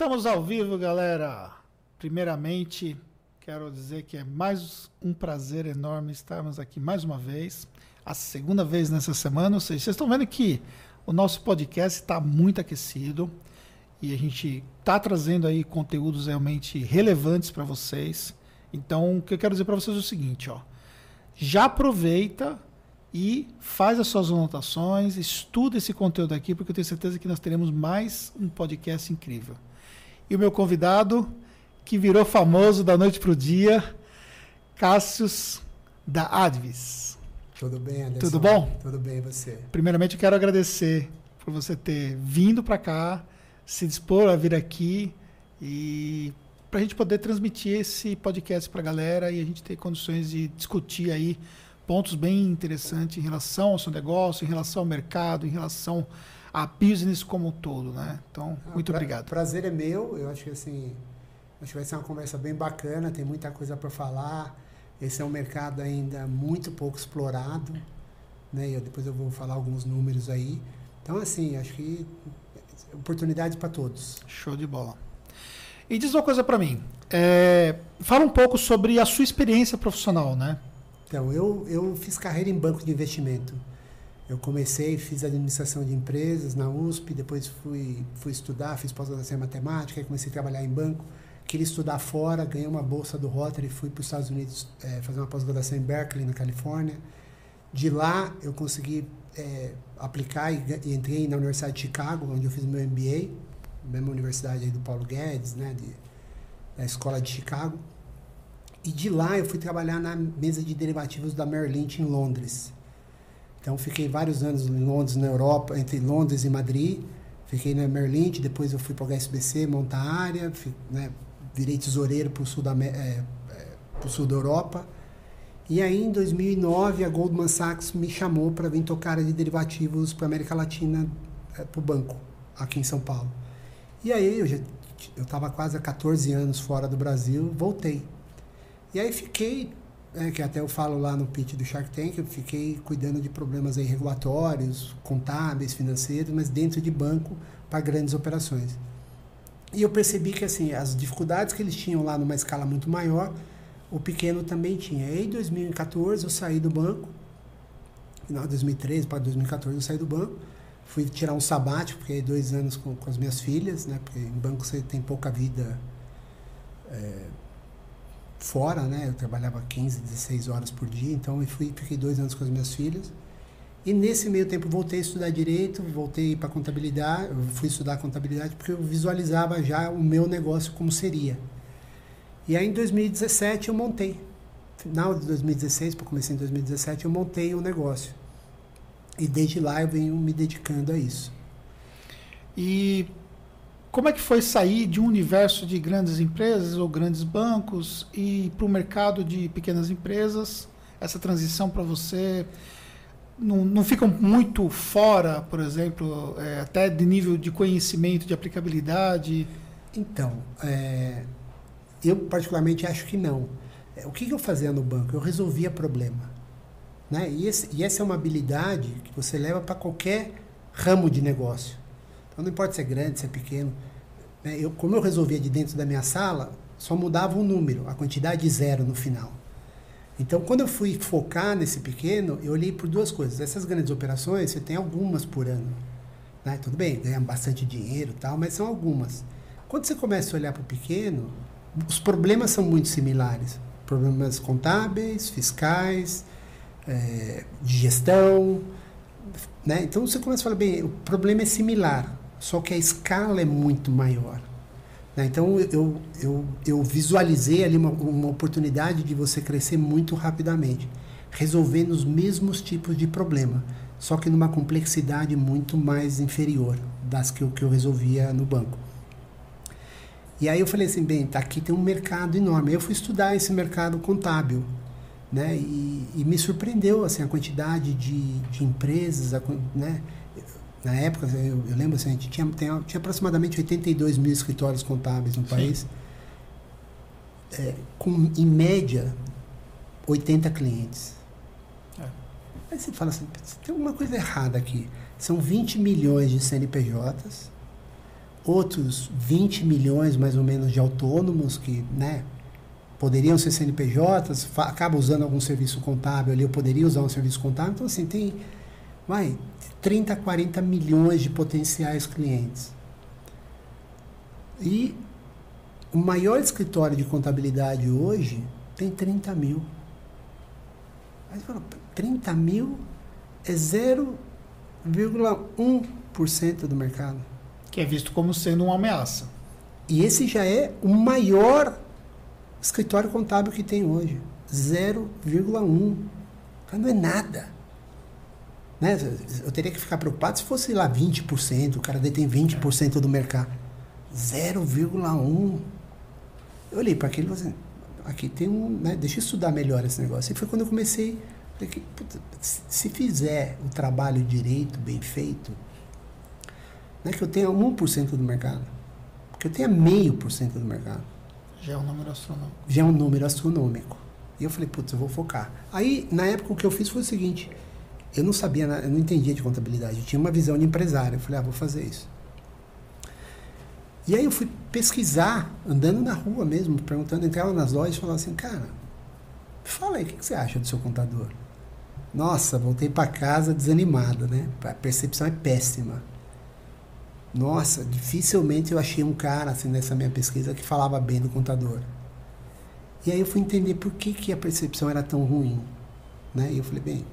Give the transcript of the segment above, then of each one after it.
Estamos ao vivo, galera. Primeiramente, quero dizer que é mais um prazer enorme estarmos aqui mais uma vez, a segunda vez nessa semana. Ou seja, vocês estão vendo que o nosso podcast está muito aquecido e a gente está trazendo aí conteúdos realmente relevantes para vocês. Então, o que eu quero dizer para vocês é o seguinte, ó. Já aproveita e faz as suas anotações, estuda esse conteúdo aqui, porque eu tenho certeza que nós teremos mais um podcast incrível. E o meu convidado, que virou famoso da noite para o dia, Cássius da Advis. Tudo bem, Anderson? Tudo bom? Tudo bem, você? Primeiramente, eu quero agradecer por você ter vindo para cá, se dispor a vir aqui e para a gente poder transmitir esse podcast para a galera e a gente ter condições de discutir aí pontos bem interessantes em relação ao seu negócio, em relação ao mercado, em relação a business como um todo, né? Então, ah, muito pra, obrigado. Prazer é meu. Eu acho que assim, acho que vai ser uma conversa bem bacana. Tem muita coisa para falar. Esse é um mercado ainda muito pouco explorado, né? Eu, depois eu vou falar alguns números aí. Então, assim, acho que oportunidade para todos. Show de bola. E diz uma coisa para mim. É, fala um pouco sobre a sua experiência profissional, né? Então, eu, eu fiz carreira em banco de investimento. Eu comecei, fiz administração de empresas na USP, depois fui, fui estudar, fiz pós-graduação em matemática, comecei a trabalhar em banco. Queria estudar fora, ganhei uma bolsa do Rotary, fui para os Estados Unidos é, fazer uma pós-graduação em Berkeley, na Califórnia. De lá eu consegui é, aplicar e, e, entrei na Universidade de Chicago, onde eu fiz meu MBA, mesma universidade aí do Paulo Guedes, né, de, da Escola de Chicago. E de lá eu fui trabalhar na mesa de derivativos da Merrill Lynch em Londres. Então fiquei vários anos em Londres, na Europa, entre Londres e Madrid. Fiquei na Merlin, depois eu fui para o HSBC montar área, né, virei tesoureiro para o sul, da, é, é, sul da Europa. E aí, em 2009, a Goldman Sachs me chamou para vir tocar de derivativos para América Latina, é, para o banco, aqui em São Paulo. E aí, eu já eu estava quase há 14 anos fora do Brasil, voltei. E aí fiquei é, que até eu falo lá no pitch do Shark Tank, eu fiquei cuidando de problemas aí regulatórios, contábeis, financeiros, mas dentro de banco para grandes operações. E eu percebi que assim, as dificuldades que eles tinham lá numa escala muito maior, o pequeno também tinha. E em 2014 eu saí do banco, final de 2013 para 2014 eu saí do banco, fui tirar um sabático, fiquei dois anos com, com as minhas filhas, né? Porque em banco você tem pouca vida é, fora, né? Eu trabalhava 15, 16 horas por dia, então eu fui, fiquei dois anos com as minhas filhas. E nesse meio tempo voltei a estudar direito, voltei para contabilidade, eu fui estudar contabilidade porque eu visualizava já o meu negócio como seria. E aí em 2017 eu montei. Final de 2016, para começar em 2017, eu montei o negócio. E desde lá eu venho me dedicando a isso. E como é que foi sair de um universo de grandes empresas ou grandes bancos e para o mercado de pequenas empresas? Essa transição para você não, não muito fora, por exemplo, é, até de nível de conhecimento, de aplicabilidade? Então, é, eu particularmente acho que não. É, o que, que eu fazia no banco? Eu resolvia problema. Né? E, esse, e essa é uma habilidade que você leva para qualquer ramo de negócio. Então não importa se é grande, se é pequeno. Né, eu, como eu resolvia de dentro da minha sala, só mudava um número, a quantidade zero no final. Então, quando eu fui focar nesse pequeno, eu olhei por duas coisas. Essas grandes operações, você tem algumas por ano. Né? Tudo bem, ganha bastante dinheiro tal, mas são algumas. Quando você começa a olhar para o pequeno, os problemas são muito similares. Problemas contábeis, fiscais, é, de gestão. Né? Então, você começa a falar, bem, o problema é similar só que a escala é muito maior. Né? Então eu, eu, eu visualizei ali uma, uma oportunidade de você crescer muito rapidamente, resolvendo os mesmos tipos de problema, só que numa complexidade muito mais inferior das que que eu resolvia no banco. E aí eu falei assim, bem, tá aqui tem um mercado enorme. Eu fui estudar esse mercado contábil, né? E, e me surpreendeu assim a quantidade de, de empresas, a, né? Na época, eu, eu lembro assim, a gente tinha, tem, tinha aproximadamente 82 mil escritórios contábeis no Sim. país, é, com, em média, 80 clientes. É. Aí você fala assim, tem alguma coisa errada aqui. São 20 milhões de CNPJs, outros 20 milhões mais ou menos de autônomos que, né, poderiam ser CNPJs, acaba usando algum serviço contábil ali, eu poderia usar um serviço contábil. Então, assim, tem, vai, 30, 40 milhões de potenciais clientes. E o maior escritório de contabilidade hoje tem 30 mil. Aí você fala, 30 mil é 0,1% do mercado. Que é visto como sendo uma ameaça. E esse já é o maior escritório contábil que tem hoje. 0,1. Não é nada. Né? Eu teria que ficar preocupado se fosse lá 20%, o cara detém 20% do mercado. 0,1. Eu olhei para aquilo e falei assim, aqui tem um. Né? Deixa eu estudar melhor esse negócio. E foi quando eu comecei. Falei, se fizer o trabalho direito, bem feito, não é que eu tenha 1% do mercado, que eu tenha meio por cento do mercado. Já é um número astronômico. Já é um número astronômico. E eu falei, putz, eu vou focar. Aí, na época, o que eu fiz foi o seguinte: eu não sabia, eu não entendia de contabilidade, eu tinha uma visão de empresário. Eu falei, ah, vou fazer isso. E aí eu fui pesquisar, andando na rua mesmo, perguntando, entrava nas lojas e falava assim, cara, fala aí, o que você acha do seu contador? Nossa, voltei para casa desanimado, né? A percepção é péssima. Nossa, dificilmente eu achei um cara assim nessa minha pesquisa que falava bem do contador. E aí eu fui entender por que, que a percepção era tão ruim, né? E eu falei, bem,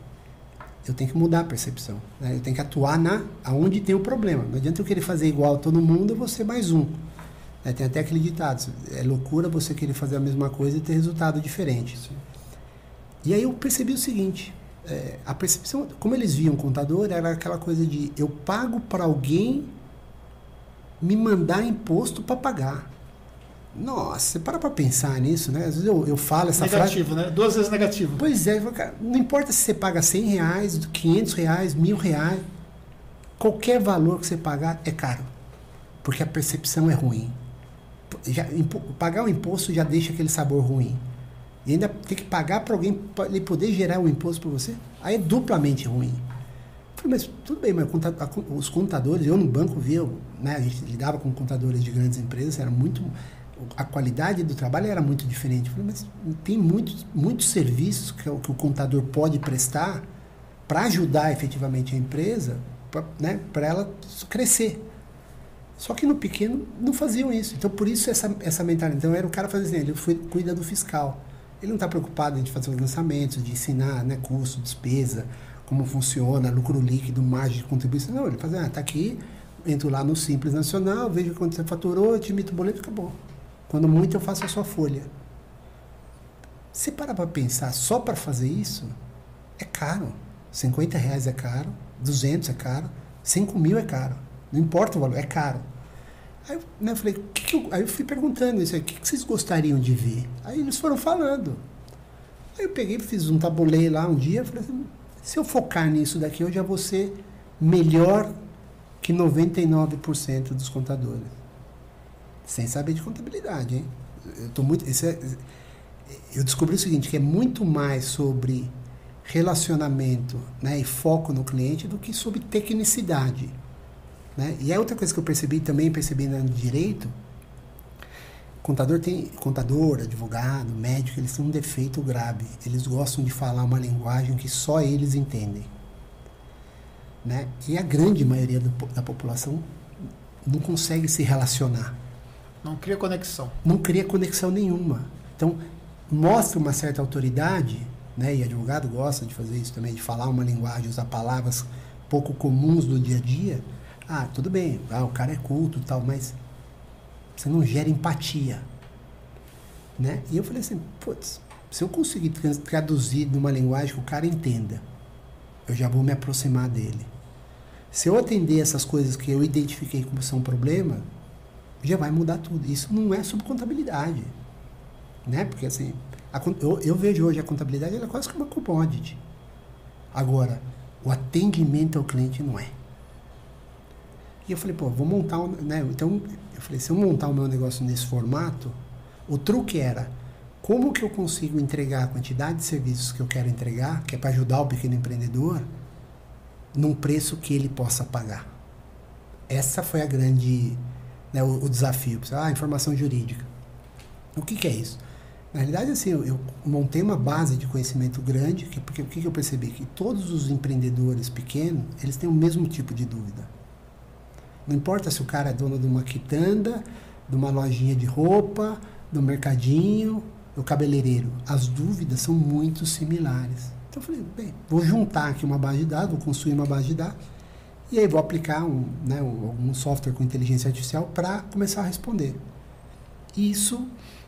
eu tenho que mudar a percepção, né? Eu tenho que atuar na aonde tem o problema. Não adianta eu querer fazer igual a todo mundo e você mais um. Né? Tem até aquele ditado, é loucura você querer fazer a mesma coisa e ter resultado diferente. Sim. E aí eu percebi o seguinte, é, a percepção, como eles viam o contador, era aquela coisa de eu pago para alguém me mandar imposto para pagar. Nossa, você para para pensar nisso, né? Às vezes eu, eu falo essa negativo, frase... né? Duas vezes negativo. Pois é, não importa se você paga 100 reais, 500 reais, mil reais, qualquer valor que você pagar é caro, porque a percepção é ruim. Já, pagar o imposto já deixa aquele sabor ruim. E ainda tem que pagar para alguém ele poder gerar o um imposto para você, aí é duplamente ruim. Falei, mas tudo bem, mas os contadores, eu no banco via, né, a gente lidava com contadores de grandes empresas, era muito. A qualidade do trabalho era muito diferente. Falei, mas tem muitos, muitos serviços que, que o contador pode prestar para ajudar efetivamente a empresa, para né, ela crescer. Só que no pequeno não faziam isso. Então, por isso essa, essa mentalidade. Então, era o cara fazendo assim, ele foi, cuida do fiscal. Ele não está preocupado em fazer os lançamentos, de ensinar né, custo, despesa, como funciona, lucro líquido, margem de contribuição. Não, ele faz, ah, tá aqui, entro lá no Simples Nacional, vejo quanto você faturou, te emito o boleto, acabou. Quando muito, eu faço a sua folha. Você para para pensar, só para fazer isso, é caro. 50 reais é caro, 200 é caro, 5 mil é caro. Não importa o valor, é caro. Aí né, eu falei, que que eu, aí eu fui perguntando isso aí, o que, que vocês gostariam de ver? Aí eles foram falando. Aí eu peguei, fiz um tabuleiro lá um dia, falei assim, se eu focar nisso daqui, eu já vou ser melhor que 99% dos contadores. Sem saber de contabilidade, hein? Eu, tô muito, é, eu descobri o seguinte, que é muito mais sobre relacionamento né, e foco no cliente do que sobre tecnicidade. Né? E é outra coisa que eu percebi também, percebi no direito, Contador tem contador, advogado, médico, eles têm um defeito grave. Eles gostam de falar uma linguagem que só eles entendem. Né? E a grande maioria do, da população não consegue se relacionar. Não cria conexão. Não cria conexão nenhuma. Então, mostra uma certa autoridade, né? e advogado gosta de fazer isso também, de falar uma linguagem, usar palavras pouco comuns do dia a dia. Ah, tudo bem, ah, o cara é culto e tal, mas você não gera empatia. Né? E eu falei assim, putz, se eu conseguir traduzir numa linguagem que o cara entenda, eu já vou me aproximar dele. Se eu atender essas coisas que eu identifiquei como são problema, já vai mudar tudo. Isso não é sobre contabilidade. Né? Porque assim, a, eu, eu, vejo hoje a contabilidade ela é quase que uma commodity. Agora, o atendimento ao cliente não é. E eu falei, pô, vou montar um. Né? Então, eu falei, se eu montar o meu negócio nesse formato, o truque era como que eu consigo entregar a quantidade de serviços que eu quero entregar, que é para ajudar o pequeno empreendedor, num preço que ele possa pagar. Essa foi a grande né, o, o desafio. Ah, informação jurídica. O que, que é isso? Na realidade, assim, eu, eu, montei uma base de conhecimento grande, que, porque o que, que eu percebi? Que todos os empreendedores pequenos, eles têm o mesmo tipo de dúvida. Não importa se o cara é dono de uma quitanda, de uma lojinha de roupa, do mercadinho, do cabeleireiro. As dúvidas são muito similares. Então eu falei, bem, vou juntar aqui uma base de dados, vou construir uma base de dados, e aí vou aplicar um, né, um, software com inteligência artificial para começar a responder. Isso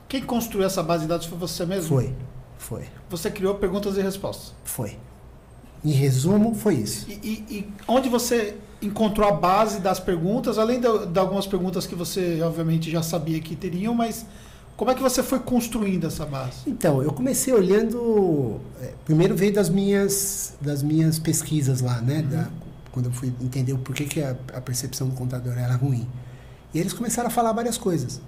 quem construiu essa base de dados foi você mesmo? Foi, foi. Você criou perguntas e respostas? Foi. Em resumo, foi isso. E, e, e onde você encontrou a base das perguntas, além de, de, algumas perguntas que você, obviamente, já sabia que teriam, mas como é que você foi construindo essa base? Então, eu comecei olhando. É, primeiro veio das minhas, das minhas pesquisas lá, né? Uhum. Da, quando eu fui entender o porquê que a, a percepção do contador era ruim. E eles começaram a falar várias coisas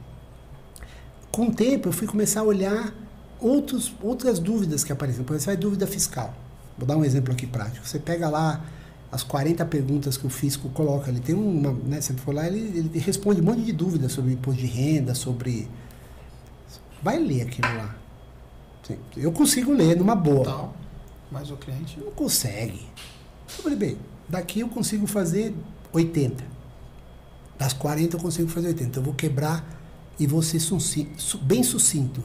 com o tempo eu fui começar a olhar outros, outras dúvidas que apareciam. Por exemplo, a dúvida fiscal. Vou dar um exemplo aqui prático. Você pega lá as 40 perguntas que o fisco coloca, ele tem uma, né, você for lá, ele, ele responde um monte de dúvidas sobre imposto de renda, sobre vai ler aquilo lá. Eu consigo ler numa boa. Mas o cliente não consegue. Eu falei, bem, daqui eu consigo fazer 80. Das 40 eu consigo fazer 80. Então eu vou quebrar e você bem sucinto.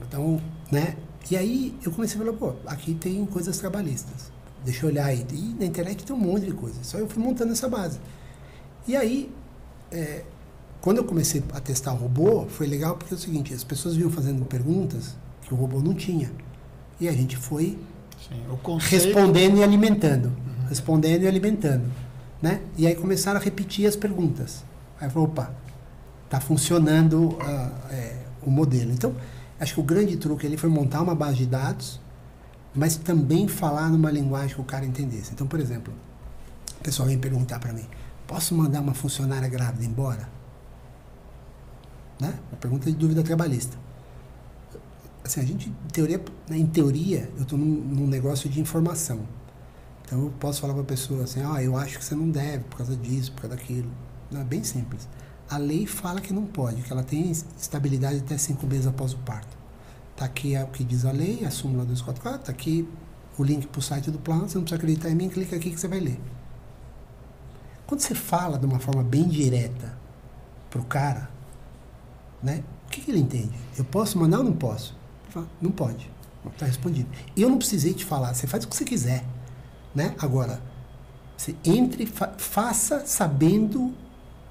Então, né? E aí eu comecei a falar, pô, aqui tem coisas trabalhistas. Deixa eu olhar aí. E na internet tem um monte de coisa. Só eu fui montando essa base. E aí, é, quando eu comecei a testar o robô, foi legal porque é o seguinte, as pessoas vinham fazendo perguntas que o robô não tinha. E a gente foi Sim, respondendo e alimentando. Respondendo e alimentando. Né? E aí começaram a repetir as perguntas. Aí falei, opa, está funcionando uh, é, o modelo. Então, acho que o grande truque ali foi montar uma base de dados, mas também falar numa linguagem que o cara entendesse. Então, por exemplo, o pessoal vem perguntar para mim: posso mandar uma funcionária grávida embora? Né? Uma pergunta de dúvida trabalhista. Assim, a gente, em teoria, né, em teoria eu estou num, num, negócio de informação. Então, eu posso falar para a pessoa assim: ah, eu acho que você não deve por causa disso, por causa daquilo. Não, é bem simples a lei fala que não pode, que ela tem estabilidade até cinco meses após o parto. Está aqui o que diz a lei, a súmula 244, está aqui o link para o site do plano, você não precisa acreditar em mim, clica aqui que você vai ler. Quando você fala de uma forma bem direta para o cara, né, o que, que, ele entende? Eu posso mandar ou não posso? Fala, não pode. Está respondido. Eu não precisei te falar, você faz o que você quiser. Né? Agora, você entre, fa faça sabendo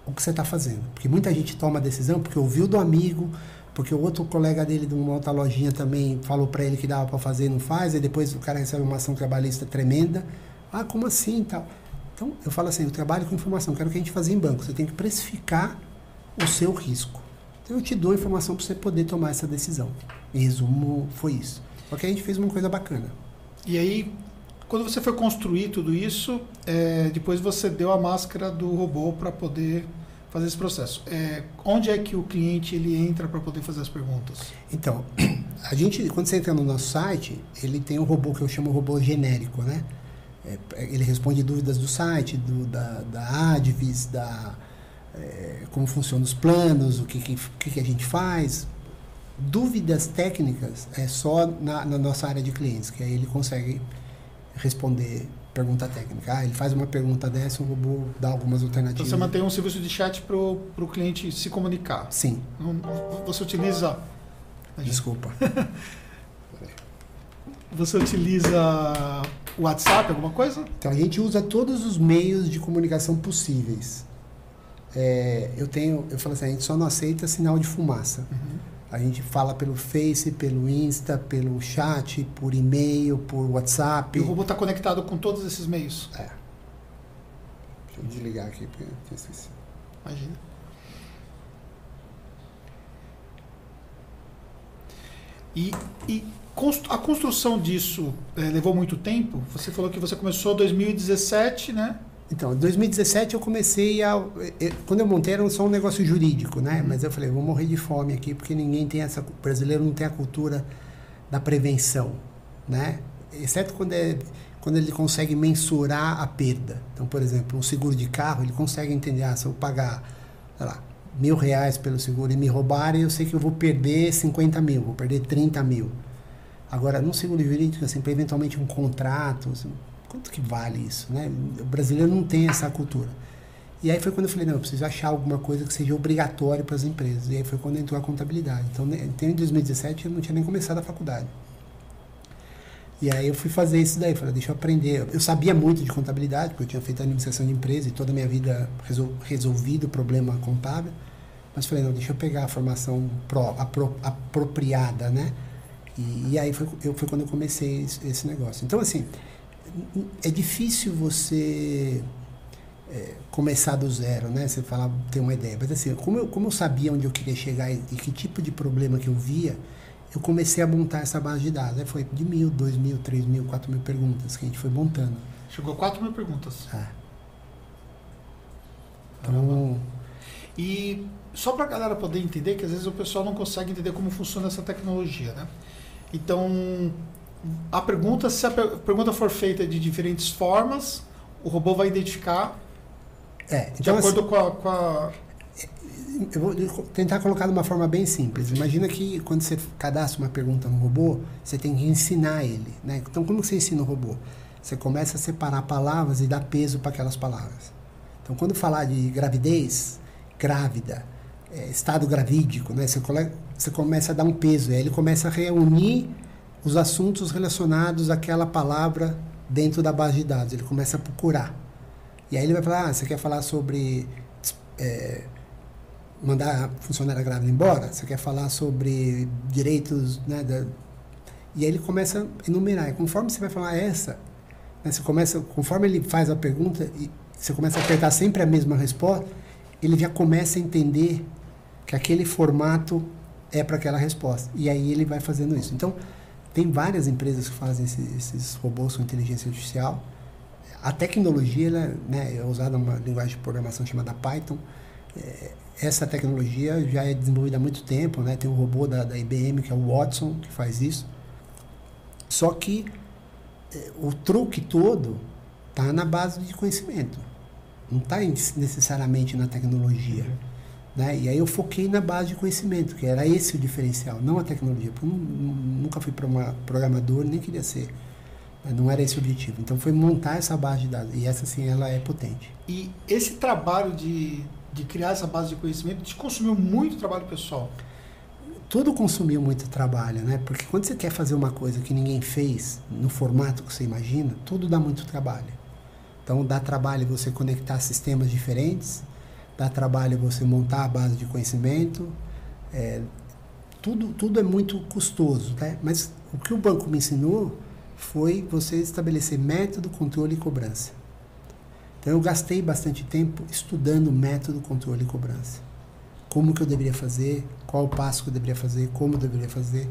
o que você está fazendo. Porque muita gente toma a decisão porque ouviu do amigo, porque o outro colega dele de uma outra lojinha também falou para ele que dava para fazer e não faz, e depois o cara recebe uma ação trabalhista tremenda. Ah, como assim tal? Então, eu falo assim, eu trabalho com informação, quero que a gente faça em banco. Você tem que precificar o seu risco. Então, eu te dou a informação para você poder tomar essa decisão. Em resumo, foi isso. Porque a gente fez uma coisa bacana. E aí, quando você foi construir tudo isso, é, depois você deu a máscara do robô para poder fazer esse processo. É, onde é que o cliente ele entra para poder fazer as perguntas? Então, a gente, quando você entra no nosso site, ele tem um robô que eu chamo robô genérico, né? É, ele responde dúvidas do site, do, da, da Advis, da é, como funcionam os planos, o que, que, que, a gente faz. Dúvidas técnicas é só na, na nossa área de clientes, que aí ele consegue responder pergunta técnica. Ah, ele faz uma pergunta dessa, o robô dá algumas alternativas. Então você mantém um serviço de chat para o cliente se comunicar. Sim. Você utiliza. Desculpa. você utiliza WhatsApp, alguma coisa? Então a gente usa todos os meios de comunicação possíveis. É, eu tenho, eu falo assim, a gente só não aceita sinal de fumaça. Uhum. A gente fala pelo Face, pelo Insta, pelo chat, por e-mail, por WhatsApp. E o robô está conectado com todos esses meios? É. Deixa eu desligar aqui porque eu tinha esquecido. Imagina. E, e a construção disso é, levou muito tempo? Você falou que você começou em 2017, né? Então, em 2017 eu comecei a. Quando eu montei era só um negócio jurídico, né? Uhum. Mas eu falei, vou morrer de fome aqui, porque ninguém tem essa. O brasileiro não tem a cultura da prevenção, né? Exceto quando, é, quando ele consegue mensurar a perda. Então, por exemplo, um seguro de carro, ele consegue entender, ah, se eu pagar, sei lá, mil reais pelo seguro e me roubarem, eu sei que eu vou perder 50 mil, vou perder 30 mil. Agora, no seguro jurídico, assim, para eventualmente um contrato, assim, quanto que vale isso? Né? O brasileiro não tem essa cultura. E aí foi quando eu falei, não, eu preciso achar alguma coisa que seja obrigatório para as empresas. E aí foi quando entrou a contabilidade. Então, em 2017, eu não tinha nem começado a faculdade. E aí eu fui fazer isso daí, falei, deixa eu aprender. Eu sabia muito de contabilidade, porque eu tinha feito administração de empresa e toda a minha vida resol, resolvido o problema contábil. Mas falei, não, deixa eu pegar a formação pro, apro, apropriada, né? E, e, aí foi, eu, foi quando eu comecei esse, esse negócio. Então, assim, é difícil você é, começar do zero, né? Você falar, ter uma ideia. Mas assim, como eu, como eu sabia onde eu queria chegar e, e que tipo de problema que eu via, eu comecei a montar essa base de dados. Aí foi de mil, dois mil, três mil, quatro mil perguntas que a gente foi montando. Chegou a quatro mil perguntas. É. Então. E só para a galera poder entender, que às vezes o pessoal não consegue entender como funciona essa tecnologia, né? Então, a pergunta, se a pergunta for feita de diferentes formas, o robô vai identificar é, então, de acordo assim, com, a, com a eu vou tentar colocar de uma forma bem simples. Imagina que quando você cadastra uma pergunta no robô, você tem que ensinar ele. Né? Então, como você ensina o robô? Você começa a separar palavras e dar peso para aquelas palavras. Então, quando falar de gravidez, grávida, é, estado gravídico, né? você, você começa a dar um peso. Aí ele começa a reunir os assuntos relacionados àquela palavra dentro da base de dados. Ele começa a procurar. E aí ele vai falar, ah, você quer falar sobre... É, mandar a funcionária grávida embora, você quer falar sobre direitos, né, da, e aí ele começa a enumerar. E conforme você vai falar essa, né, você começa, conforme ele faz a pergunta e você começa a apertar sempre a mesma resposta, ele já começa a entender que aquele formato é para aquela resposta. E aí ele vai fazendo isso. Então, tem várias empresas que fazem esses, esses robôs com inteligência artificial. A tecnologia ela, né, é usada uma linguagem de programação chamada Python. É, essa tecnologia já é desenvolvida há muito tempo, né? Tem um robô da, da IBM que é o Watson que faz isso. Só que eh, o truque todo está na base de conhecimento, não está necessariamente na tecnologia. Uhum. Né? E aí eu foquei na base de conhecimento, que era esse o diferencial, não a tecnologia. Eu nunca fui programador, nem queria ser. Né? Não era esse o objetivo. Então foi montar essa base de dados. E essa sim, ela é potente. E esse trabalho de de criar essa base de conhecimento, te consumiu muito trabalho pessoal? Tudo consumiu muito trabalho, né? Porque quando você quer fazer uma coisa que ninguém fez, no formato que você imagina, tudo dá muito trabalho. Então dá trabalho você conectar sistemas diferentes, dá trabalho você montar a base de conhecimento, é, tudo, tudo é muito custoso, né? Mas o que o banco me ensinou foi você estabelecer método, controle e cobrança. Então eu gastei bastante tempo estudando método, controle e cobrança. Como que eu deveria fazer, qual o passo que eu deveria fazer, como eu deveria fazer.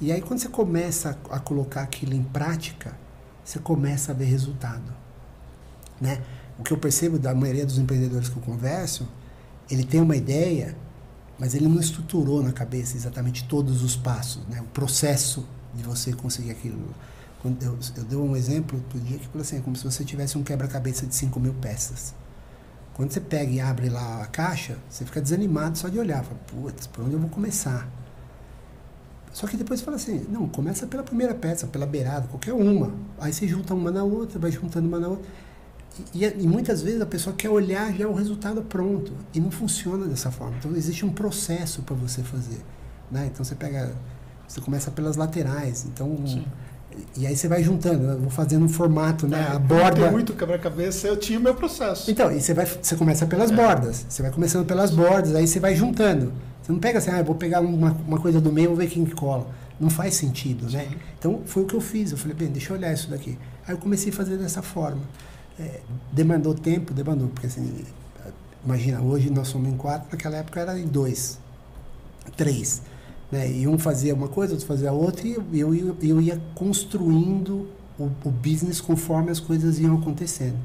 E aí quando você começa a colocar aquilo em prática, você começa a ver resultado. Né? O que eu percebo da maioria dos empreendedores que eu converso, ele tem uma ideia, mas ele não estruturou na cabeça exatamente todos os passos, né? o processo de você conseguir aquilo. Quando eu, eu dei um exemplo outro dia que falou assim, é como se você tivesse um quebra-cabeça de 5 mil peças. Quando você pega e abre lá a caixa, você fica desanimado só de olhar. Fala, putz, por onde eu vou começar? Só que depois fala assim, não, começa pela primeira peça, pela beirada, qualquer uma. Aí você junta uma na outra, vai juntando uma na outra. E, e, muitas vezes a pessoa quer olhar já o resultado pronto. E não funciona dessa forma. Então existe um processo para você fazer. Né? Então você pega. Você começa pelas laterais. Então. Sim e aí você vai juntando, eu vou fazendo um formato, né? É, a borda. Tem muito quebra-cabeça, eu tinha o meu processo. Então, e você vai, você começa pelas é. bordas. Você vai começando pelas bordas, aí você vai juntando. Você não pega assim, ah, eu vou pegar uma, uma coisa do meio, e vou ver quem cola. Não faz sentido, né? Então foi o que eu fiz. Eu falei, bem, deixa eu olhar isso daqui. Aí eu comecei a fazer dessa forma. É, demandou tempo, demandou, porque assim, imagina, hoje nós somos em quatro, naquela época era em dois, três. Né? E um fazia uma coisa, outro fazia outra, e eu, eu, ia construindo o, o business conforme as coisas iam acontecendo.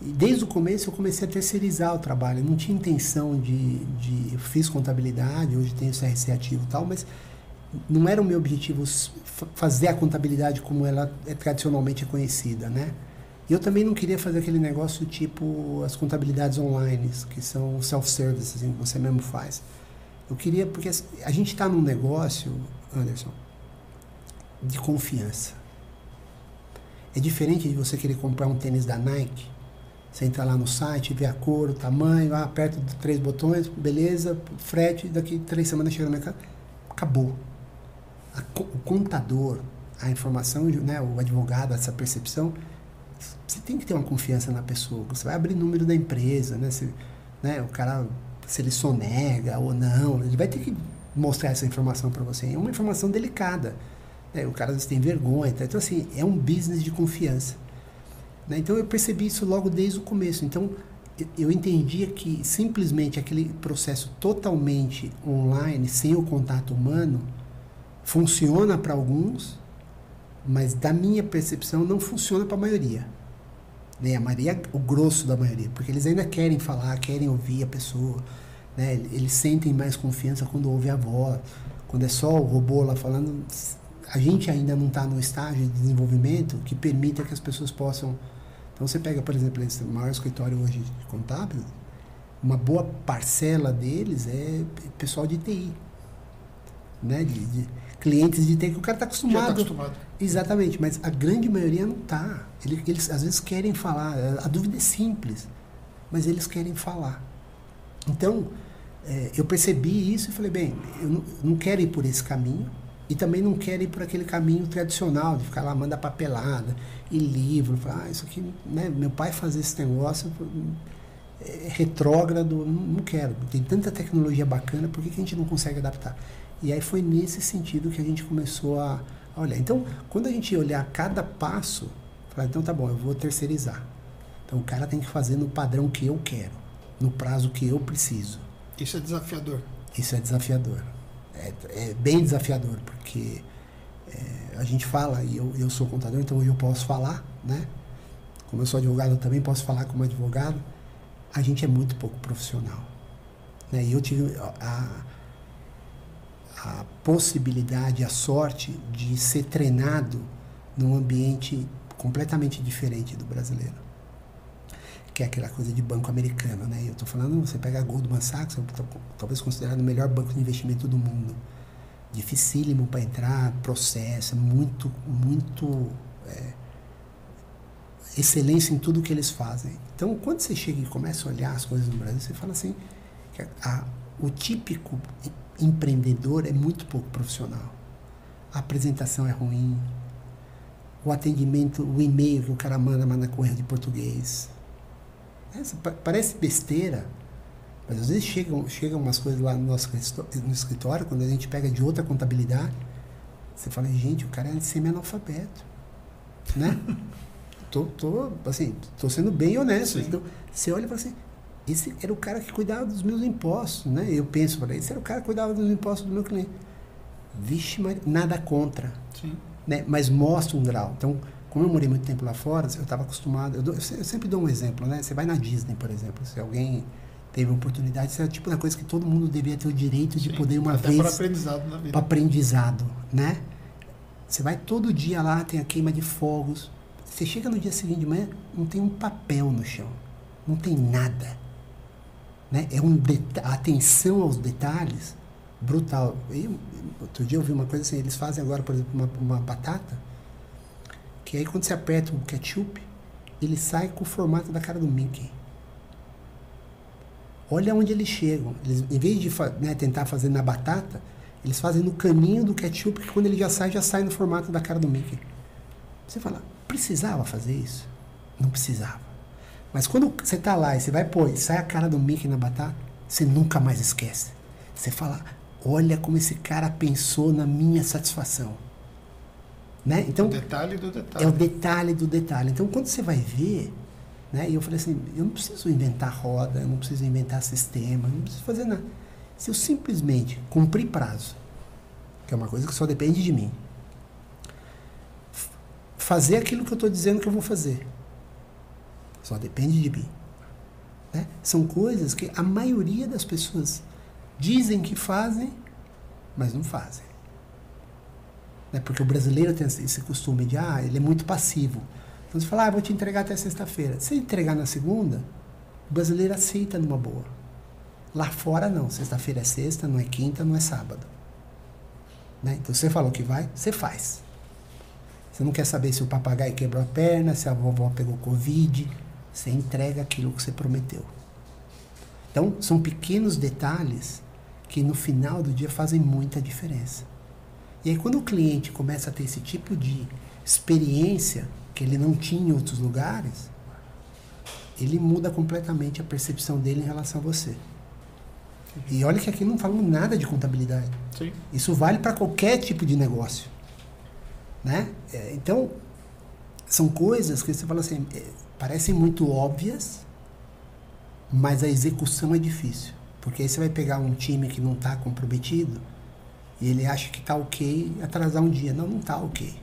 E desde o começo eu comecei a terceirizar o trabalho. Eu não tinha intenção de, de. Eu fiz contabilidade, hoje tenho CRC ativo e tal, mas não era o meu objetivo fazer a contabilidade como ela é tradicionalmente conhecida, né? E eu também não queria fazer aquele negócio tipo as contabilidades online, que são self-service, assim, que você mesmo faz. Eu queria, porque a gente está num negócio, Anderson, de confiança. É diferente de você querer comprar um tênis da Nike. Você entra lá no site, vê a cor, o tamanho, ah, aperta três botões, beleza, frete, daqui três semanas chega na minha casa. Acabou. A, o contador, a informação, né, o advogado, essa percepção, você tem que ter uma confiança na pessoa. Você vai abrir número da empresa, né? Se, né, o cara, se ele sonega ou não, ele vai ter que mostrar essa informação para você. É uma informação delicada. Né? O cara às vezes tem vergonha. Tá? Então, assim, é um business de confiança. Né? Então, eu percebi isso logo desde o começo. Então, eu entendia que simplesmente aquele processo totalmente online, sem o contato humano, funciona para alguns, mas da minha percepção não funciona para a maioria. Né? A maioria, o grosso da maioria, porque eles ainda querem falar, querem ouvir a pessoa, né? Eles sentem mais confiança quando ouve a voz, quando é só o robô lá falando. A gente ainda não está no estágio de desenvolvimento que permita que as pessoas possam. Então você pega, por exemplo, esse maior escritório hoje de contábil, uma boa parcela deles é pessoal de TI, né? De, de clientes de TI que o cara está acostumado. Já tá acostumado. Exatamente, mas a grande maioria não está. Eles, eles às vezes querem falar, a dúvida é simples, mas eles querem falar. Então, é, eu percebi isso e falei, bem, eu não, não, quero ir por esse caminho e também não quero ir por aquele caminho tradicional de ficar lá, manda papelada e livro. Falar, ah, isso aqui, né, meu pai fazer esse negócio é retrógrado, não, não quero. Tem tanta tecnologia bacana, por que, que a gente não consegue adaptar? E aí foi nesse sentido que a gente começou a olhar. Então, quando a gente olhar cada passo, falar, então tá bom, eu vou terceirizar. Então o cara tem que fazer no padrão que eu quero, no prazo que eu preciso. Isso é desafiador. Isso é desafiador. É, é bem desafiador, porque é, a gente fala, e eu, eu sou contador, então eu posso falar, né? Como eu sou advogado, eu também posso falar como advogado. A gente é muito pouco profissional. Né? E eu tive a, a possibilidade, a sorte de ser treinado num ambiente completamente diferente do brasileiro. Que é aquela coisa de banco americano, né? Eu estou falando, você pega a Goldman Sachs, talvez considerado o melhor banco de investimento do mundo. Dificílimo para entrar, processo, muito, muito é, excelência em tudo que eles fazem. Então, quando você chega e começa a olhar as coisas no Brasil, você fala assim, a, a, o típico empreendedor é muito pouco profissional. A apresentação é ruim, o atendimento, o e-mail que o cara manda, manda com erro de português. Essa, parece besteira, mas às vezes chegam, chegam umas coisas lá no nosso no escritório, quando a gente pega de outra contabilidade, você fala, gente, o cara é semi-analfabeto. Né? tô, tô, assim, tô sendo bem honesto. Sim. Então, você olha e fala assim, esse era o cara que cuidava dos meus impostos, né? Eu penso, esse era o cara que cuidava dos impostos do meu cliente. Vixe, mas nada contra. Sim. Né? Mas mostra um grau. Então, como eu morei muito tempo lá fora, eu estava acostumado. Eu, dou, eu, sempre dou um exemplo, né? Você vai na Disney, por exemplo. Se alguém teve oportunidade, isso é o tipo da coisa que todo mundo devia ter o direito de Sim, poder uma até vez. Para aprendizado na vida. Para aprendizado, né? Você vai todo dia lá, tem a queima de fogos. Você chega no dia seguinte de manhã, não tem um papel no chão. Não tem nada. Né? É um atenção aos detalhes brutal. E, outro dia eu vi uma coisa assim, eles fazem agora, por exemplo, uma, uma batata, que aí quando você aperta o ketchup, ele sai com o formato da cara do Mickey. Olha onde eles chegam. Eles, em vez de né, tentar fazer na batata, eles fazem no caminho do ketchup, que quando ele já sai, já sai no formato da cara do Mickey. Você fala, precisava fazer isso? Não precisava. Mas quando você está lá e você vai pôr e sai a cara do Mickey na batata, você nunca mais esquece. Você fala, olha como esse cara pensou na minha satisfação. Né? Então, o detalhe do detalhe. É o detalhe do detalhe. Então, quando você vai ver, né? E eu falei assim, eu não preciso inventar roda, eu não preciso inventar sistema, eu não preciso fazer nada. Se eu simplesmente cumprir prazo, que é uma coisa que só depende de mim, fazer aquilo que eu estou dizendo que eu vou fazer, só depende de mim. Né? São coisas que a maioria das pessoas dizem que fazem, mas não fazem. Né? Porque o brasileiro tem esse costume de, ah, ele é muito passivo. Então você fala, ah, vou te entregar até sexta-feira. Se entregar na segunda, o brasileiro aceita numa boa. Lá fora não. Sexta-feira é sexta, não é quinta, não é sábado. Né? Então você falou que vai, você faz. Você não quer saber se o papagaio quebrou a perna, se a vovó pegou Covid. Você entrega aquilo que você prometeu. Então, são pequenos detalhes que no final do dia fazem muita diferença. E aí, quando o cliente começa a ter esse tipo de experiência que ele não tinha em outros lugares, ele muda completamente a percepção dele em relação a você. E olha que aqui não falamos nada de contabilidade. Sim. Isso vale para qualquer tipo de negócio. Né? É, então, são coisas que você fala assim, é, parecem muito óbvias, mas a execução é difícil. Porque aí você vai pegar um time que não está comprometido e ele acha que está ok atrasar um dia. Não, não está ok.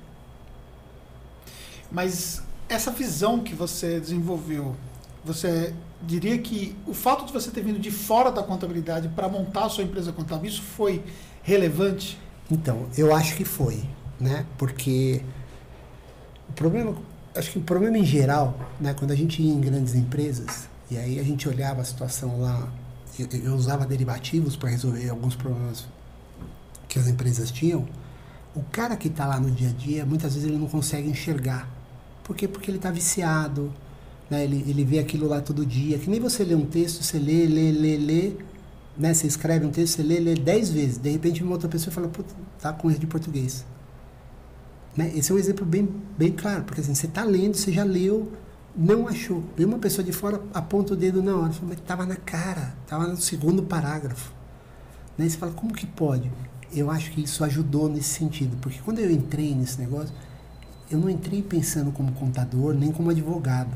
Mas essa visão que você desenvolveu, você diria que o fato de você ter vindo de fora da contabilidade para montar a sua empresa contábil, isso foi relevante? Então, eu acho que foi, né? Porque o problema, acho que o problema em geral, né, quando a gente ia em grandes empresas, e aí a gente olhava a situação lá, eu, eu usava derivativos para resolver alguns problemas que as empresas tinham. O cara que está lá no dia a dia, muitas vezes ele não consegue enxergar. Por quê? Porque ele está viciado, né? ele, ele vê aquilo lá todo dia. Que nem você lê um texto, você lê, lê, lê, lê, né? Você escreve um texto, você lê, lê dez vezes. De repente uma outra pessoa fala, puta, tá com erro de português. Né? Esse é um exemplo bem, bem claro, porque assim, você está lendo, você já leu, não achou. Veio uma pessoa de fora, aponta o dedo na hora, fala, mas estava na cara, estava no segundo parágrafo. Né? Você fala, como que pode? Eu acho que isso ajudou nesse sentido, porque quando eu entrei nesse negócio, eu não entrei pensando como contador, nem como advogado.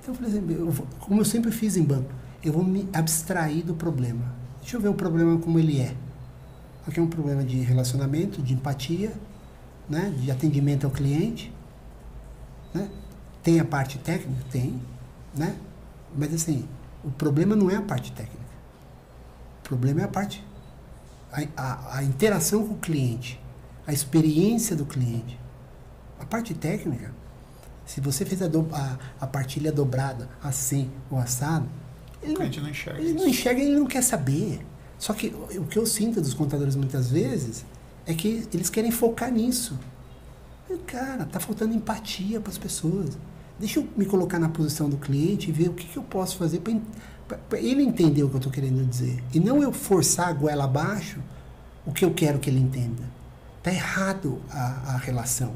Então eu falei assim, eu vou, como eu sempre fiz em banco, eu vou me abstrair do problema. Deixa eu ver o problema como ele é. Aqui é um problema de relacionamento, de empatia, né? de atendimento ao cliente. Né? Tem a parte técnica? Tem. Né? Mas assim, o problema não é a parte técnica. O problema é a parte. A, a, a interação com o cliente, a experiência do cliente. A parte técnica, se você fez a, do, a, a partilha dobrada assim ou assado, ele não, não enxerga. Ele não enxerga, ele não quer saber. Só que o que eu sinto dos contadores muitas vezes é que eles querem focar nisso. E, cara, tá faltando empatia para as pessoas. Deixa eu me colocar na posição do cliente e ver o que, que eu posso fazer para ele entender o que eu estou querendo dizer. E não eu forçar a goela abaixo o que eu quero que ele entenda. Tá errado a, a relação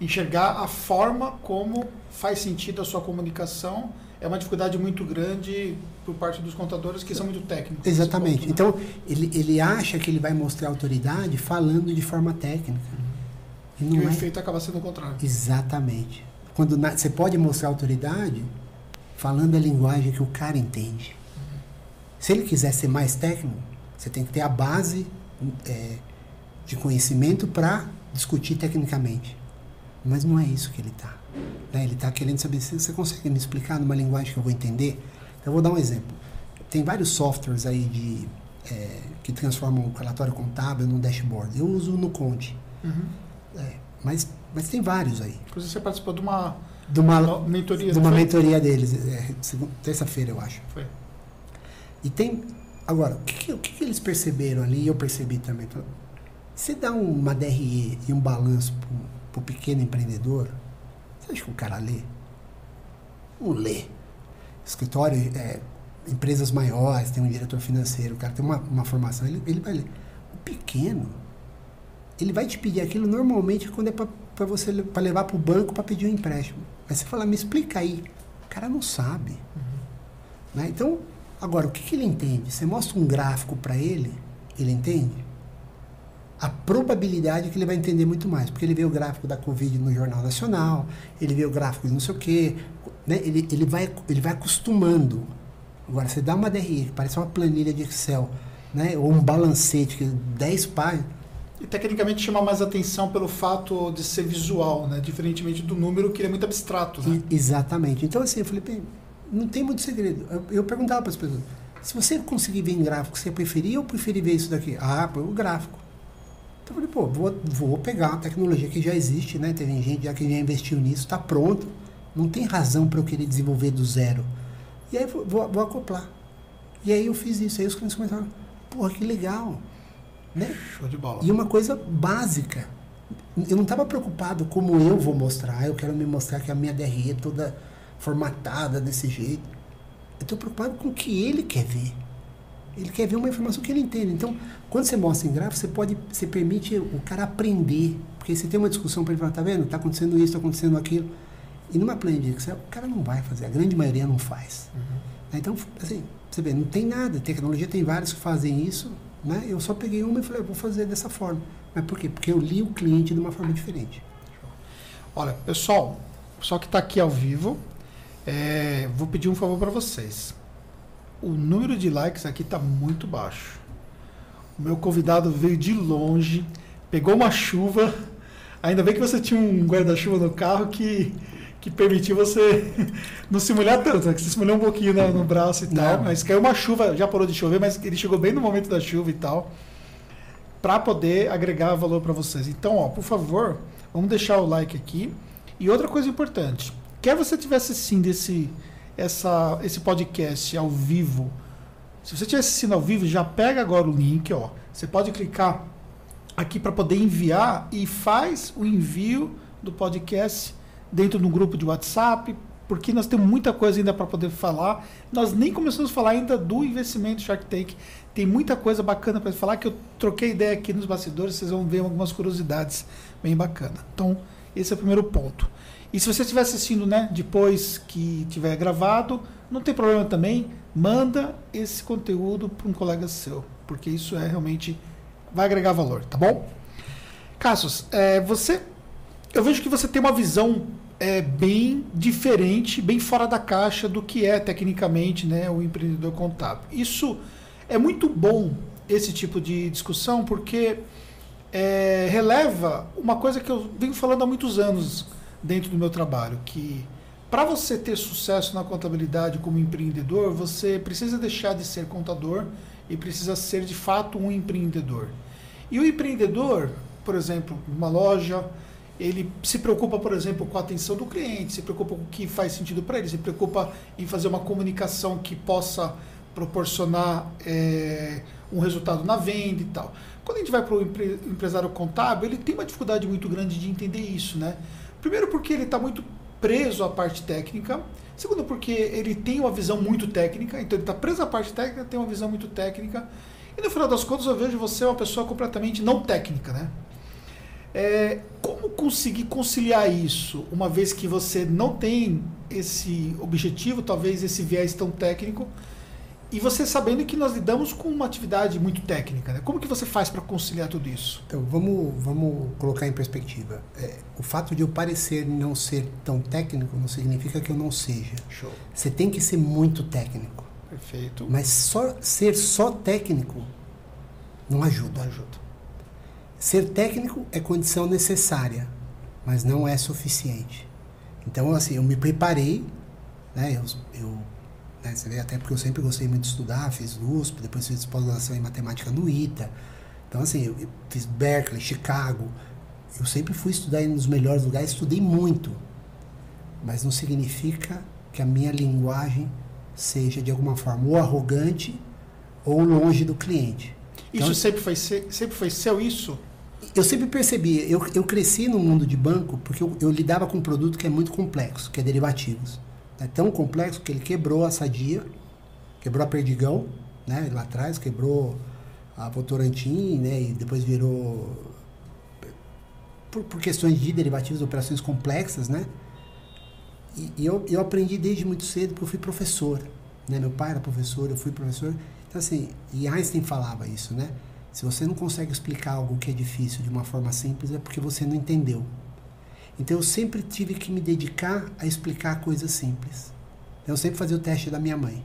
enxergar a forma como faz sentido a sua comunicação é uma dificuldade muito grande por parte dos contadores que são muito técnicos. Exatamente. Ponto, né? Então, ele, ele acha que ele vai mostrar autoridade falando de forma técnica. E, não e o é... efeito acaba sendo o contrário. Exatamente. Quando na... você pode mostrar autoridade falando a linguagem que o cara entende. Uhum. Se ele quiser ser mais técnico, você tem que ter a base é, de conhecimento para discutir tecnicamente. Mas não é isso que ele está. Né? Ele está querendo saber se você consegue me explicar numa linguagem que eu vou entender. Então, eu vou dar um exemplo. Tem vários softwares aí de, é, que transformam o relatório contábil num dashboard. Eu uso no Conte. Uhum. É, mas, mas tem vários aí. Inclusive, você participou de uma, de uma mentoria. De uma mentoria deles, é, terça-feira, eu acho. Foi. E tem. Agora, o que, o que eles perceberam ali, e eu percebi também. Você dá uma DRE e um balanço para o pequeno empreendedor, você acha que o cara lê? Não lê. Escritório, é, empresas maiores, tem um diretor financeiro, o cara tem uma, uma formação, ele, ele vai ler. O pequeno, ele vai te pedir aquilo normalmente quando é para você para levar para o banco para pedir um empréstimo. Mas você fala, me explica aí. O cara não sabe. Uhum. Né? Então, agora, o que, que ele entende? Você mostra um gráfico para ele, ele entende? a probabilidade é que ele vai entender muito mais, porque ele vê o gráfico da Covid no Jornal Nacional, ele vê o gráfico de não sei o quê, né? ele, ele, vai, ele vai acostumando. Agora, você dá uma DRI, que parece uma planilha de Excel, né? ou um balancete, que 10 páginas. E tecnicamente chama mais atenção pelo fato de ser visual, né? diferentemente do número que é muito abstrato. Né? E, exatamente. Então, assim, eu falei, bem, não tem muito segredo. Eu, eu perguntava para as pessoas, se você conseguir ver em gráfico, você preferia ou preferir ver isso daqui? Ah, o gráfico. Então eu falei, pô, vou, vou pegar uma tecnologia que já existe, né? Tem gente já que já investiu nisso, está pronto. Não tem razão para eu querer desenvolver do zero. E aí vou, vou, vou, acoplar. E aí eu fiz isso. Aí os clientes começaram, porra, que legal. Né? Show de bola. E uma coisa básica. Eu não estava preocupado como eu vou mostrar. Eu quero me mostrar que a minha DRE é toda formatada desse jeito. Eu estou preocupado com o que ele quer ver. Ele quer ver uma informação que ele entende. Então, quando você mostra em gráfico, você pode, você permite o cara aprender. Porque você tem uma discussão para ele falar, tá vendo? Está acontecendo isso, está acontecendo aquilo. E numa planilha de Excel, o cara não vai fazer. A grande maioria não faz. Uhum. Então, assim, você vê, não tem nada. Tecnologia tem vários que fazem isso. Né? Eu só peguei uma e falei, vou fazer dessa forma. Mas por quê? Porque eu li o cliente de uma forma diferente. Olha, pessoal, só que está aqui ao vivo, é, vou pedir um favor para vocês. O número de likes aqui está muito baixo. O meu convidado veio de longe, pegou uma chuva. Ainda bem que você tinha um guarda-chuva no carro que, que permitiu você não se molhar tanto, né? que você se molhou um pouquinho no, no braço e não. tal. Mas caiu uma chuva, já parou de chover, mas ele chegou bem no momento da chuva e tal, para poder agregar valor para vocês. Então, ó, por favor, vamos deixar o like aqui. E outra coisa importante, quer você tivesse assistindo esse, essa, esse podcast ao vivo, se você estiver assistindo ao vivo, já pega agora o link, ó. Você pode clicar aqui para poder enviar e faz o envio do podcast dentro de um grupo de WhatsApp, porque nós temos muita coisa ainda para poder falar. Nós nem começamos a falar ainda do investimento Shark Tank. Tem muita coisa bacana para falar que eu troquei ideia aqui nos bastidores, vocês vão ver algumas curiosidades bem bacanas. Então, esse é o primeiro ponto. E se você estiver assistindo né, depois que tiver gravado, não tem problema também, manda esse conteúdo para um colega seu, porque isso é realmente vai agregar valor, tá bom? Cassius, é, você, eu vejo que você tem uma visão é, bem diferente, bem fora da caixa do que é tecnicamente né, o empreendedor contábil. Isso é muito bom esse tipo de discussão porque é, releva uma coisa que eu venho falando há muitos anos dentro do meu trabalho, que para você ter sucesso na contabilidade como empreendedor, você precisa deixar de ser contador e precisa ser de fato um empreendedor. E o empreendedor, por exemplo, uma loja, ele se preocupa, por exemplo, com a atenção do cliente, se preocupa com o que faz sentido para ele, se preocupa em fazer uma comunicação que possa proporcionar é, um resultado na venda e tal. Quando a gente vai para o empresário contábil, ele tem uma dificuldade muito grande de entender isso, né? Primeiro porque ele está muito preso à parte técnica. Segundo porque ele tem uma visão muito técnica, então ele está preso à parte técnica, tem uma visão muito técnica. E no final das contas eu vejo você uma pessoa completamente não técnica, né? É, como conseguir conciliar isso, uma vez que você não tem esse objetivo, talvez esse viés tão técnico, e você sabendo que nós lidamos com uma atividade muito técnica, né? Como que você faz para conciliar tudo isso? Então, vamos, vamos colocar em perspectiva. É, o fato de eu parecer não ser tão técnico não significa que eu não seja. Show. Você tem que ser muito técnico. Perfeito. Mas só ser só técnico não ajuda. Não ajuda. Ser técnico é condição necessária, mas não é suficiente. Então, assim, eu me preparei, né? Eu, eu né? Você vê, até porque eu sempre gostei muito de estudar, fiz USP, depois fiz pós-graduação em matemática no ITA. Então, assim, eu fiz Berkeley, Chicago. Eu sempre fui estudar nos melhores lugares, estudei muito. Mas não significa que a minha linguagem seja, de alguma forma, ou arrogante ou longe do cliente. Então, isso sempre foi, sempre foi seu, isso? Eu sempre percebi, eu, eu cresci no mundo de banco porque eu, eu lidava com um produto que é muito complexo, que é derivativos. É tão complexo que ele quebrou a Sadia, quebrou a Perdigão, né, lá atrás, quebrou a Votorantim, né, e depois virou por, por questões de derivativos, operações complexas, né? E, e, eu, eu aprendi desde muito cedo, porque eu fui professor, né? Meu pai era professor, eu fui professor. Então, assim, e Einstein falava isso, né? Se você não consegue explicar algo que é difícil de uma forma simples, é porque você não entendeu. Então eu sempre tive que me dedicar a explicar coisas simples. Eu sempre fazia o teste da minha mãe.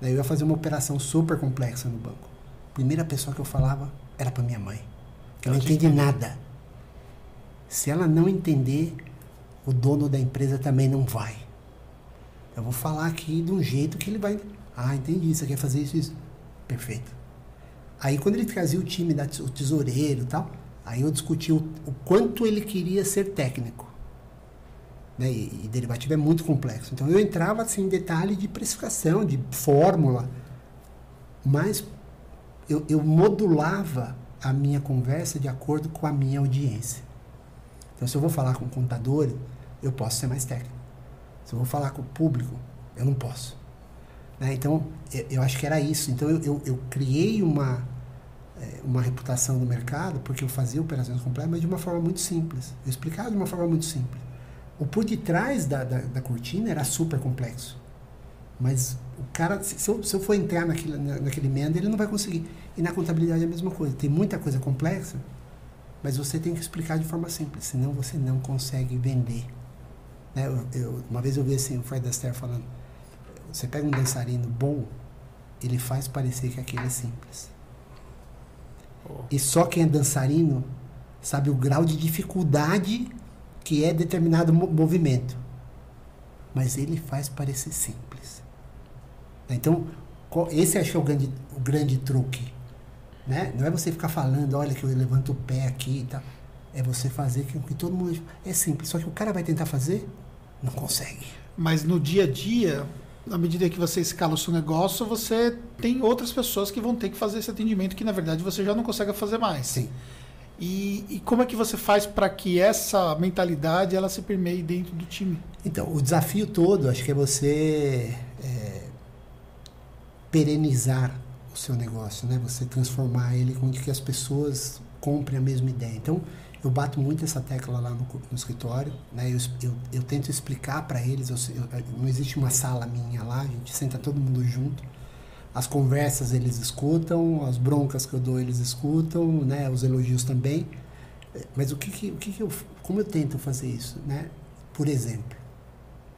Daí eu ia fazer uma operação super complexa no banco. A primeira pessoa que eu falava era para minha mãe. Que ela não entende nada. Se ela não entender, o dono da empresa também não vai. Eu vou falar aqui de um jeito que ele vai. Ah, entendi. Você quer fazer isso, isso. Perfeito. Aí quando ele trazia o time, da, o tesoureiro tal, Aí eu discuti o, o quanto ele queria ser técnico. Né? E, e, derivativo é muito complexo. Então eu entrava assim, em detalhe de precificação, de fórmula, mas eu, eu modulava a minha conversa de acordo com a minha audiência. Então, se eu vou falar com o contador, eu posso ser mais técnico. Se eu vou falar com o público, eu não posso. Né? Então, eu, acho que era isso. Então, eu, eu, eu criei uma, é, uma reputação no mercado porque eu fazia operações completas, mas de uma forma muito simples. Eu explicava de uma forma muito simples. O por detrás da, da, da cortina era super complexo. Mas o cara, se eu, se eu for entrar naquele, naquele meandro, ele não vai conseguir. E na contabilidade é a mesma coisa. Tem muita coisa complexa, mas você tem que explicar de forma simples, senão você não consegue vender. Né? Eu, eu, uma vez eu vi assim, o Fred Astaire falando, você pega um dançarino bom, ele faz parecer que aquele é simples. Oh. E só quem é dançarino sabe o grau de dificuldade que é determinado movimento. Mas ele faz parecer simples. Então, esse acho que é o grande, o grande truque. Né? Não é você ficar falando, olha que eu levanto o pé aqui e tal. É você fazer que, que todo mundo. É simples. Só que o cara vai tentar fazer, não consegue. Mas no dia a dia, na medida que você escala o seu negócio, você tem outras pessoas que vão ter que fazer esse atendimento que na verdade você já não consegue fazer mais. Sim. E, e como é que você faz para que essa mentalidade ela se permeie dentro do time? Então, o desafio todo, acho que é você é, perenizar o seu negócio, né? Você transformar ele com que as pessoas comprem a mesma ideia. Então, eu bato muito essa tecla lá no, no escritório, né? Eu, eu, eu tento explicar para eles, eu, não existe uma sala minha lá, a gente senta todo mundo junto. As conversas eles escutam, as broncas que eu dou eles escutam, né? Os elogios também. Mas o que, que o que, que eu, como eu tento fazer isso, né? Por exemplo,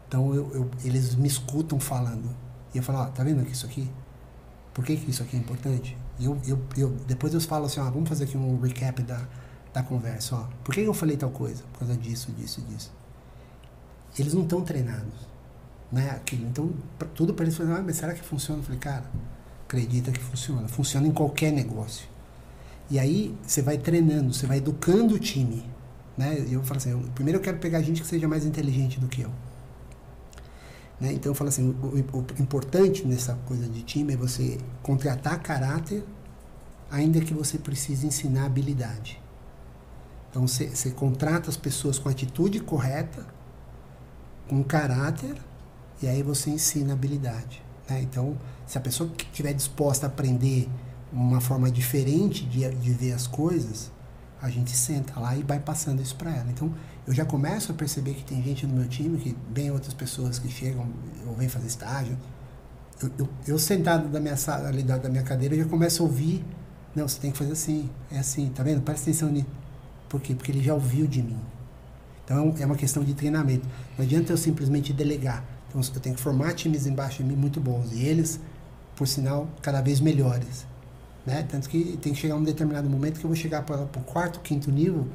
então eu, eu eles me escutam falando e eu falo, ó, tá vendo aqui isso aqui? Por que, que isso aqui é importante? E eu, eu, eu, depois eu falo assim, ó, vamos fazer aqui um recap da, da conversa. Ó. Por que eu falei tal coisa? Por causa disso, disso, disso. Eles não estão treinados. Né? Aquilo. Então, pra, tudo para eles, ah, mas será que funciona? Eu falei, cara, acredita que funciona. Funciona em qualquer negócio. E aí você vai treinando, você vai educando o time. Né? Eu falo assim, eu, primeiro eu quero pegar gente que seja mais inteligente do que eu. Né? Então eu falo assim, o, o, importante nessa coisa de time é você contratar caráter, ainda que você precise ensinar habilidade. Então você, contrata as pessoas com atitude correta, com caráter, e aí você ensina habilidade. Né? Então, se a pessoa estiver disposta a aprender uma forma diferente de, de ver as coisas, a gente senta lá e vai passando isso para ela. Então, eu já começo a perceber que tem gente no meu time, que vem outras pessoas que chegam ou vêm fazer estágio. Eu, eu, eu sentado da minha sala, ali da, da minha cadeira, eu já começo a ouvir. Não, você tem que fazer assim, é assim, tá vendo? Presta atenção nisso. Por quê? Porque ele já ouviu de mim. Então é uma questão de treinamento. Não adianta eu simplesmente delegar. Então eu tenho que formar times embaixo de mim muito bons. E eles, por sinal, cada vez melhores. Né? Tanto que tem que chegar um determinado momento que eu vou chegar para o quarto, quinto nível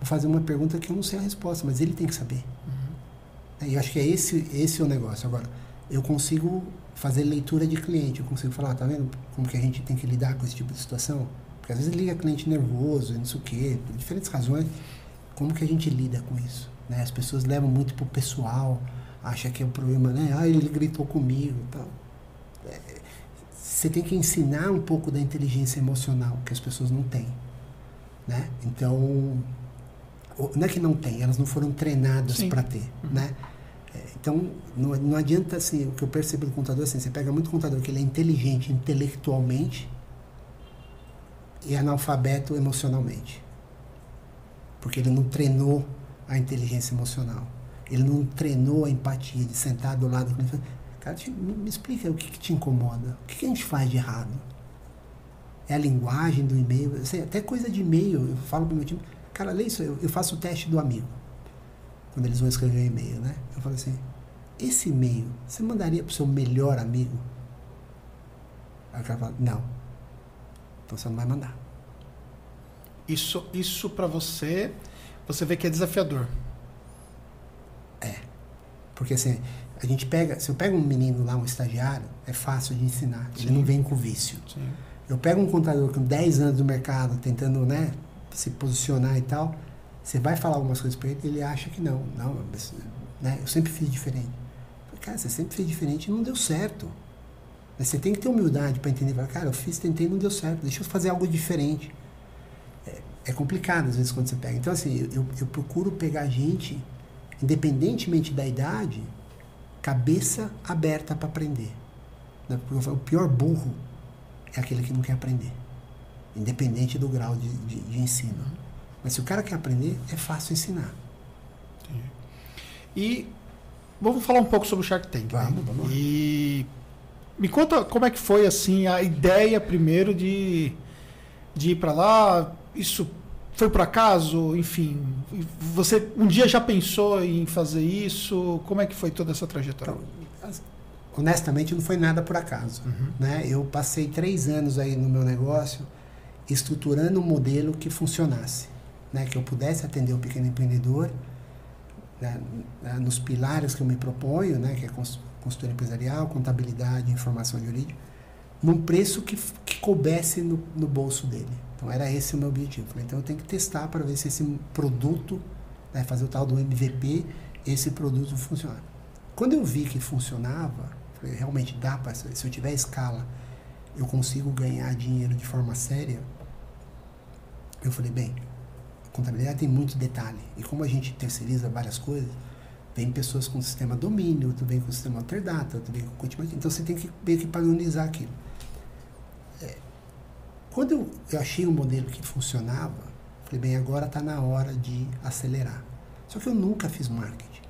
vou fazer uma pergunta que eu não sei a resposta, mas ele tem que saber. Uhum. E eu acho que é esse, esse é o negócio. Agora, eu consigo fazer leitura de cliente, eu consigo falar, tá vendo como que a gente tem que lidar com esse tipo de situação? Porque às vezes liga cliente nervoso, não sei o quê, por diferentes razões. Como que a gente lida com isso? Né? As pessoas levam muito pro pessoal, acha que é um problema, né? Ah, ele gritou comigo tal. É, você tem que ensinar um pouco da inteligência emocional que as pessoas não têm. Né? Então, não é que não tem, elas não foram treinadas para ter, uhum. né? É, então, não, não adianta, assim, o que eu percebo do contador, assim, você pega muito contador que ele é inteligente intelectualmente e analfabeto emocionalmente. Porque ele não treinou a inteligência emocional. Ele não treinou a empatia de sentar do lado do Cara, me explica o que, que te incomoda. O que, que, a gente faz de errado? É a linguagem do e-mail? Assim, até coisa de e-mail, eu falo para o meu time Cara, lê isso, eu, eu faço o teste do amigo. Quando eles vão escrever um e-mail, né? Eu falo assim, esse e-mail, você mandaria pro seu melhor amigo? Aí o cara fala, não. Então você não vai mandar. Isso, isso para você, você vê que é desafiador. É. Porque assim, a gente pega, se eu pego um menino lá, um estagiário, é fácil de ensinar. Sim. Ele não vem com vício. Sim. Eu pego um contador com 10 anos no mercado, tentando, né, se posicionar e tal, você vai falar algumas coisas para ele, ele acha que não. Não, Né? Eu sempre fiz diferente. Cara, você sempre fez diferente e não deu certo. Mas você tem que ter humildade para entender. Falar, cara, eu fiz, tentei não deu certo. Deixa eu fazer algo diferente. É, é complicado às vezes quando você pega. Então, assim, eu, eu procuro pegar gente, independentemente da idade, cabeça aberta para aprender. Né? Porque o pior burro é aquele que não quer aprender. Independente do grau de, de, de ensino. Mas se o cara quer aprender, é fácil ensinar. E vamos falar um pouco sobre o Shark Tank. Vamos, né? vamos lá. E me conta como é que foi assim a ideia primeiro de, de ir para lá. Isso foi por acaso? Enfim, você um dia já pensou em fazer isso? Como é que foi toda essa trajetória? Então, honestamente, não foi nada por acaso. Uhum. Né? Eu passei três anos aí no meu negócio estruturando um modelo que funcionasse, né? que eu pudesse atender o pequeno empreendedor né? nos pilares que eu me proponho, né? que é consultoria empresarial, contabilidade, informação jurídica, num preço que, que coubesse no, no bolso dele. Então era esse o meu objetivo. Falei, então eu tenho que testar para ver se esse produto, né, fazer o tal do MVP, esse produto funciona. Quando eu vi que funcionava, falei, realmente dá para, se eu tiver escala, eu consigo ganhar dinheiro de forma séria. Eu falei, bem, contabilidade tem muito detalhe. E como a gente terceiriza várias coisas, vem pessoas com sistema domínio, outro vem com sistema alterdata, outro vem com continuidade. Então você tem que meio que padronizar aquilo. É, quando eu, eu achei um modelo que funcionava, falei, bem, agora está na hora de acelerar. Só que eu nunca fiz marketing.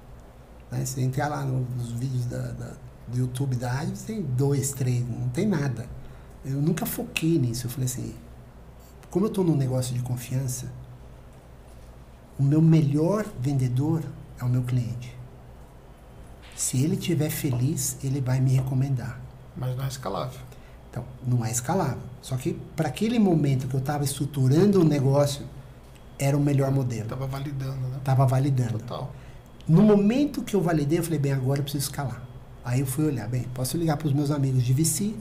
Né? Se entrar lá nos vídeos da, da, do YouTube da rádio, tem dois, três, não tem nada. Eu nunca foquei nisso. Eu falei assim, como eu estou num negócio de confiança, o meu melhor vendedor é o meu cliente. Se ele estiver feliz, ele vai me recomendar. Mas não é escalável. Então, não é escalável. Só que para aquele momento que eu estava estruturando o negócio, era o melhor modelo. Estava validando, né? Estava validando. Total. No momento que eu validei, eu falei, bem, agora eu preciso escalar. Aí eu fui olhar, bem, posso ligar para os meus amigos de VC.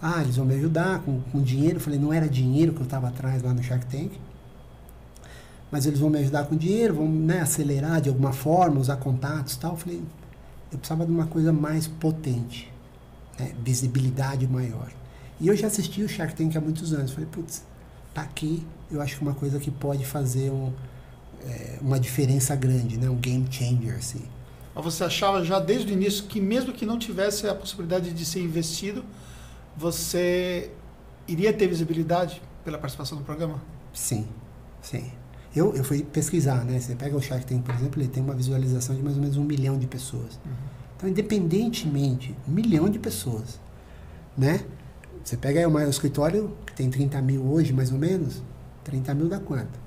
Ah, eles vão me ajudar com, com dinheiro. Eu falei, não era dinheiro que eu estava atrás lá no Shark Tank. Mas eles vão me ajudar com dinheiro, vão né, acelerar de alguma forma, usar contatos e tal. Eu falei, eu precisava de uma coisa mais potente, né, visibilidade maior. E eu já assisti o Shark Tank há muitos anos. Falei, putz, tá aqui, eu acho que é uma coisa que pode fazer um, é, uma diferença grande, né? um game changer. Assim. Mas você achava já desde o início que mesmo que não tivesse a possibilidade de ser investido, você iria ter visibilidade pela participação no programa? Sim, sim. Eu, eu fui pesquisar, né? Você pega o Shark Tank, por exemplo, ele tem uma visualização de mais ou menos um milhão de pessoas. Uhum. Então, independentemente, um milhão de pessoas, né? Você pega aí o meu escritório, que tem 30 mil hoje, mais ou menos, 30 mil dá quanto?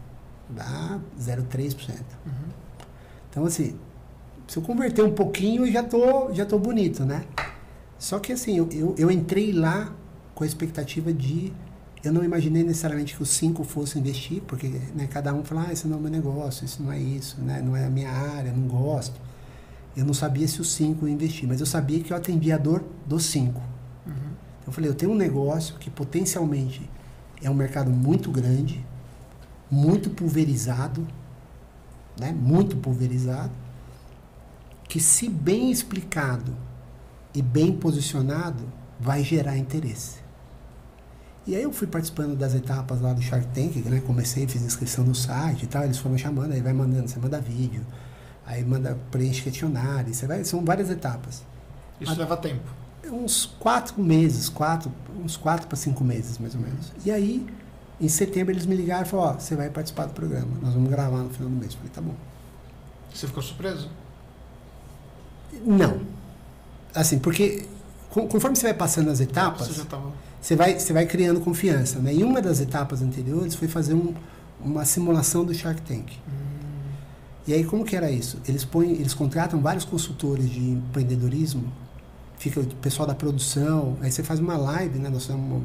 Dá 0,3%. Uhum. Então, assim, se eu converter um pouquinho, eu já tô, já tô bonito, né? Só que, assim, eu, eu, eu entrei lá com a expectativa de... Eu não imaginei necessariamente que os cinco fossem investir, porque né, cada um fala, ah, esse não é o meu negócio, isso não é isso, né? não é a minha área, não gosto. Eu não sabia se os cinco iam investir, mas eu sabia que eu atendia a dor dos cinco. Uhum. Então, eu falei, eu tenho um negócio que potencialmente é um mercado muito grande, muito pulverizado, né? muito pulverizado, que se bem explicado e bem posicionado, vai gerar interesse. E aí eu fui participando das etapas lá do Shark Tank, né? Comecei, fiz inscrição no site e tal, eles foram chamando, aí vai mandando, você manda vídeo, aí manda, preenche questionário, você vai, são várias etapas. Isso A- leva tempo. Uns quatro meses, quatro, uns quatro para cinco meses, mais ou menos. E aí, em setembro, eles me ligaram e falaram, ó, você vai participar do programa, nós vamos gravar no final do mês. Eu falei, tá bom. Você ficou surpreso? Não. Assim, porque con- conforme você vai passando as etapas, Você já estava. Você vai, você vai criando confiança. Né? E uma das etapas anteriores foi fazer um, uma simulação do Shark Tank. E aí, como que era isso? Eles, põem, eles contratam vários consultores de empreendedorismo, fica o pessoal da produção, aí você faz uma live, né? Nós um-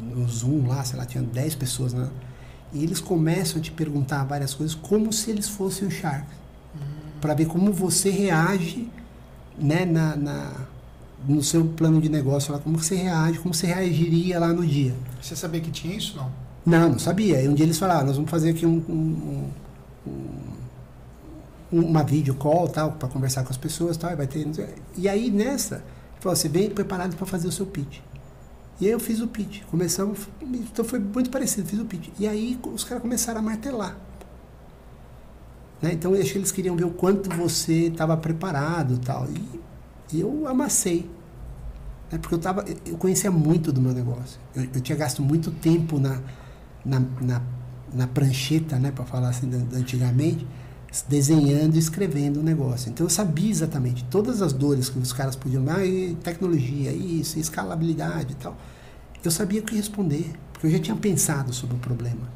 no Zoom lá, sei lá, tinha 10 pessoas, né? E eles começam a te perguntar várias coisas como se eles fossem o Shark. Para ver como você reage, né, na, na- no seu plano de negócio lá, como você reage, como você reagiria lá no dia. Você sabia que tinha isso? Não. Não, não sabia. Aí um dia eles falaram, "Ah, nós vamos fazer aqui um, um, um- uma vídeo call tal para conversar com as pessoas tal, e vai ter e aí nessa falou, você vem preparado para fazer o seu pitch. E aí eu fiz o pitch. Começamos, então foi muito parecido, fiz o pitch. E aí os caras começaram a martelar. Né? Então eu acho que eles queriam ver o quanto você estava preparado tal. E, e eu amassei. Né? Porque eu, tava, eu conhecia muito do meu negócio. Eu, eu tinha gasto muito tempo na, na, na, na prancheta, né? para falar assim, antigamente desenhando e escrevendo o negócio. Então eu sabia exatamente todas as dores que os caras podiam ah, tecnologia, isso, escalabilidade e tal. Eu sabia o que responder, porque eu já tinha pensado sobre o problema.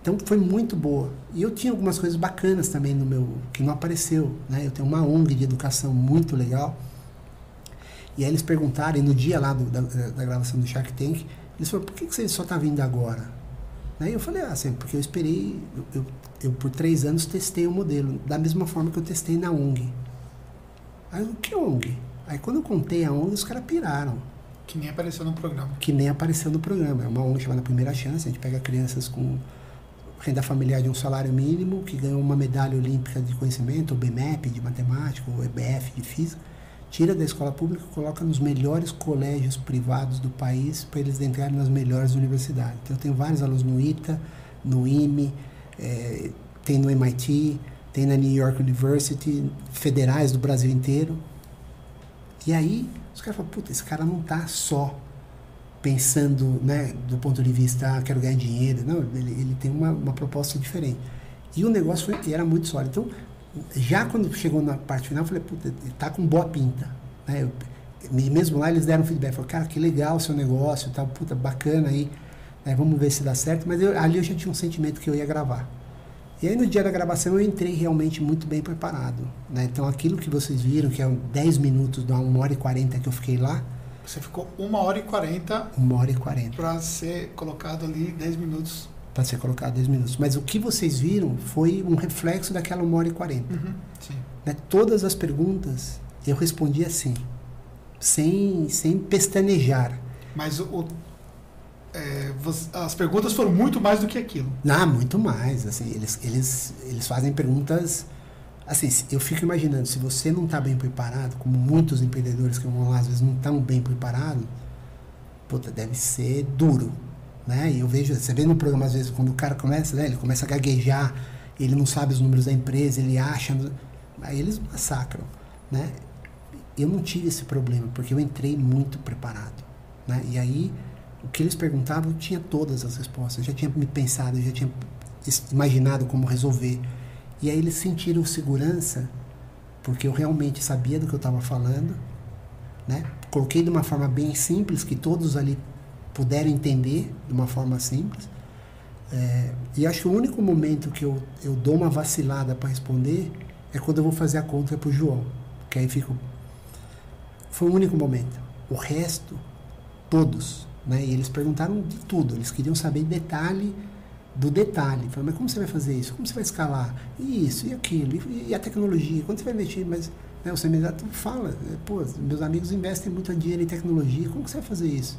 Então foi muito boa. E eu tinha algumas coisas bacanas também no meu que não apareceu, né? Eu tenho uma ONG de educação muito legal. E aí eles perguntaram, no dia lá do, da, da, gravação do Shark Tank, eles falaram, por que, que você só está vindo agora? Aí eu falei, ah, assim, porque eu esperei, eu, eu eu por três anos testei o modelo, da mesma forma que eu testei na ONG. Aí o que ONG? Aí quando eu contei a ONG, os caras piraram. Que nem apareceu no programa. Que nem apareceu no programa. É uma ONG chamada Primeira Chance, a gente pega crianças com renda familiar de um salário mínimo, que ganham uma medalha olímpica de conhecimento, o BMEP de matemática, o EBF de física, tira da escola pública e coloca nos melhores colégios privados do país para eles entrarem nas melhores universidades. Então eu tenho vários alunos no ITA, no IME, é, tem no MIT, tem na New York University, federais do Brasil inteiro. E aí, os caras falam, puta, esse cara não está só pensando, né, do ponto de vista, ah, quero ganhar dinheiro. Não, ele, ele tem uma, uma proposta diferente. E o negócio foi, era muito sólido. Então, já quando chegou na parte final, eu falei, puta, tá com boa pinta. Né? Eu, mesmo lá eles deram feedback, falaram, cara, que legal o seu negócio, tá, puta, bacana aí né, vamos ver se dá certo. Mas eu, ali eu já tinha um sentimento que eu ia gravar. E aí no dia da gravação eu entrei realmente muito bem preparado. Né? Então aquilo que vocês viram, que é 10 minutos, da 1 hora e 40 que eu fiquei lá. Você ficou 1 hora e 40. 1 hora e 40. Para ser colocado ali 10 minutos. Para ser colocado 10 minutos. Mas o que vocês viram foi um reflexo daquela 1 hora e 40. Uhum, sim. Né? Todas as perguntas eu respondi assim, sem, sem pestanejar. Mas o, é, as perguntas foram muito mais do que aquilo. Ah, muito mais. Assim, eles, eles, eles fazem perguntas. Assim, eu fico imaginando, se você não está bem preparado, como muitos empreendedores que vão lá às vezes não estão bem preparados, puta, deve ser duro. Né? E eu vejo, você vê no programa às vezes, quando o cara começa, né, ele começa a gaguejar, ele não sabe os números da empresa, ele acha. Aí eles massacram. Né? Eu não tive esse problema, porque eu entrei muito preparado. Né? E aí o que eles perguntavam, eu tinha todas as respostas. Eu já tinha me pensado, eu já tinha imaginado como resolver. E aí eles sentiram segurança, porque eu realmente sabia do que eu estava falando. Né? Coloquei de uma forma bem simples, que todos ali puderam entender de uma forma simples. É, e acho que o único momento que eu, eu dou uma vacilada para responder é quando eu vou fazer a conta para o João. Que aí fico. Foi o único momento. O resto, todos, né? E eles perguntaram de tudo, eles queriam saber detalhe do detalhe. Falaram, mas como você vai fazer isso? Como você vai escalar? Isso, e aquilo, e, e a tecnologia? Quando você vai investir? Mas né, o seminário fala, é, pô, meus amigos investem muito dinheiro em tecnologia, como que você vai fazer isso?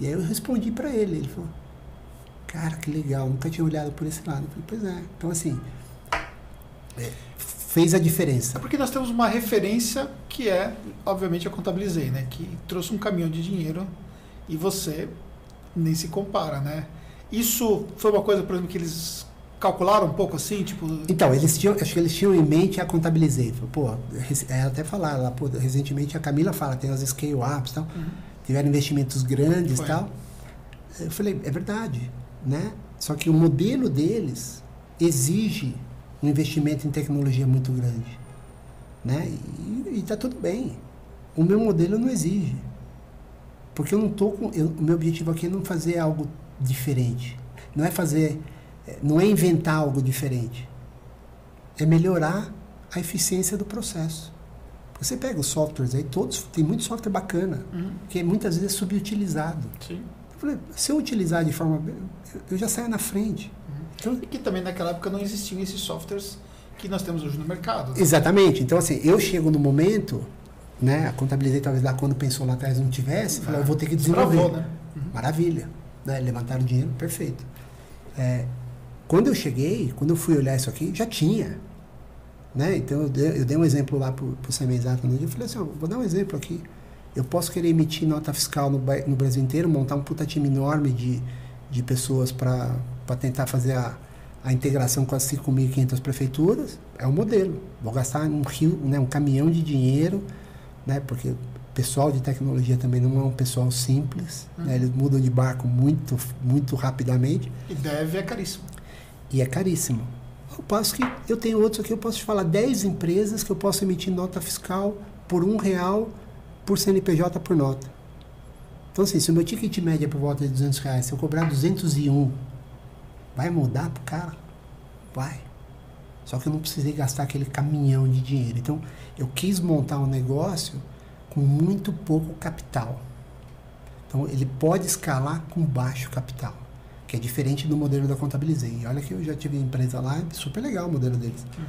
E aí eu respondi para ele, ele falou, cara, que legal, nunca tinha olhado por esse lado. Eu falei, pois é. Então, assim, é, fez a diferença. É porque nós temos uma referência que é, obviamente, a Contabilizei, né? Que trouxe um caminhão de dinheiro e você nem se compara, né? Isso foi uma coisa, por exemplo, que eles calcularam um pouco assim, tipo... Então, eles tinham, acho que eles tinham em mente a contabilizei. Pô, é, até falaram lá, pô, recentemente a Camila fala, tem as scale-ups e tal, uhum. Tiveram investimentos grandes e tal. Eu falei, é verdade, né? Só que o modelo deles exige um investimento em tecnologia muito grande, né? E, está tudo bem. O meu modelo não exige. Porque eu não tô com. Eu, o meu objetivo aqui é não fazer algo diferente. Não é fazer. Não é inventar algo diferente. É melhorar a eficiência do processo. Você pega os softwares aí, todos. Tem muito software bacana, uhum. que muitas vezes é subutilizado. Sim. Eu falei, se eu utilizar de forma. Eu já saio na frente. Uhum. Então, e que também naquela época não existiam esses softwares que nós temos hoje no mercado. Né? Exatamente. Então, assim, eu chego no momento né? A contabilizei talvez lá quando pensou lá atrás não tivesse, falei, eu vou ter que desenvolver. Travou, né? Uhum. Maravilha. Né? Levantaram dinheiro, perfeito. É, quando eu cheguei, quando eu fui olhar isso aqui, já tinha. Né? Então eu dei, eu dei um exemplo lá para o Semenzato no dia. Eu falei assim: ó, vou dar um exemplo aqui. Eu posso querer emitir nota fiscal no, no Brasil inteiro, montar um puta time enorme de, de pessoas para tentar fazer a, a integração com as 5.500 prefeituras. É o um modelo. Vou gastar um, rio, né, um caminhão de dinheiro, né, porque o pessoal de tecnologia também não é um pessoal simples. Né, uhum. Né, eles mudam de barco muito, muito rapidamente. E deve é caríssimo. E é caríssimo. Eu posso que eu tenho outros aqui, eu posso te falar 10 empresas que eu posso emitir nota fiscal por um real por CNPJ por nota. Então, assim, se o meu ticket médio é por volta de 200 reais, se eu cobrar 201, vai mudar pro cara? Vai. Só que eu não precisei gastar aquele caminhão de dinheiro. Então, eu quis montar um negócio com muito pouco capital. Então, ele pode escalar com baixo capital que é diferente do modelo da Contabilizei. Olha que eu já tive empresa lá, super legal o modelo deles. Uhum.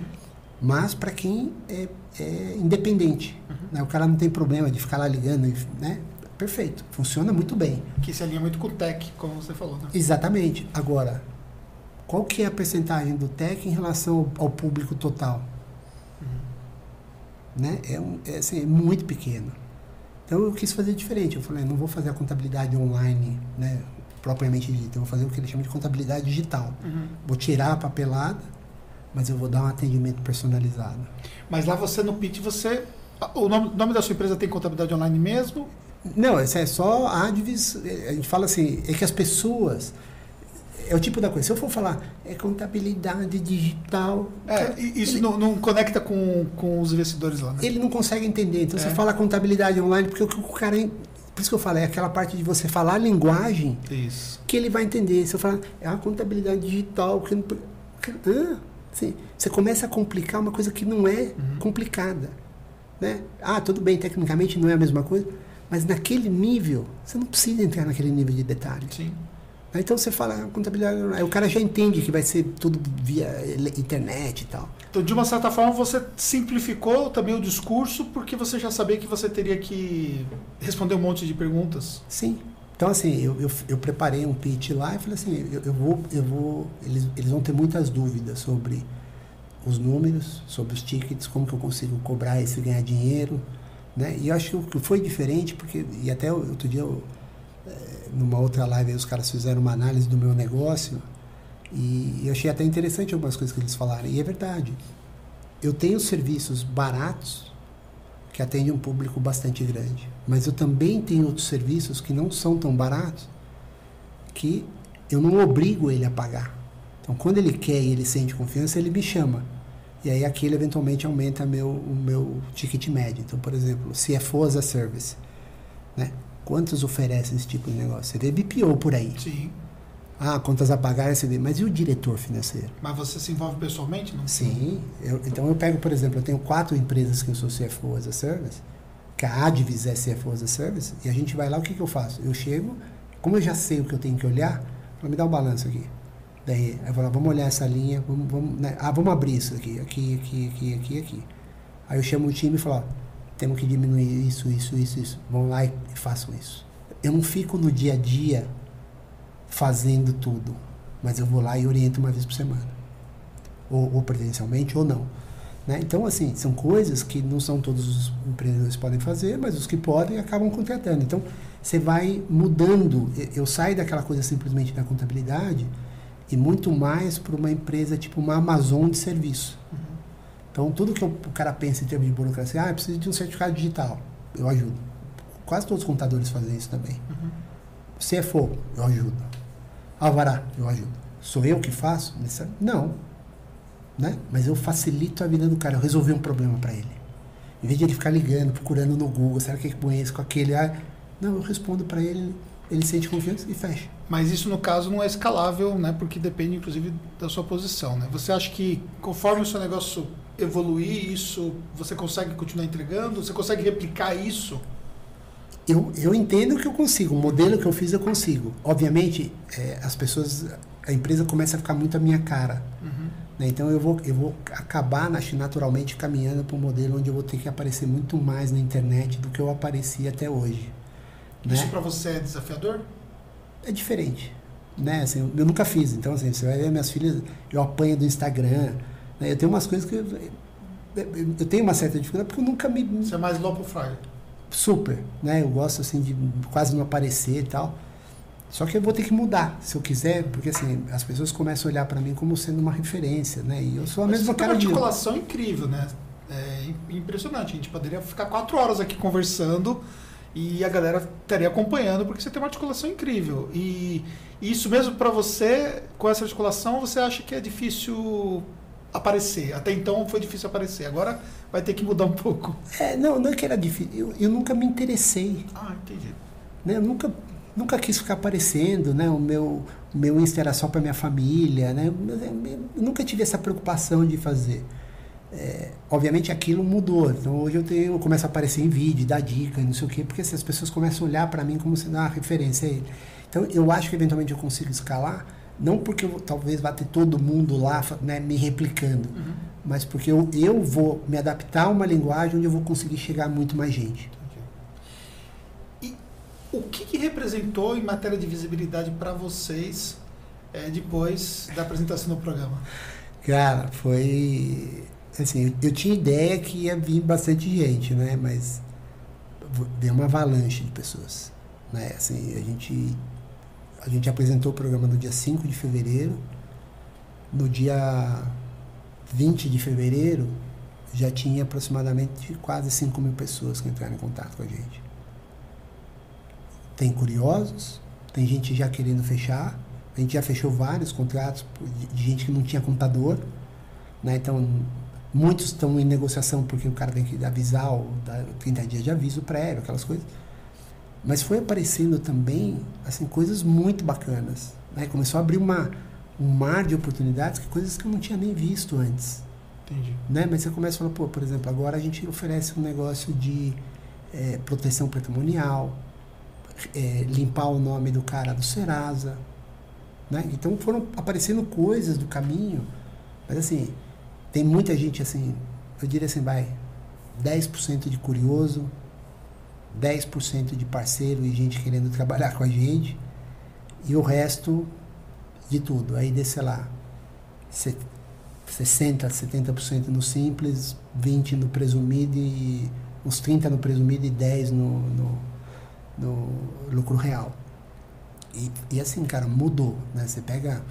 Mas para quem é, é independente, uhum. né? o cara não tem problema de ficar lá ligando, né? Perfeito, funciona muito bem. Que se alinha muito com o tech, como você falou. Né? Exatamente. Agora, qual que é a percentagem do tech em relação ao, ao público total? Uhum. Né? É, um, é, assim, é muito pequeno. Então eu quis fazer diferente. Eu falei, não vou fazer a contabilidade online, né? Propriamente dita. Eu vou fazer o que ele chama de contabilidade digital. Uhum. Vou tirar a papelada, mas eu vou dar um atendimento personalizado. Mas lá você no pitch, você. O nome, nome da sua empresa tem contabilidade online mesmo? Não, isso é só Advis. A gente fala assim, é que as pessoas. É o tipo da coisa. Se eu for falar, é contabilidade digital. É, isso ele, não, não, conecta com, com os investidores lá, né? Ele não consegue entender. Então é. você fala contabilidade online, porque o, o cara por isso que eu falei, é aquela parte de você falar a linguagem isso. que ele vai entender. Se eu falar, é a contabilidade digital. Que, ah, assim, você começa a complicar uma coisa que não é uhum. complicada. Né? Ah, tudo bem, tecnicamente não é a mesma coisa, mas naquele nível, você não precisa entrar naquele nível de detalhe. Sim. Então você fala ah, contabilidade, aí o cara já entende que vai ser tudo via internet e tal. Então, de uma certa forma, você simplificou também o discurso porque você já sabia que você teria que responder um monte de perguntas. Sim. Então, assim, eu, eu, eu preparei um pitch lá e falei assim, eu, eu vou, eu vou, eles, eles vão ter muitas dúvidas sobre os números, sobre os tickets, como que eu consigo cobrar isso e ganhar dinheiro, né? E eu acho que foi diferente porque, e até outro dia eu, numa outra live os caras fizeram uma análise do meu negócio e achei até interessante algumas coisas que eles falaram. E é verdade. Eu tenho serviços baratos que atendem um público bastante grande, mas eu também tenho outros serviços que não são tão baratos que eu não obrigo ele a pagar. Então, quando ele quer e ele sente confiança, ele me chama. E aí aquele eventualmente aumenta meu, o meu ticket médio. Então, por exemplo, CFO as a service. Né? Quantos oferecem esse tipo de negócio? Você vê BPO por aí. Sim. Ah, contas a pagar, vê. Mas e o diretor financeiro? Mas você se envolve pessoalmente? Não? Sim. Eu, então eu pego, por exemplo, eu tenho quatro empresas que eu sou CFO as a Service, que a Advis é CFO as a Service, e a gente vai lá, o que, que eu faço? Eu chego, como eu já sei o que eu tenho que olhar, vou me dar um balanço aqui. Daí, eu vou lá, vamos olhar essa linha, vamos, vamos, né? ah, vamos abrir isso aqui, aqui, aqui, aqui, aqui, aqui. Aí eu chamo o time e falo, ó, temos que diminuir isso, isso, isso, isso. Vão lá e façam isso. Eu não fico no dia a dia fazendo tudo, mas eu vou lá e oriento uma vez por semana. Ou, ou presencialmente ou não. Né? Então, assim, são coisas que não são todos os empreendedores podem fazer, mas os que podem acabam contratando. Então, você vai mudando. Eu saio daquela coisa simplesmente da contabilidade e muito mais para uma empresa tipo uma Amazon de serviço. Uhum. Então, tudo que o cara pensa em termos de burocracia, ah, precisa de um certificado digital, eu ajudo. Quase todos os contadores fazem isso também. Uhum. CFO, eu ajudo. Alvará, eu ajudo. Sou eu que faço? Não. Né? Mas eu facilito a vida do cara, eu resolvi um problema para ele. Em vez de ele ficar ligando, procurando no Google, será que é conheço com aquele? Ah, não, eu respondo para ele, ele sente confiança e fecha. Mas isso, no caso, não é escalável, né? Porque depende, inclusive, da sua posição, né? Você acha que, conforme o seu negócio evoluir isso? Você consegue continuar entregando? Você consegue replicar isso? Eu, eu entendo que eu consigo. O modelo que eu fiz, eu consigo. Obviamente, é, as pessoas... A empresa começa a ficar muito a minha cara. Uhum. Né? Então, eu vou, eu vou acabar naturalmente caminhando para um modelo onde eu vou ter que aparecer muito mais na internet do que eu apareci até hoje. Né? Isso para você é desafiador? É diferente. Né? Assim, eu nunca fiz. Então, assim, você vai ver minhas filhas... Eu apanho do Instagram né? Eu tenho umas coisas que eu tenho uma certa dificuldade porque eu nunca me. Você é mais low profile. Super, né? Eu gosto assim de quase não aparecer e tal. Só que eu vou ter que mudar, se eu quiser, porque assim, as pessoas começam a olhar para mim como sendo uma referência, né? E eu sou a Mas mesma você tem cara uma de articulação incrível, né? É impressionante. A gente poderia ficar quatro horas aqui conversando e a galera estaria acompanhando porque você tem uma articulação incrível. E isso mesmo para você, com essa articulação, você acha que é difícil aparecer? Até então foi difícil aparecer. Agora vai ter que mudar um pouco. É, não, não é que era difícil. Eu, eu nunca me interessei. Ah, entendi. Né? Eu nunca, nunca quis ficar aparecendo, né? O meu, o meu Insta era só para minha família, né? Eu nunca tive essa preocupação de fazer. É, obviamente aquilo mudou. Então hoje eu tenho, eu começo a aparecer em vídeo, dar dica, não sei o quê, porque assim, as pessoas começam a olhar para mim como sendo uma referência a ele. Então eu acho que eventualmente eu consigo escalar, não porque eu, talvez vá ter todo mundo lá né, me replicando, Uhum. mas porque eu, eu vou me adaptar a uma linguagem onde eu vou conseguir chegar a muito mais gente. E o que, que representou em matéria de visibilidade para vocês é, depois da apresentação do programa? Cara, foi. Assim, eu, eu tinha ideia que ia vir bastante gente, né? Mas veio uma avalanche de pessoas. Né? Assim, a gente, a gente apresentou o programa no dia 5 de fevereiro. No dia 20 de fevereiro, já tinha aproximadamente quase 5 mil pessoas que entraram em contato com a gente. Tem curiosos, tem gente já querendo fechar. A gente já fechou vários contratos de, gente que não tinha contador. Né? Então, muitos estão em negociação porque o cara tem que avisar, ou dar 30 dias de aviso prévio, aquelas coisas. Mas foi aparecendo também assim coisas muito bacanas. Né? Começou a abrir uma, um mar de oportunidades, que coisas que eu não tinha nem visto antes. Entendi. Né? Mas você começa a falar, pô, por exemplo, agora a gente oferece um negócio de é, proteção patrimonial, é, limpar o nome do cara do Serasa. Né? Então foram aparecendo coisas do caminho, mas assim, tem muita gente assim, eu diria assim, vai, 10% de curioso, 10% de parceiro e gente querendo trabalhar com a gente, e o resto de tudo. Aí desse lá, 60%, 70% no simples, 20% no presumido e uns 30% no presumido e 10% no, no, no lucro real. E, e, assim, cara, mudou. Né? Você pega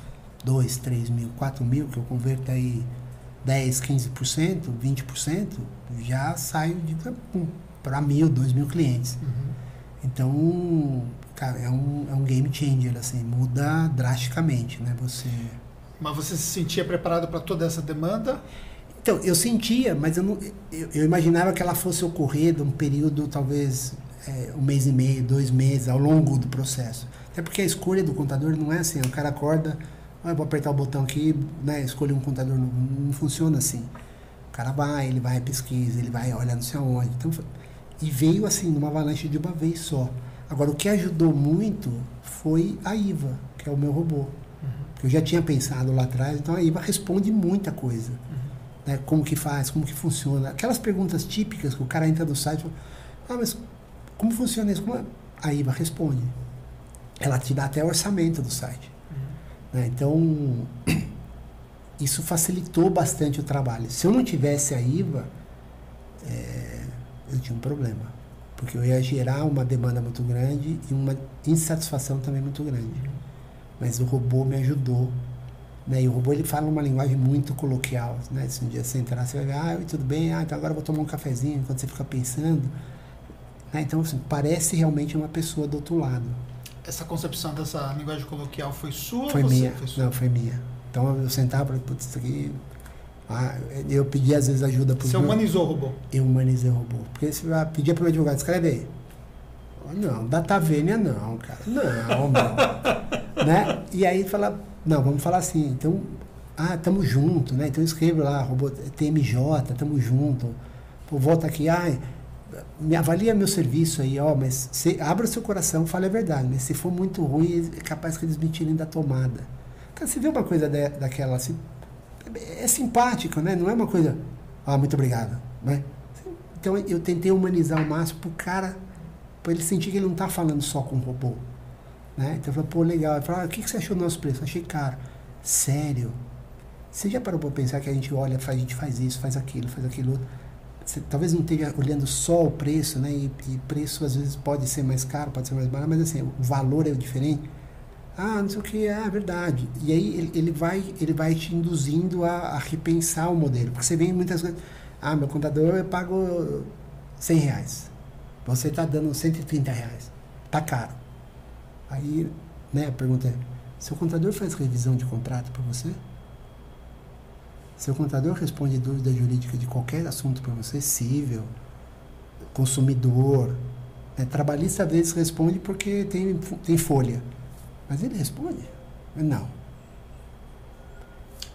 2, 3 mil, 4 mil, que eu converto aí 10, 15%, 20%, já saio de para mil, dois mil clientes. Uhum. Então, cara, é um, é um game changer, assim, muda drasticamente, né? Você. Mas você se sentia preparado para toda essa demanda? Então, eu sentia, mas eu, não, eu, eu imaginava que ela fosse ocorrer de um período, talvez, é, um mês e meio, dois meses, ao longo do processo. Até porque a escolha do contador não é assim, o cara acorda, ah, eu vou apertar o botão aqui, né, escolher um contador, não, não funciona assim. O cara vai, ele vai pesquisa, ele vai olhar não sei aonde. Então, e veio assim, numa avalanche de uma vez só. Agora, o que ajudou muito foi a IVA, que é o meu robô. Uhum. Eu já tinha pensado lá atrás, então a IVA responde muita coisa. Uhum. Né? Como que faz, como que funciona. Aquelas perguntas típicas que o cara entra no site e fala, ah, mas como funciona isso? Como é? A IVA responde. Ela te dá até o orçamento do site. Uhum. Né? Então, isso facilitou bastante o trabalho. Se eu não tivesse a IVA, é, eu tinha um problema. Porque eu ia gerar uma demanda muito grande e uma insatisfação também muito grande. Mas o robô me ajudou. Né? E o robô ele fala uma linguagem muito coloquial. Né? Se um dia você entrar, você vai ver, ah, tudo bem, ah, então agora eu vou tomar um cafezinho enquanto você fica pensando. Né? Então, assim, parece realmente uma pessoa do outro lado. Essa concepção dessa linguagem coloquial foi sua foi ou minha. Foi sua? Não, foi minha. Então eu sentava e falei, putz, isso aqui ah, eu pedi às vezes ajuda para Você humanizou o robô? Eu humanizei o robô. Porque você vai pedir para o advogado, escreve aí. Não, data vênia não, cara. Não, meu. né? E aí fala, não, vamos falar assim. Então, ah, tamo junto, né? Então escreve lá, robô TMJ, tamo junto. Pô, volta aqui, ai, me avalia meu serviço aí, ó, mas se, abra o seu coração, fale a verdade. Mas se for muito ruim, é capaz que eles me tirem da tomada. Cara, você vê uma coisa daquela assim, é simpático, né? Não é uma coisa, ah, muito obrigado, né? Então eu tentei humanizar o máximo pro cara, para ele sentir que ele não tá falando só com o robô, né? Então eu falei, pô, legal. Ele falou, ah, o que, que você achou do nosso preço? Achei caro. Sério? Você já parou para pensar que a gente olha, a gente faz isso, faz aquilo, faz aquilo outro? Você talvez não esteja olhando só o preço, né? E, e, preço às vezes pode ser mais caro, pode ser mais barato, mas assim, o valor é diferente. Ah, não sei o que, é verdade. E aí ele, ele, vai, ele vai te induzindo a, a, repensar o modelo. Porque você vê muitas coisas. Ah, meu contador eu pago 100 reais. Você está dando 130 reais. Tá caro. Aí, né, a pergunta é, seu contador faz revisão de contrato para você? Seu contador responde dúvida jurídica de qualquer assunto para você, civil, consumidor. Né? Trabalhista às vezes responde porque tem, tem folha. Mas ele responde? Não.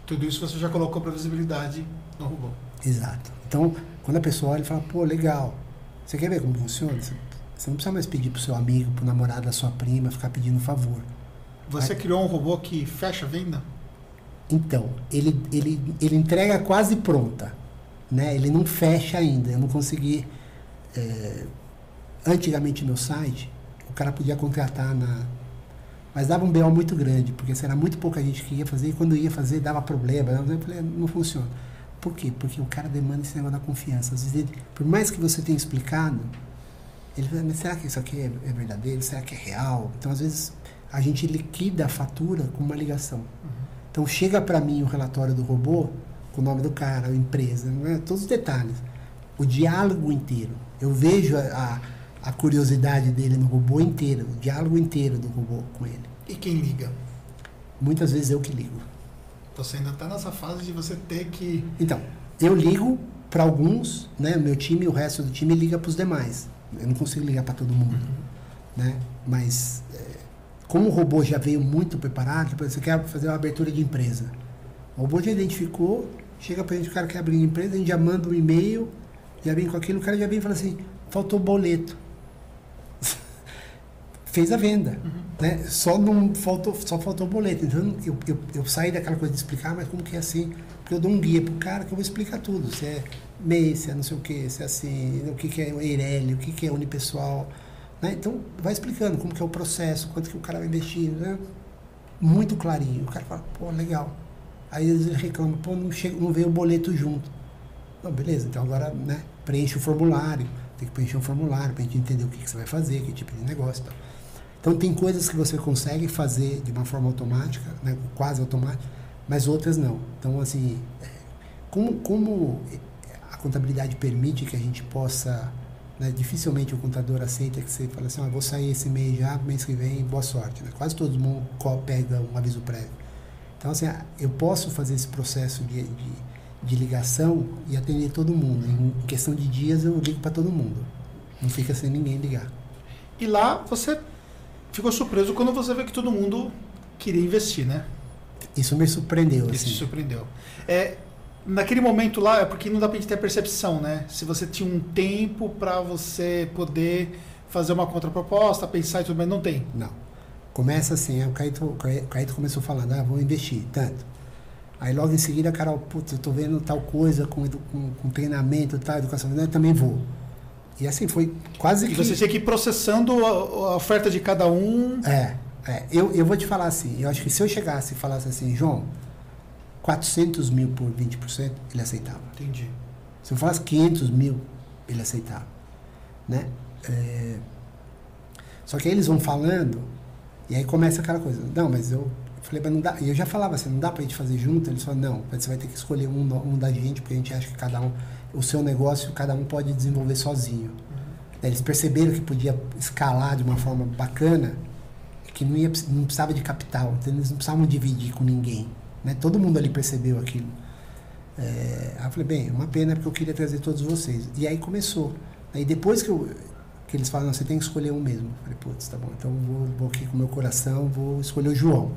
Tudo isso você já colocou para visibilidade no robô. Exato. Então, quando a pessoa olha e fala, pô, legal, você quer ver como funciona? Você não precisa mais pedir para o seu amigo, para o namorado da sua prima, ficar pedindo favor. Você Aí, criou um robô que fecha a venda? Então, ele, ele, ele entrega quase pronta. Né? Ele não fecha ainda. Eu não consegui. É, antigamente, meu site, o cara podia contratar na. Mas dava um BO muito grande, porque era muito pouca gente que ia fazer, e quando ia fazer dava problema. Eu falei, não funciona. Por quê? Porque o cara demanda esse negócio da confiança. Às vezes, ele, por mais que você tenha explicado, ele fala, mas será que isso aqui é, é verdadeiro? Será que é real? Então, às vezes, a gente liquida a fatura com uma ligação. Uhum. Então chega para mim o relatório do robô, com o nome do cara, a empresa, né? todos os detalhes. O diálogo inteiro. Eu vejo a, a, curiosidade dele no robô inteiro, o diálogo inteiro do robô com ele. E quem liga? Muitas vezes eu que ligo. Você ainda está nessa fase de você ter que. Então, eu ligo para alguns, né? Meu time e o resto do time liga para os demais. Eu não consigo ligar para todo mundo, uhum. né? Mas é, como o robô já veio muito preparado, você quer fazer uma abertura de empresa. O robô já identificou, chega para a gente, o cara quer abrir empresa, a gente já manda um e-mail, já vem com aquilo, o cara já vem e fala assim, faltou boleto. Fez a venda. Uhum. Né? Só, não faltou, só faltou boleto. Então eu, eu, eu, saí daquela coisa de explicar, mas como que é assim? Porque eu dou um guia pro cara que eu vou explicar tudo. Se é MEI, se é não sei o que, se é assim, o que, que é Eireli, o que, que é unipessoal né? Então, vai explicando como que é o processo, quanto que o cara vai investir, né? Muito clarinho. O cara fala, pô, legal. Aí ele reclama, pô, não, chega, não veio o boleto junto. Não, beleza, então agora, né, preenche o formulário. Tem que preencher o formulário para a gente entender o que, que, você vai fazer, que tipo de negócio e tal. Então, tem coisas que você consegue fazer de uma forma automática, né, quase automática, mas outras não. Então, assim, é, como, como a contabilidade permite que a gente possa né? Dificilmente o contador aceita que você fale assim, ah, vou sair esse mês já, mês que vem, boa sorte. Né? Quase todo mundo pega um aviso prévio. Então, assim, ah, eu posso fazer esse processo de, de, de ligação e atender todo mundo. Em questão de dias, eu ligo para todo mundo. Não fica sem ninguém ligar. E lá você ficou surpreso quando você vê que todo mundo queria investir, né? Isso me surpreendeu. Isso assim. surpreendeu. É, naquele momento lá, é porque não dá pra gente ter a percepção, né? Se você tinha um tempo para você poder fazer uma contraproposta, pensar e tudo, mas não tem. Não. Começa assim, o Caíto, o Caíto começou falando, ah, vou investir, tanto. Aí logo em seguida, Carol, putz, eu tô vendo tal coisa com, com, com treinamento, tal, educação, eu também vou. E assim foi quase e que... você tinha que ir processando a, a oferta de cada um. É, é. Eu, eu vou te falar assim, eu acho que se eu chegasse e falasse assim, João, 400 mil por 20%, ele aceitava. Entendi. Se eu falasse 500 mil, ele aceitava. Né? É... Só que aí eles vão falando, e aí começa aquela coisa. Não, mas eu, falei, mas não dá. E eu já falava assim, não dá pra gente fazer junto? Eles falaram, não, você vai ter que escolher um, um da gente, porque a gente acha que cada um, o seu negócio, cada um pode desenvolver sozinho. Uhum. Eles perceberam que podia escalar de uma forma bacana, que não, ia, não precisava de capital, então eles não precisavam dividir com ninguém. Né? Todo mundo ali percebeu aquilo. É, aí eu falei, bem, é uma pena porque eu queria trazer todos vocês. E aí começou. Aí depois que, eu, que eles falaram, você tem que escolher um mesmo. Eu falei, putz, tá bom, então vou, vou aqui com o meu coração, vou escolher o João.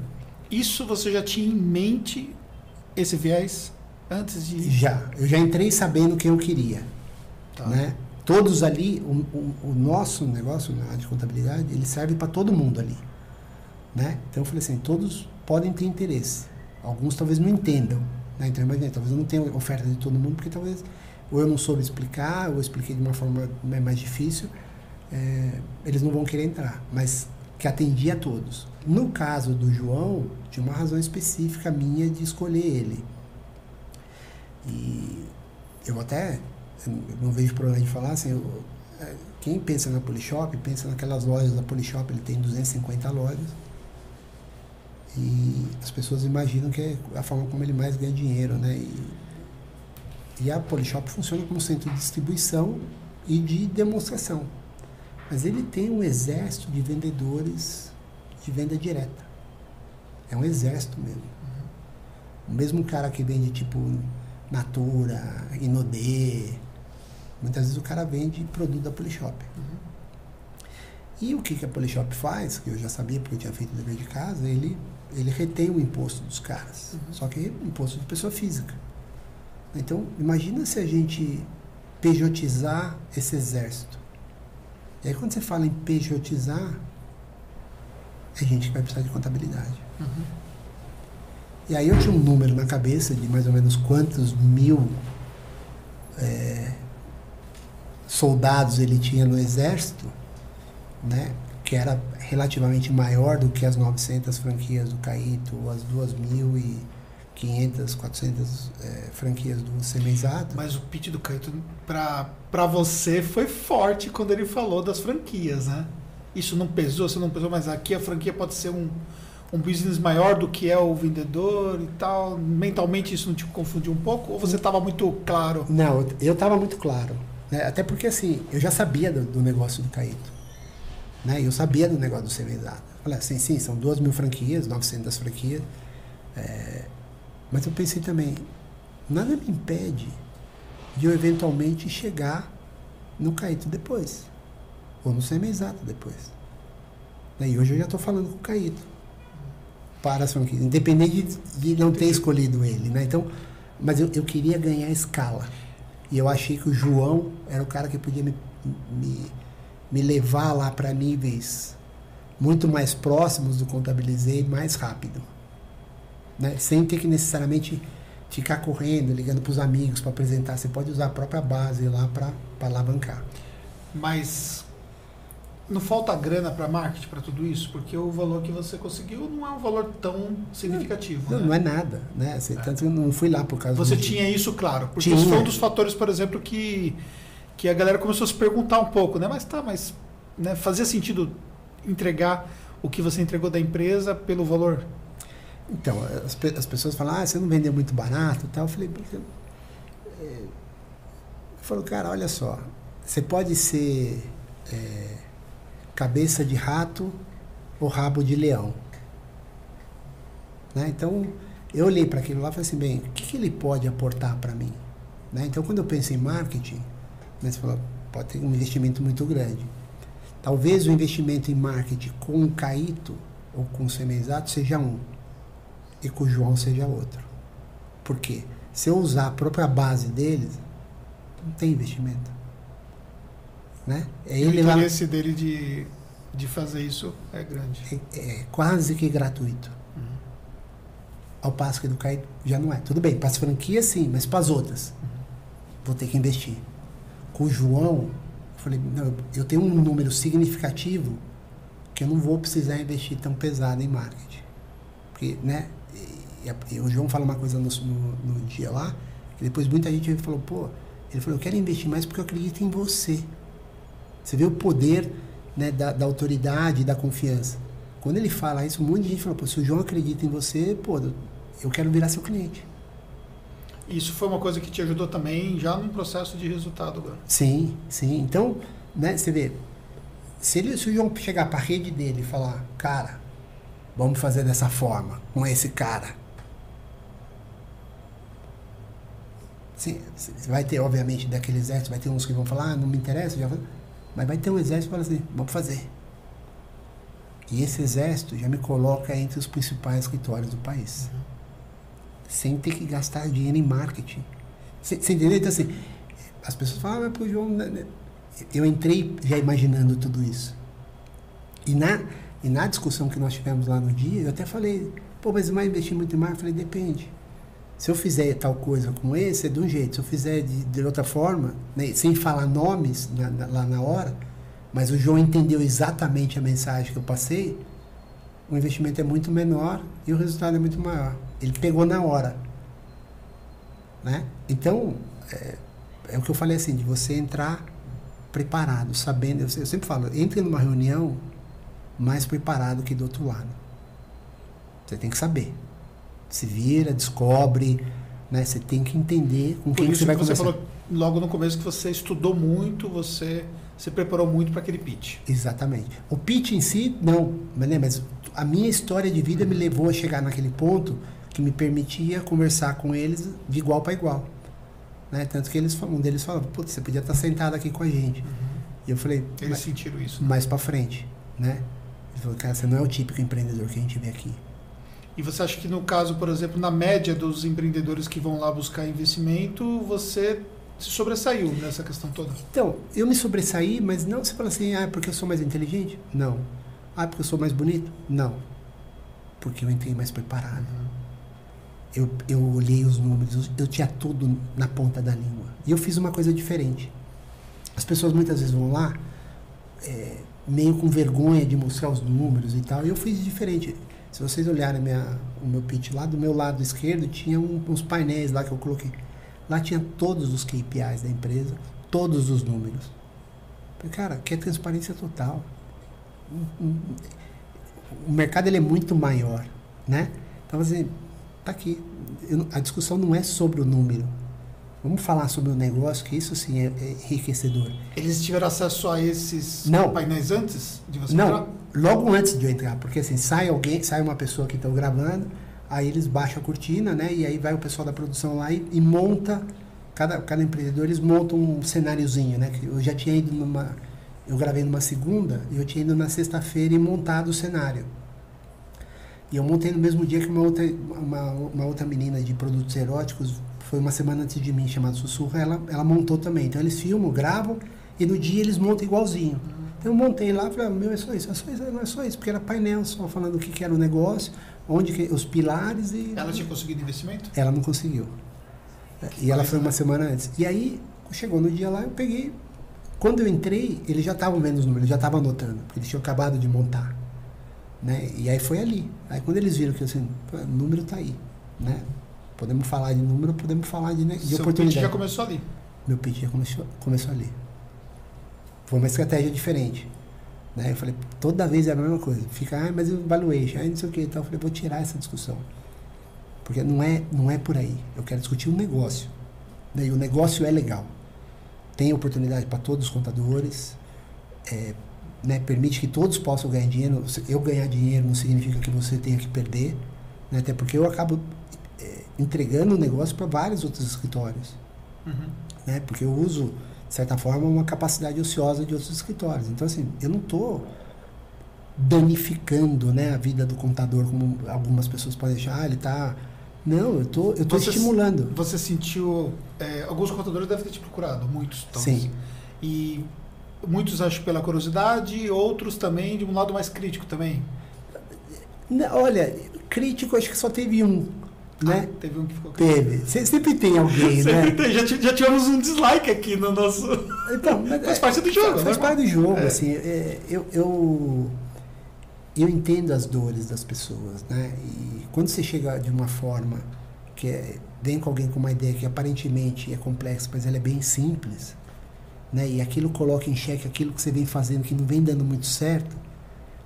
Isso você já tinha em mente esse viés antes de. Já. Eu já entrei sabendo quem eu queria. Tá. Né? Todos ali, o, o, o nosso negócio na de contabilidade, ele serve para todo mundo ali. Né? Então eu falei assim, todos podem ter interesse. Alguns talvez não entendam. Né? Então, imagina, talvez eu não tenha oferta de todo mundo, porque talvez ou eu não soube explicar, ou eu expliquei de uma forma mais difícil, é, eles não vão querer entrar. Mas que atendia a todos. No caso do João, tinha uma razão específica minha de escolher ele. E eu até não vejo problema de falar assim, eu, é, quem pensa na Polishop, pensa naquelas lojas da Polishop, ele tem 250 lojas. E as pessoas imaginam que é a forma como ele mais ganha dinheiro, né? E, e a Polishop funciona como centro de distribuição e de demonstração. Mas ele tem um exército de vendedores de venda direta. É um exército mesmo. O mesmo cara que vende tipo Natura, Inodê, muitas vezes o cara vende produto da Polishop. Uhum. E o que, que a Polishop faz, que eu já sabia porque eu tinha feito o dever de casa, ele, ele retém o imposto dos caras. Uhum. Só que é imposto de pessoa física. Então, imagina se a gente pejotizar esse exército. E aí quando você fala em pejotizar, é gente que vai precisar de contabilidade. Uhum. E aí eu tinha um número na cabeça de mais ou menos quantos mil é, soldados ele tinha no exército, né? que era relativamente maior do que as 900 franquias do Caíto, ou as 2.500, 400 é, franquias do Semenzato. Mas o pitch do Caíto, para você, foi forte quando ele falou das franquias, né? Isso não pesou, você não pesou, mas aqui a franquia pode ser um, um business maior do que é o vendedor e tal. Mentalmente isso não te confundiu um pouco? Ou você estava muito claro? Não, eu estava muito claro. Né? Até porque assim, eu já sabia do, do negócio do Caíto. Né? Eu sabia do negócio do Semenzato. Falei assim, sim, são duas mil franquias, 900 franquias. É, mas eu pensei também, nada me impede de eu eventualmente chegar no Caíto depois. Ou no Semenzato depois. Né? E hoje eu já estou falando com o Caíto. Para as franquias. Independente de, de não ter escolhido ele. Né? Então, mas eu, eu queria ganhar escala. E eu achei que o João era o cara que podia me, me, me levar lá para níveis muito mais próximos do contabilizei mais rápido. Né? Sem ter que necessariamente ficar correndo, ligando para os amigos para apresentar. Você pode usar a própria base lá para alavancar. Mas não falta grana para marketing, para tudo isso? Porque o valor que você conseguiu não é um valor tão significativo. Não, né? não é nada. Né? Assim, é. Tanto que eu não fui lá por causa Você tinha isso claro. Porque tinha. isso foi um dos fatores, por exemplo, que, que a galera começou a se perguntar um pouco, né? Mas tá, mas né, fazia sentido entregar o que você entregou da empresa pelo valor? Então, as, as pessoas falam, ah, você não vendeu muito barato tal. Eu falei, é, eu falo, cara, olha só, você pode ser. É, cabeça de rato ou rabo de leão. Né? Então, eu olhei para aquilo lá e falei assim, bem, o que, que ele pode aportar para mim? Né? Então, quando eu penso em marketing, né, você falou, pode ter um investimento muito grande. Talvez o investimento em marketing com o Caíto ou com o Semenzato seja um e com o João seja outro. Por quê? Se eu usar a própria base deles, não tem investimento. Né? É ele o interesse lá... dele de, de fazer isso é grande. É, é quase que gratuito. Uhum. Ao passo que do Caio já não é. Tudo bem, para as franquias sim, mas para as outras uhum. vou ter que investir. Com o João, eu falei, não, eu tenho um número significativo que eu não vou precisar investir tão pesado em marketing. Porque, né, e, e o João fala uma coisa no, no, no dia lá, que depois muita gente falou, pô, ele falou, eu quero investir mais porque eu acredito em você. Você vê o poder né, da, da autoridade, da confiança. Quando ele fala isso, um monte de gente fala, pô, se o João acredita em você, pô, eu quero virar seu cliente. Isso foi uma coisa que te ajudou também já no processo de resultado agora. Sim, sim. Então, né, você vê, se, ele, se o João chegar para a rede dele e falar, cara, vamos fazer dessa forma, com esse cara. Sim, vai ter, obviamente, daqueles exércitos, vai ter uns que vão falar, ah, não me interessa, já mas vai ter um exército para assim, vamos fazer. E esse exército já me coloca entre os principais escritórios do país. Uhum. Sem ter que gastar dinheiro em marketing. Você, entendeu? Então, assim, as pessoas falam, ah, mas pô, João. Né, né? Eu entrei já imaginando tudo isso. E na, e na discussão que nós tivemos lá no dia, eu até falei, pô, mas vai investir muito em marketing? Eu falei, depende. Se eu fizer tal coisa como esse, é de um jeito. Se eu fizer de, de outra forma, né, sem falar nomes na, na, lá na hora, mas o João entendeu exatamente a mensagem que eu passei, o investimento é muito menor e o resultado é muito maior. Ele pegou na hora. Né? Então, é, é, o que eu falei assim, de você entrar preparado, sabendo. Eu, eu sempre falo, entre numa reunião mais preparado que do outro lado. Você tem que saber. Se vira, descobre, né? Você tem que entender com quem você vai que conversar. Você falou logo no começo que você estudou muito, você se preparou muito para aquele pitch. Exatamente. O pitch em si, não, mas a minha história de vida me levou a chegar naquele ponto que me permitia conversar com eles de igual para igual. Né? Tanto que eles, um deles falava, putz, você podia estar sentado aqui com a gente. Uhum. E eu falei, eles sentiram isso. Né? Mais para frente, né? Ele falou, cara, você não é o típico empreendedor que a gente vê aqui. E você acha que no caso, por exemplo, na média dos empreendedores que vão lá buscar investimento, você se sobressaiu nessa questão toda? Então, eu me sobressaí, mas não você fala assim, ah, porque eu sou mais inteligente? Não. Ah, porque eu sou mais bonito? Não. Porque eu entrei mais preparado. Uhum. Eu, eu olhei os números, eu tinha tudo na ponta da língua. E eu fiz uma coisa diferente. As pessoas muitas vezes vão lá é, meio com vergonha de mostrar os números e tal, e eu fiz diferente. Se vocês olharem minha, o meu pitch lá, do meu lado esquerdo tinha um, uns painéis lá que eu coloquei. Lá tinha todos os KPIs da empresa, todos os números. Cara, que é transparência total. O mercado ele é muito maior, né? Então, assim, tá aqui. Eu, a discussão não é sobre o número. Vamos falar sobre o negócio, que isso sim é, é enriquecedor. Eles tiveram acesso a esses não. painéis antes de você não, entrar? logo antes de eu entrar, porque assim, sai alguém, sai uma pessoa que está gravando, aí eles baixam a cortina, né? E aí vai o pessoal da produção lá e, e monta, cada, cada empreendedor, eles montam um cenáriozinho, né? Eu já tinha ido numa, eu gravei numa segunda, e eu tinha ido na sexta-feira e montado o cenário. E eu montei no mesmo dia que uma outra, uma, uma outra menina de produtos eróticos, foi uma semana antes de mim, chamada Sussurra, ela, ela montou também. Então eles filmam, gravam, e no dia eles montam igualzinho. Então eu montei lá, falei, ah, meu, é só isso, é só isso, não é só isso, porque era painel só falando o que, que era o negócio, onde que, os pilares e. Ela tinha conseguido investimento? Ela não conseguiu. Que e ela foi uma semana antes. E aí, chegou no dia lá, eu peguei. Quando eu entrei, eles já estavam vendo os números, já estavam anotando, porque eles tinham acabado de montar. Né? E aí foi ali. Aí quando eles viram que assim, o número está aí. Né? Podemos falar de número, podemos falar de, né, de Seu oportunidade. pitch já começou ali. Meu pitch já começou, começou ali. Foi uma estratégia diferente. Né? Eu falei, toda vez é a mesma coisa. Fica, ah, mas o valuation, ah, não sei o que. Então eu falei, vou tirar essa discussão. Porque não é, não é por aí. Eu quero discutir um negócio. Né? E o negócio é legal. Tem oportunidade para todos os contadores. É, né, permite que todos possam ganhar dinheiro. Eu ganhar dinheiro não significa que você tenha que perder. Né? Até porque eu acabo entregando o negócio para vários outros escritórios. Uhum. Né? Porque eu uso de certa forma, uma capacidade ociosa de outros escritórios. Então, assim, eu não estou danificando né, a vida do contador, como algumas pessoas podem achar, ah, ele está... Não, eu tô, estou estimulando. Você sentiu... É, alguns contadores devem ter te procurado, muitos. Sim. E muitos acho pela curiosidade, outros também de um lado mais crítico também. Olha, crítico acho que só teve um, né? Ah, teve um que ficou Teve. Sempre tem alguém, Sempre né? Tem. Já, já tivemos um dislike aqui no nosso. Então, faz parte do jogo, Faz, faz né? parte do jogo, é. assim. É, eu, eu, eu entendo as dores das pessoas, né? E quando você chega de uma forma que é, vem com alguém com uma ideia que aparentemente é complexa, mas ela é bem simples, né? E aquilo coloca em xeque aquilo que você vem fazendo que não vem dando muito certo,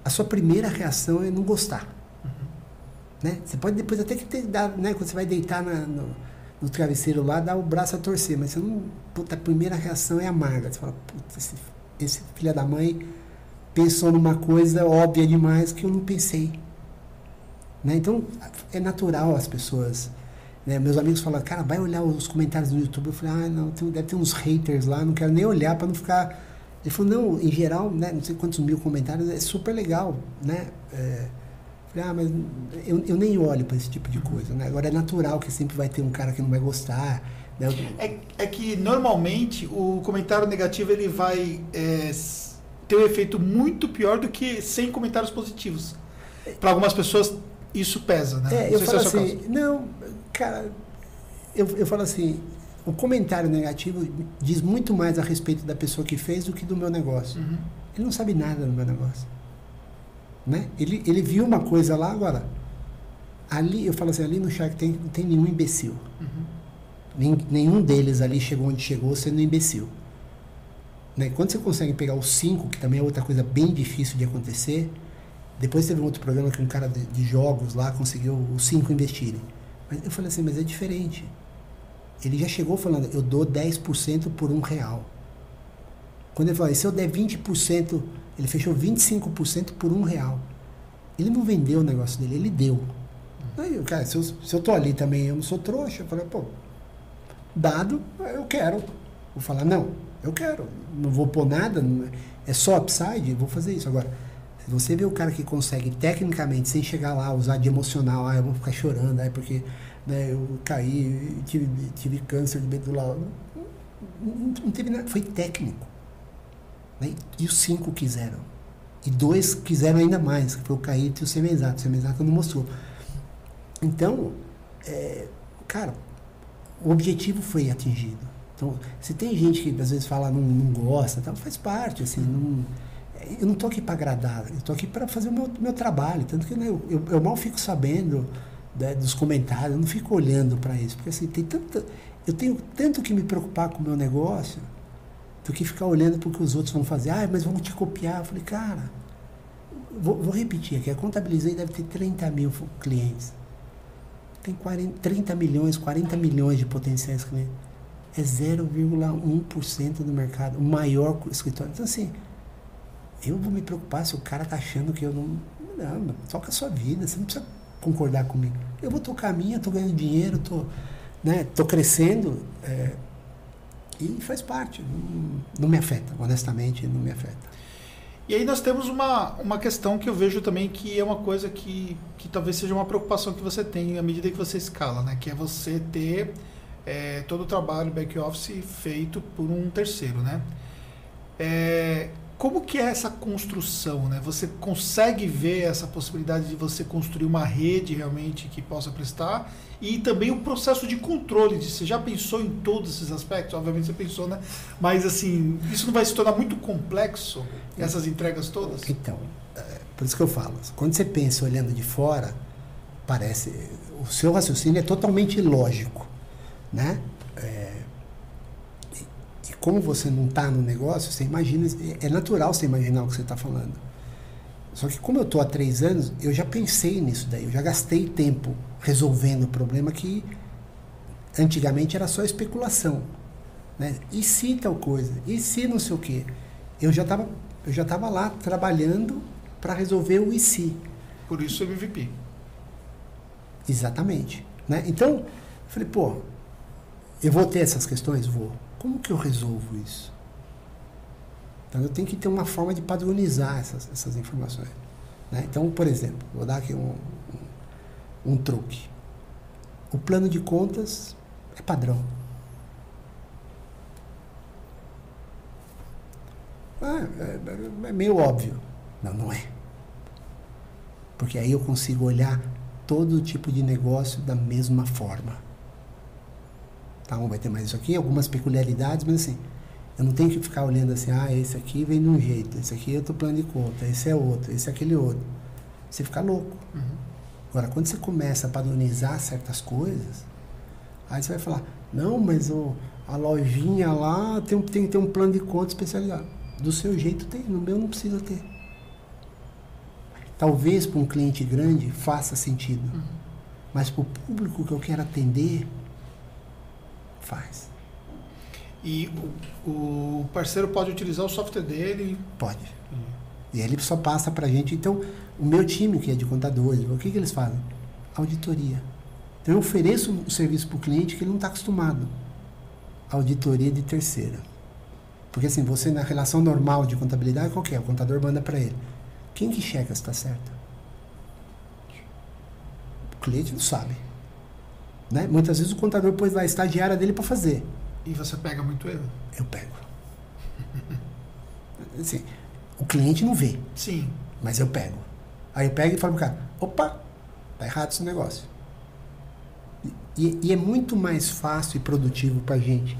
a sua primeira reação é não gostar. Né? Você pode depois até que ter, dar, né? quando você vai deitar na, no, no, travesseiro lá, dar o braço a torcer, mas você não. Puta, a primeira reação é amarga. Você fala, puta, esse, esse filho da mãe pensou numa coisa óbvia demais que eu não pensei. Né? Então, é natural as pessoas. Né? Meus amigos falam, cara, vai olhar os comentários no YouTube. Eu falei, ah, não, tem, deve ter uns haters lá, não quero nem olhar para não ficar. Ele falou, não, em geral, né, não sei quantos mil comentários, é super legal, né? É, ah, mas eu, eu nem olho para esse tipo de coisa. Né? Agora é natural que sempre vai ter um cara que não vai gostar. Né? É, é que normalmente o comentário negativo ele vai é, ter um efeito muito pior do que 100 comentários positivos. Para algumas pessoas isso pesa, né? É, eu falo se é assim, não, cara, eu, eu falo assim, o comentário negativo diz muito mais a respeito da pessoa que fez do que do meu negócio. Uhum. Ele não sabe nada do meu negócio. Né? Ele, ele viu uma coisa lá, agora, ali, eu falo assim, ali no Shark não tem nenhum imbecil. Uhum. nenhum deles ali chegou onde chegou sendo imbecil. Né? Quando você consegue pegar os cinco, que também é outra coisa bem difícil de acontecer, depois teve um outro programa que um cara de, de jogos lá conseguiu os cinco investirem. Mas eu falei assim, mas é diferente. Ele já chegou falando, eu dou 10% por um real. Quando ele falou, se eu der 20%, ele fechou 25% por um real. Ele não vendeu o negócio dele, ele deu. Aí, cara, se eu, se eu tô ali também, eu não sou trouxa, eu falei, pô, dado, eu quero. Vou falar, não, eu quero. Não vou pôr nada, é só upside, vou fazer isso. Agora, se você vê o cara que consegue tecnicamente, sem chegar lá, usar de emocional, ah, eu vou ficar chorando, ah, porque né, eu caí, tive, tive câncer de medula. Não, não, não teve nada, foi técnico. Né? E os cinco quiseram. E dois quiseram ainda mais, que foi o Caíto e o Semenzato. O Semenzato não mostrou. Então, é, cara, o objetivo foi atingido. Então, se tem gente que às vezes fala não, não gosta, tal, faz parte, assim, não, eu não estou aqui para agradar, eu estou aqui para fazer o meu, meu trabalho. Tanto que né, eu, eu, eu, mal fico sabendo né, dos comentários, eu não fico olhando para isso, porque assim, tem tanta, eu tenho tanto que me preocupar com o meu negócio do que ficar olhando para o que os outros vão fazer. Ah, mas vão te copiar. Eu falei, cara, vou, vou repetir aqui, a Contabilizei deve ter 30 mil clientes tem 40, 30 milhões, 40 milhões de potenciais clientes. É 0,1% do mercado, o maior escritório. Então, assim, eu vou me preocupar se o cara tá achando que eu não. Não, toca a sua vida, você não precisa concordar comigo. Eu vou tocar a minha, tô ganhando dinheiro, tô, né, tô crescendo. É, e faz parte. Não, não me afeta, honestamente, não me afeta. E aí nós temos uma, uma questão que eu vejo também que é uma coisa que, que talvez seja uma preocupação que você tem à medida que você escala, né? Que é você ter é, todo o trabalho back-office feito por um terceiro, né? É, como que é essa construção, né? Você consegue ver essa possibilidade de você construir uma rede realmente que possa prestar e também o processo de controle. De, você já pensou em todos esses aspectos? Obviamente você pensou, né? Mas assim, isso não vai se tornar muito complexo, essas entregas todas? Então, é, por isso que eu falo, quando você pensa olhando de fora, parece. O seu raciocínio é totalmente lógico, né? É, e, e como você não está no negócio, você imagina. É natural você imaginar o que você está falando. Só que como eu estou há três anos, eu já pensei nisso daí, eu já gastei tempo resolvendo o problema que antigamente era só especulação. Né? E se tal coisa? E se não sei o quê? Eu já estava eu já estava lá trabalhando para resolver o e se. Por isso o MVP. Exatamente. Né? Então, eu falei, pô, eu vou ter essas questões? Vou. Como que eu resolvo isso? Então eu tenho que ter uma forma de padronizar essas, essas informações. Né? Então, por exemplo, vou dar aqui um, um, um truque. O plano de contas é padrão. Ah, é, é, meio óbvio. Não, não é. Porque aí eu consigo olhar todo tipo de negócio da mesma forma. Tá, vai ter mais isso aqui, algumas peculiaridades, mas assim, eu não tenho que ficar olhando assim, ah, esse aqui vem de um jeito, esse aqui é outro plano de conta, esse é outro, esse é aquele outro. Você fica louco. Uhum. Agora, quando você começa a padronizar certas coisas, aí você vai falar, não, mas o, a lojinha lá tem, tem que ter um plano de conta especializado. Do seu jeito tem, no meu não precisa ter. Talvez para um cliente grande faça sentido, uhum. mas para o público que eu quero atender, faz. E o, o parceiro pode utilizar o software dele? Pode. Uhum. E ele só passa para a gente. Então, o meu time, que é de contadores, o que, que eles fazem? Auditoria. Então, eu ofereço um serviço para o cliente que ele não está acostumado. Auditoria de terceira. Porque assim, você na relação normal de contabilidade, qual que é? O contador manda para ele. Quem que checa se está certo? O cliente não sabe. Né? Muitas vezes o contador pôs lá a estagiária dele para fazer. E você pega muito erro? Eu pego. Assim, o cliente não vê. Sim. Mas eu pego. Aí eu pego e falo pro cara, opa, tá errado esse negócio. E, e é muito mais fácil e produtivo pra gente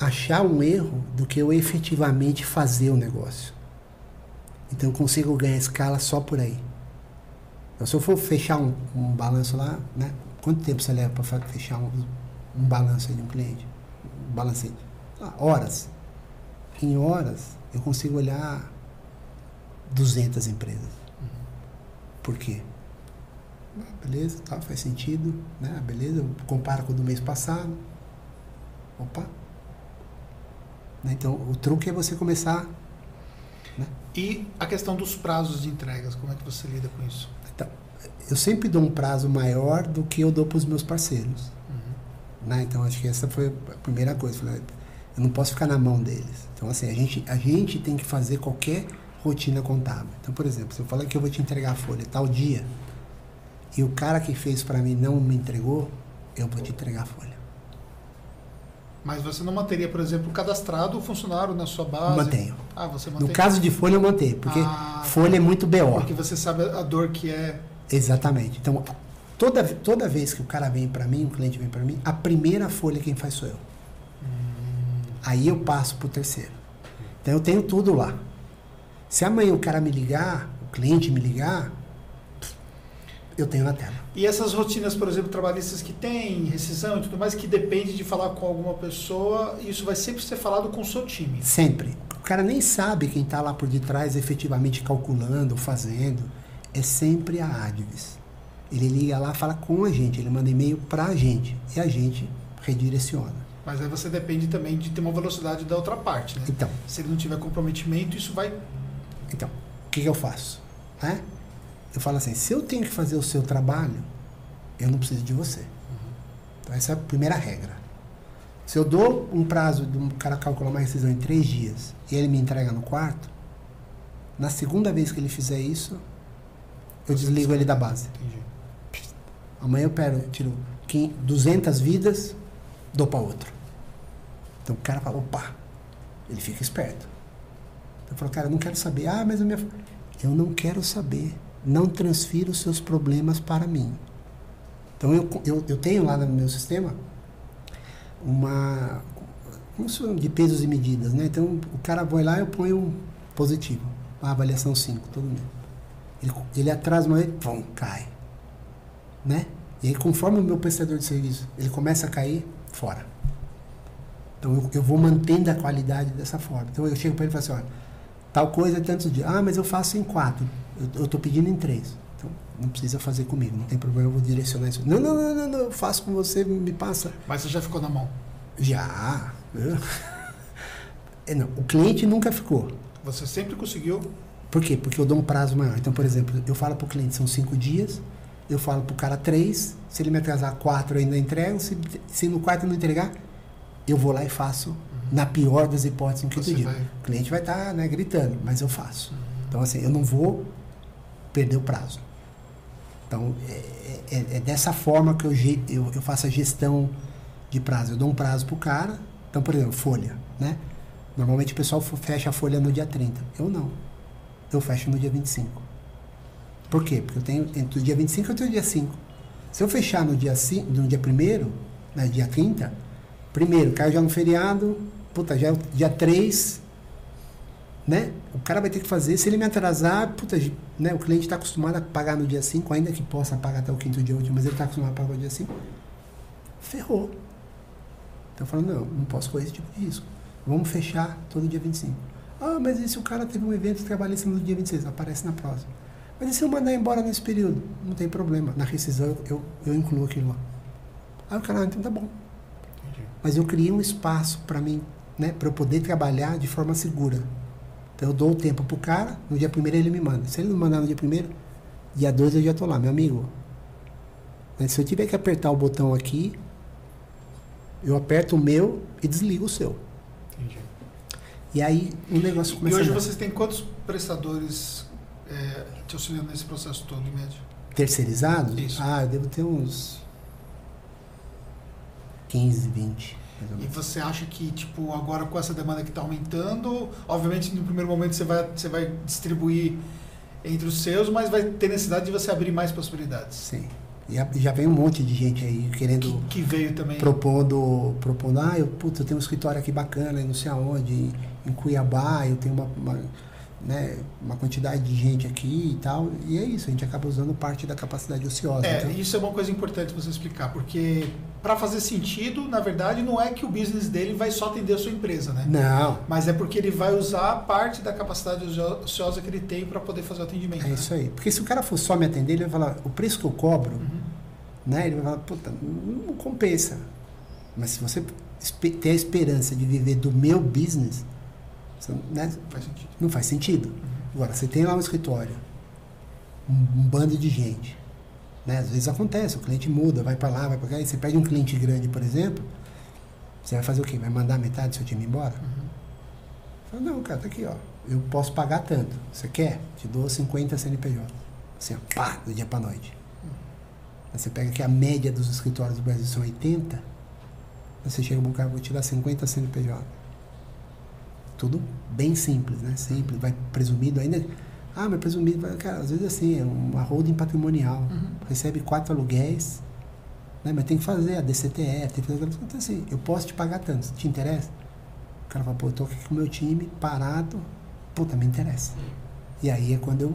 achar um erro do que eu efetivamente fazer o negócio. Então eu consigo ganhar escala só por aí. Então, se eu for fechar um, um balanço lá, né? Quanto tempo você leva para fechar um, um balanço de um cliente? Um balancete. Ah, horas. Em horas, eu consigo olhar 200 empresas. Por quê? Ah, beleza, tá, faz sentido. Né? Beleza, eu comparo com o do mês passado. Opa. Né? Então, o truque é você começar. Né? E a questão dos prazos de entregas, como é que você lida com isso? Então, eu sempre dou um prazo maior do que eu dou para os meus parceiros. Uhum. Né? Então, acho que essa foi a primeira coisa. Eu não posso ficar na mão deles. Então, assim, a gente, a gente tem que fazer qualquer rotina contábil. Então, por exemplo, se eu falar que eu vou te entregar a folha tal dia, e o cara que fez para mim não me entregou, eu vou te entregar a folha. Mas você não manteria, por exemplo, cadastrado o funcionário na sua base? Mantenho. Ah, você mantém. No caso de folha, eu mantenho, porque ah, folha é muito BO. Porque você sabe a dor que é. Exatamente. Então, toda, toda vez que o cara vem para mim, o cliente vem para mim, a primeira folha quem faz sou eu. Hum. Aí eu passo para o terceiro. Então, eu tenho tudo lá. Se amanhã o cara me ligar, o cliente me ligar, eu tenho na tela. E essas rotinas, por exemplo, trabalhistas que tem, rescisão e tudo mais, que depende de falar com alguma pessoa, isso vai sempre ser falado com o seu time? Sempre. O cara nem sabe quem está lá por detrás efetivamente calculando, fazendo. É sempre a Advis. Ele liga lá, fala com a gente, ele manda e-mail para a gente e a gente redireciona. Mas aí você depende também de ter uma velocidade da outra parte, né? Então. Se ele não tiver comprometimento, isso vai. Então, o que, que eu faço? Né? eu falo assim, se eu tenho que fazer o seu trabalho, eu não preciso de você. Então essa é a primeira regra. Se eu dou um prazo de um cara calcular uma rescisão em três dias e ele me entrega no quarto, na segunda vez que ele fizer isso, eu desligo ele da base. Entendi. Amanhã eu pego, tiro 200 vidas, dou para outro. Então o cara fala, opa, ele fica esperto. Eu falo, cara, eu não quero saber. Ah, mas a minha. Eu não quero saber não transfira os seus problemas para mim. Então eu, eu, eu tenho lá no meu sistema uma de pesos e medidas, né? Então o cara vai lá e eu ponho positivo, a avaliação 5 todo mundo. Ele, ele atrasa uma vez, pum, cai, né? E aí conforme o meu prestador de serviço ele começa a cair, fora. Então eu, eu vou mantendo a qualidade dessa forma. Então eu chego para ele e falo assim, olha, tal coisa é tantos dias. Ah, mas eu faço em quatro eu estou pedindo em três. Então, não precisa fazer comigo, não tem problema, eu vou direcionar isso. Não, não, não, não, não eu faço com você, me passa. Mas você já ficou na mão? Já. É, não, o cliente nunca ficou. Você sempre conseguiu? Por quê? Porque eu dou um prazo maior. Então, por exemplo, eu falo para o cliente, são cinco dias, eu falo para o cara três, se ele me atrasar quatro, eu ainda entrego, se, se no quarto não entregar, eu vou lá e faço. Na pior das hipóteses em que você eu pedi. O cliente vai estar tá, né, gritando, mas eu faço. Então, assim, eu não vou perder o prazo. Então, é, é, é dessa forma que eu, eu, eu, faço a gestão de prazo. Eu dou um prazo para o cara. Então, por exemplo, folha, né? Normalmente o pessoal fecha a folha no dia 30. Eu não. Eu fecho no dia 25. Por quê? Porque eu tenho entre o dia 25 e o dia 5. Se eu fechar no dia, 5, no dia 1 né, dia 30, primeiro, caiu já no feriado, puta, já é dia 3, né? O cara vai ter que fazer, se ele me atrasar, puta, né? O cliente está acostumado a pagar no dia 5, ainda que possa pagar até o quinto dia último, mas ele está acostumado a pagar no dia 5. Ferrou. Então eu falo, não, não posso correr esse tipo de risco. Vamos fechar todo dia 25. Ah, mas e se o cara teve um evento trabalhista no dia 26? Aparece na próxima. Mas e se eu mandar embora nesse período? Não tem problema. Na rescisão eu, eu incluo aquilo lá. Aí o cara, ah, então tá bom. Entendi. Mas eu criei um espaço para mim, né, para eu poder trabalhar de forma segura. Então eu dou o tempo pro cara, no dia primeiro ele me manda. Se ele não mandar no dia primeiro, dia 2 eu já tô lá, meu amigo. Mas se eu tiver que apertar o botão aqui, eu aperto o meu e desligo o seu. Entendi. E aí o negócio começa E hoje vocês têm quantos prestadores é, te auxiliando nesse processo todo, em média? Terceirizados? Isso. Ah, eu devo ter uns 15, 20. E você acha que, tipo, agora com essa demanda que está aumentando, obviamente no primeiro momento você vai, você vai distribuir entre os seus, mas vai ter necessidade de você abrir mais possibilidades. Sim. E já vem um monte de gente aí querendo. Que, que veio também. Propondo, propondo, ah, eu, putz, eu tenho um escritório aqui bacana, não sei aonde, em Cuiabá, eu tenho uma, uma né, uma quantidade de gente aqui e tal, e é isso, a gente acaba usando parte da capacidade ociosa. É, então, isso é uma coisa importante você explicar, porque para fazer sentido, na verdade, não é que o business dele vai só atender a sua empresa, né? Não, Mas é porque ele vai usar parte da capacidade ociosa que ele tem para poder fazer o atendimento. é né? isso aí. Porque se o cara for só me atender, ele vai falar, o preço que eu cobro, Uhum. né, ele vai falar, puta, não compensa. Mas se você ter a esperança de viver do meu business, né, Faz sentido. não faz sentido. Agora, você tem lá um escritório, um, um bando de gente. Né? Às vezes acontece, o cliente muda, vai para lá, vai para cá, e você perde um cliente grande, por exemplo, você vai fazer o quê? Vai mandar metade do seu time embora? Uhum. Fala, não, cara, tá aqui, ó. Eu posso pagar tanto. Você quer? Te dou 50 CNPJ. Assim, ó, pá, do dia pra noite. Aí você pega que a média dos escritórios do Brasil são 80, aí você chega pro cara, vou te dar 50 CNPJ. Tudo bem simples, né? Simples, vai presumido ainda. Ah, mas presumido, vai- cara, às vezes assim, é uma holding patrimonial. Uhum. Recebe quatro aluguéis, né? mas tem que fazer a DCTE, tem que fazer coisas assim. Eu posso te pagar tanto, te interessa? O cara fala, pô, eu tô aqui com o meu time parado, puta, me interessa. E aí é quando eu.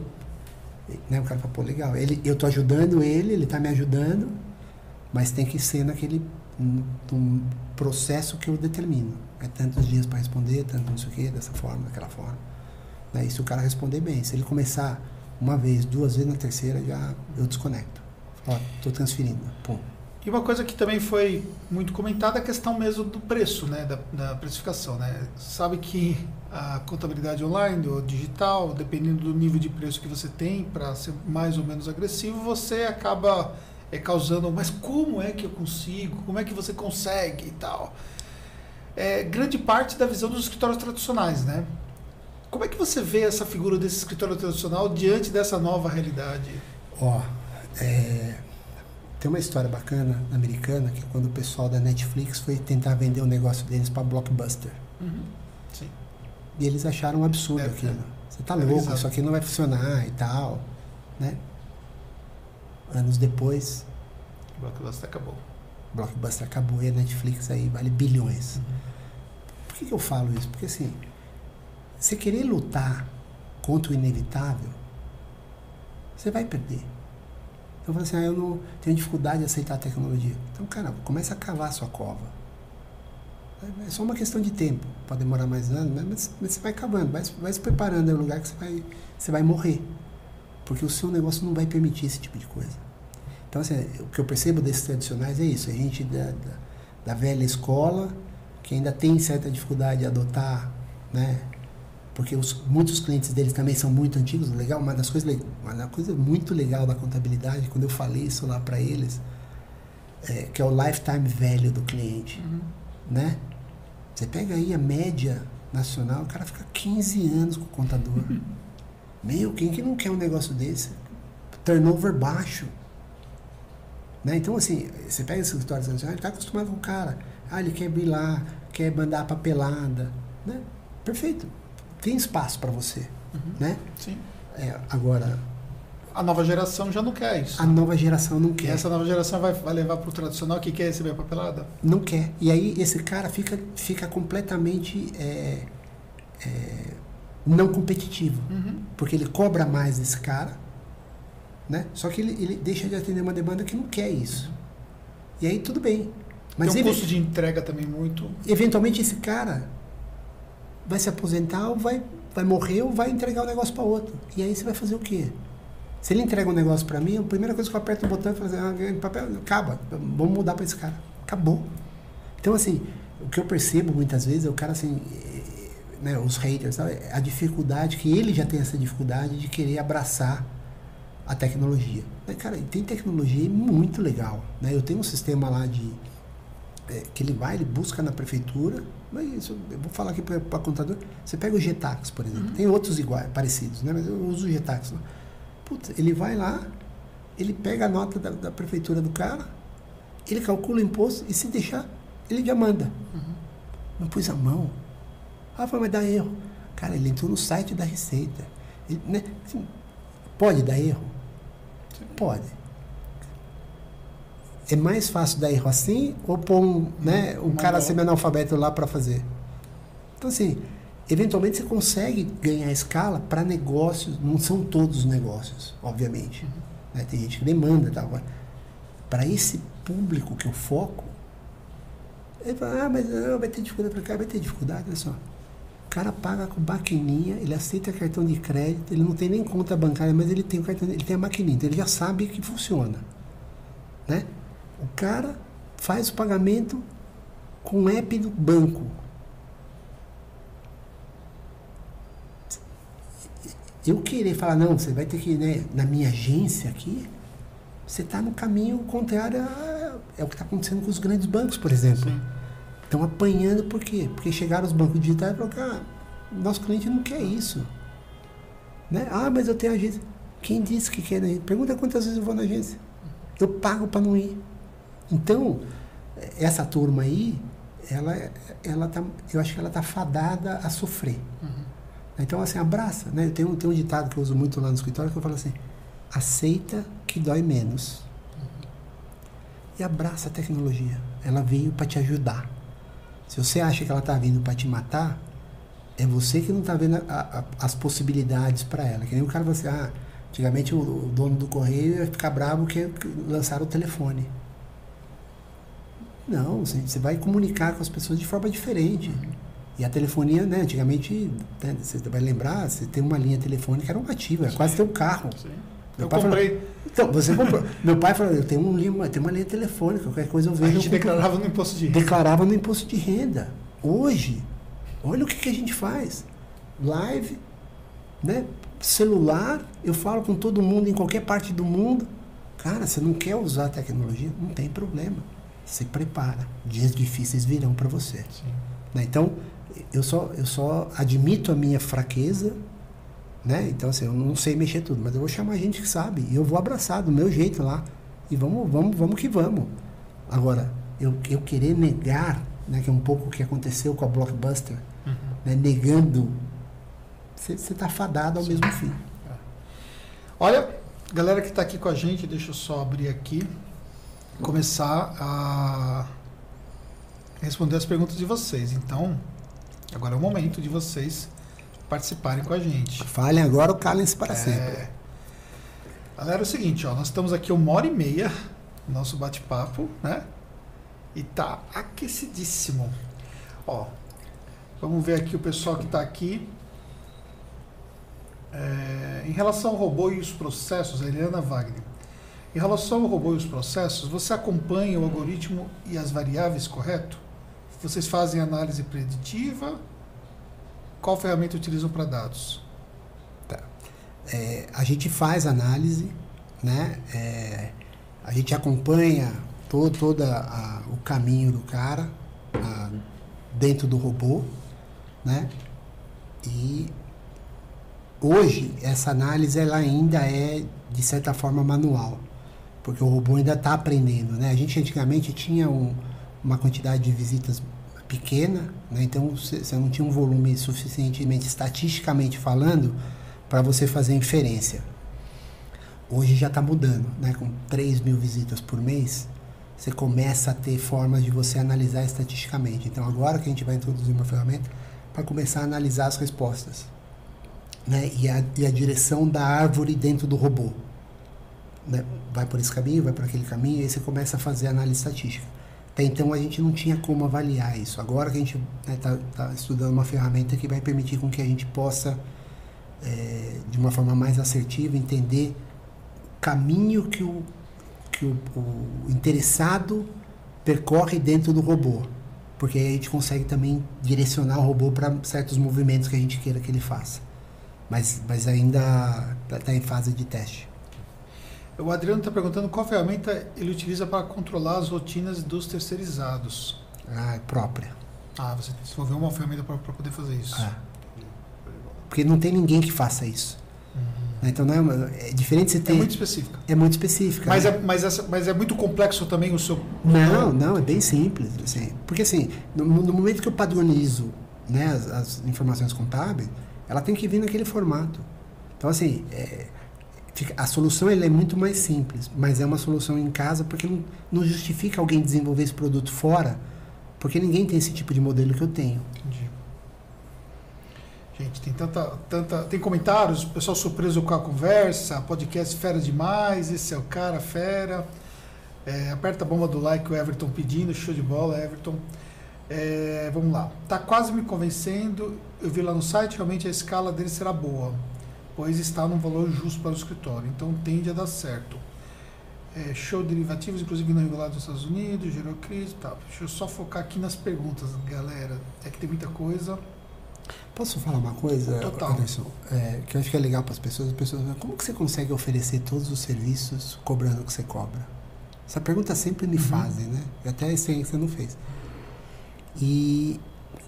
Né, o cara fala, pô, legal, ele, eu tô ajudando ele, ele tá me ajudando, mas tem que ser naquele processo que eu determino. É tantos dias para responder, tanto não sei o quê, dessa forma, daquela forma. Né, e se o cara responder bem, se ele começar uma vez, duas vezes na terceira, já eu desconecto. Tô transferindo. Pum. E uma coisa que também foi muito comentada é a questão mesmo do preço, né, da, da precificação, né? Sabe que a contabilidade online ou digital, dependendo do nível de preço que você tem para ser mais ou menos agressivo, você acaba é, causando, mas como é que eu consigo? Como é que você consegue e tal? É grande parte da visão dos escritórios tradicionais, né? Como é que você vê essa figura desse escritório tradicional diante dessa nova realidade? Ó, é, tem uma história bacana americana que é quando o pessoal da Netflix foi tentar vender o negócio deles para Blockbuster. Sim. E eles acharam um absurdo É, aquilo. é. Você tá louco, isso aqui não vai funcionar e tal, né? Anos depois, O Blockbuster acabou. Blockbuster acabou e a Netflix aí vale bilhões. Por que, que eu falo isso? Porque assim, você querer lutar contra o inevitável, você vai perder. Então assim, ah, eu não tenho dificuldade de aceitar a tecnologia. Então, cara, começa a cavar a sua cova. É- só uma questão de tempo. Pode demorar mais anos, mas- mas, você vai cavando, vai, vai se preparando, é um lugar que você vai, você vai morrer. Porque o seu negócio não vai permitir esse tipo de coisa. Então, assim, o que eu percebo desses tradicionais é isso. A gente da, da, da velha escola, que ainda tem certa dificuldade de adotar, né? Porque os, muitos clientes deles também são muito antigos, legal. Uma das coisas, uma muito legal da contabilidade, quando eu falei isso lá para eles, é, que é o lifetime value do cliente, né? Você pega aí a média nacional, o cara fica 15 anos com o contador. Meu, quem que não quer um negócio desse? Turnover baixo. Né? Então, assim, você pega esse escritório tradicional, ele está acostumado com o cara. Ah, ele quer lá, quer mandar a papelada. Né? Perfeito. Tem espaço para você. Uhum. Né? Sim. É, agora, A nova geração já não quer isso. a nova geração não E quer. essa nova geração vai, vai levar para o tradicional que quer receber a papelada? Não quer. E aí esse cara fica, fica completamente é, é, não competitivo. Uhum. Porque ele cobra mais desse cara, né? Só que ele, ele deixa de atender uma demanda que não quer isso. E aí tudo bem. Mas Tem um custo de entrega também muito. eventualmente esse cara vai se aposentar ou vai, vai morrer ou vai entregar o negócio para outro. E aí você vai fazer o quê? Se ele entrega um negócio para mim, a primeira coisa que eu aperto o botão é fazer, ah, ganhei papel, acaba, vamos mudar para esse cara. Acabou. Então, assim, o que eu percebo muitas vezes é o cara, assim, eh, né, os haters, sabe? a dificuldade, que ele já tem essa dificuldade de querer abraçar a tecnologia. Mas, cara, tem tecnologia muito legal. Né? Eu tenho um sistema lá de, é, que ele vai, ele busca na prefeitura, mas isso, eu vou falar aqui para contador, você pega o Getax, por exemplo, tem outros iguais, parecidos, né? mas eu uso o Getax. Né? Putz, ele vai lá, ele pega a nota da, da prefeitura do cara, ele calcula o imposto e se deixar, ele já manda. Não pus a mão. Ah, foi, mas dá erro. Cara, ele entrou no site da Receita. Ele, né? assim, pode dar erro? Pode. É mais fácil dar erro assim ou pôr um, né, um cara semi-analfabeto lá para fazer? Então, assim, Eventualmente você consegue ganhar escala para negócios, não são todos os negócios, obviamente. Uhum. Né? Tem gente que demanda, tá? para esse público que eu foco, ele fala, ah, mas não, vai ter dificuldade para cá, vai ter dificuldade, olha só. O cara paga com maquininha, ele aceita cartão de crédito, ele não tem nem conta bancária, mas ele tem o cartão, ele tem a maquininha, então ele já sabe que funciona. Né? O cara faz o pagamento com o app do banco. Eu querer falar, não, você vai ter que ir né, na minha agência aqui, você está no caminho contrário a, é o que está acontecendo com os grandes bancos, por exemplo. Estão apanhando por quê? Porque chegaram os bancos digitais e falaram, cara, nosso cliente não quer isso. Né? Ah, mas eu tenho agência. Quem disse que quer? Né? Pergunta quantas vezes eu vou na agência. Eu pago para não ir. Então, essa turma aí, ela, ela tá, eu acho que ela está fadada a sofrer. Uhum. Então, assim, abraça. Né? Tem, um, tem um ditado que eu uso muito lá no escritório que eu falo assim: aceita que dói menos. Uhum. E abraça a tecnologia. Ela veio para te ajudar. Se você acha que ela está vindo para te matar, é você que não está vendo a, a, as possibilidades para ela. Que nem o cara vai assim, ah, antigamente o, o, dono do correio ia ficar bravo que lançaram o telefone. Não, você vai comunicar com as pessoas de forma diferente. E a telefonia, né, antigamente, né, você vai lembrar, você tem uma linha telefônica, era um ativo, era quase teu carro. Sim. Meu eu comprei. Falou, então, você comprou. Meu pai falou, eu tenho, um, eu tenho uma linha telefônica, qualquer coisa eu vejo. A gente declarava no imposto de renda. Declarava no imposto de renda. Hoje, olha o que, que a gente faz. Live, né? celular, eu falo com todo mundo em qualquer parte do mundo. Cara, você não quer usar a tecnologia? Não tem problema. Se prepara. Dias difíceis virão para você. Né? Então, eu só, eu só admito a minha fraqueza né? Então, assim, eu não sei mexer tudo, mas eu vou chamar gente que sabe. E eu vou abraçar do meu jeito lá. E vamos, vamos, vamos que vamos. Agora, eu, eu querer negar, né, que é um pouco o que aconteceu com a Blockbuster, uhum. né, negando, você está fadado ao Sim. mesmo fim. É. Olha, galera que está aqui com a gente, deixa eu só abrir aqui, começar a responder as perguntas de vocês. Então, agora é o momento de vocês participarem com a gente. Falem agora ou calem-se para é... sempre. Galera, é o seguinte, ó, nós estamos aqui uma hora e meia, nosso bate-papo, né? E tá aquecidíssimo. Ó, vamos ver aqui o pessoal que está aqui. É, em relação ao robô e os processos, a Eliana Wagner. Em relação ao robô e os processos, você acompanha o algoritmo e as variáveis, correto? Vocês fazem análise preditiva qual ferramenta utilizam para dados? Tá. É, a gente faz análise, né? É, a gente acompanha todo, todo a, o caminho do cara a, dentro do robô, né? E hoje essa análise ela ainda é de certa forma manual, porque o robô ainda está aprendendo, né? A gente antigamente tinha um, uma quantidade de visitas pequena, né? então você não tinha um volume suficientemente estatisticamente falando para você fazer inferência. Hoje já está mudando, né? com 3 mil visitas por mês, você começa a ter formas de você analisar estatisticamente. Então agora que a gente vai introduzir uma ferramenta para começar a analisar as respostas. Né? E, a, e a direção da árvore dentro do robô. Né? Vai por esse caminho, vai por aquele caminho, e aí você começa a fazer análise estatística. Até então a gente não tinha como avaliar isso. Agora que a gente está né, tá estudando uma ferramenta que vai permitir com que a gente possa, é, de uma forma mais assertiva, entender o caminho que o, que o, o interessado percorre dentro do robô. Porque aí a gente consegue também direcionar o robô para certos movimentos que a gente queira que ele faça. Mas, mas ainda está em fase de teste. O Adriano está perguntando qual ferramenta ele utiliza para controlar as rotinas dos terceirizados. Ah, própria. Ah, você desenvolveu uma ferramenta para poder fazer isso. Ah. Porque não tem ninguém que faça isso. Uhum. Então não é, é diferente você é ter. É muito específica. É muito específica. Mas, né? é, mas, essa, mas é muito complexo também o seu. Não, não, é bem simples. Assim. Porque assim, no, no momento que eu padronizo né, as, as, informações contábeis, ela tem que vir naquele formato. Então, assim, é, a solução é muito mais simples, mas é uma solução em casa porque não, não, justifica alguém desenvolver esse produto fora, porque ninguém tem esse tipo de modelo que eu tenho. Entendi. Gente, tem tanta, tanta. Tem comentários, pessoal surpreso com a conversa, podcast fera demais, esse é o cara, fera. É, aperta a bomba do like, o Everton pedindo, show de bola, Everton. É, vamos lá. Tá quase me convencendo. Eu vi lá no site, realmente a escala dele será boa, pois está num valor justo para o escritório, então tende a dar certo. É, show de derivativos, inclusive não regulado nos Estados Unidos, gerou crise, tá. Deixa eu só focar aqui nas perguntas, galera. É que tem muita coisa. Posso falar uma coisa, Total. Anderson? É, que eu acho que é legal para as pessoas. As pessoas como que você consegue oferecer todos os serviços cobrando o que você cobra? Essa pergunta sempre me Uhum. fazem, né? E Até esse aí que você não fez. E,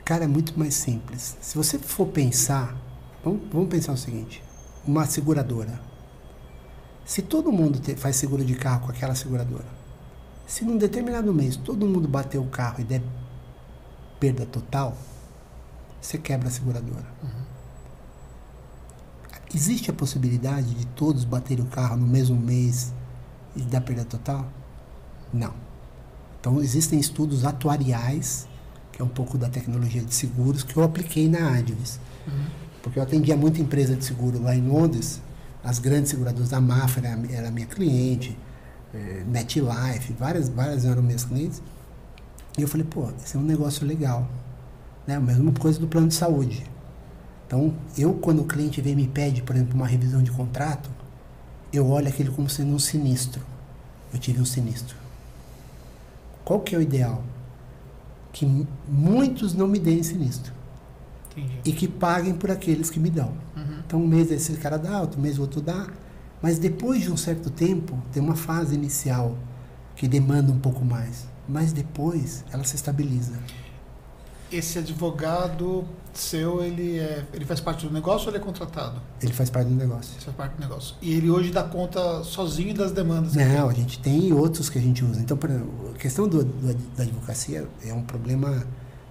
cara, é muito mais simples. Se você for pensar, vamos, vamos pensar o seguinte: uma seguradora. Se todo mundo te- faz seguro de carro com aquela seguradora, se num determinado mês todo mundo bater o carro e der perda total, você quebra a seguradora. Existe a possibilidade de todos baterem o carro no mesmo mês e dar perda total? Não. Então, existem estudos atuariais, que é um pouco da tecnologia de seguros, que eu apliquei na Advis. Porque eu atendia muita empresa de seguro lá em Londres, as grandes seguradoras, a Mafra era, minha cliente, eh, MetLife, várias, várias eram minhas clientes. E eu falei, pô, esse é um negócio legal. Né? A mesma coisa do plano de saúde. Então, eu, quando o cliente vem e me pede, por exemplo, uma revisão de contrato, eu olho aquele como sendo um sinistro. Eu tive um sinistro. Qual que é o ideal? Que muitos não me deem sinistro Entendi. e que paguem por aqueles que me dão. Uhum. Então, um mês esse cara dá, outro mês o outro dá. Mas depois de um certo tempo, tem uma fase inicial que demanda um pouco mais. Mas depois ela se estabiliza. Esse advogado seu, ele, é, ele faz parte do negócio ou ele é contratado? Ele faz parte do negócio. Ele faz parte do negócio. E ele hoje dá conta sozinho das demandas. Não, a gente tem outros que a gente usa. Então, por exemplo, a questão do, do- da advocacia é um problema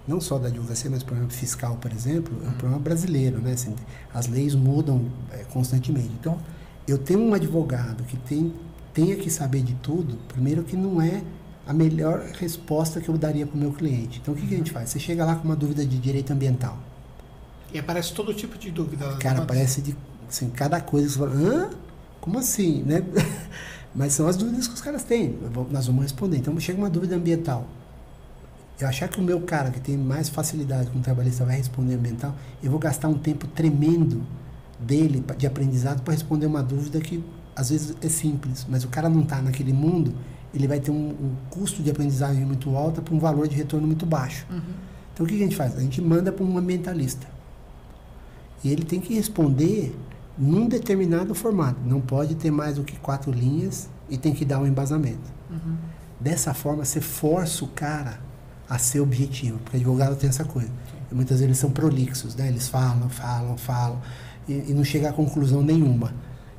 não só da advocacia, mas problema fiscal, por exemplo, é um problema brasileiro, né? Assim, as leis mudam é, constantemente. Então, eu tenho um advogado que tem tenha que saber de tudo. Primeiro que não é a melhor resposta que eu daria para o meu cliente. Então, o que, que a gente faz? Você chega lá com uma dúvida de direito ambiental. E aparece todo tipo de dúvida. Cara, demandas. parece de assim, cada coisa que você fala, hã? Como assim, né? Mas são as dúvidas que os caras têm. Nós vamos responder. Então chega uma dúvida ambiental. Eu achar que o meu cara que tem mais facilidade com o trabalhista vai responder ambiental, eu vou gastar um tempo tremendo dele de aprendizado para responder uma dúvida que às vezes é simples, mas o cara não está naquele mundo, ele vai ter um, um custo de aprendizagem muito alto para um valor de retorno muito baixo. Uhum. Então o que a gente faz? A gente manda para um ambientalista. E ele tem que responder num determinado formato. Não pode ter mais do que quatro linhas e tem que dar um embasamento. Uhum. Dessa forma, você força o cara a ser objetivo, porque advogado tem essa coisa. E muitas vezes eles são prolixos, né? Eles falam, falam, falam e, e não chega a conclusão nenhuma.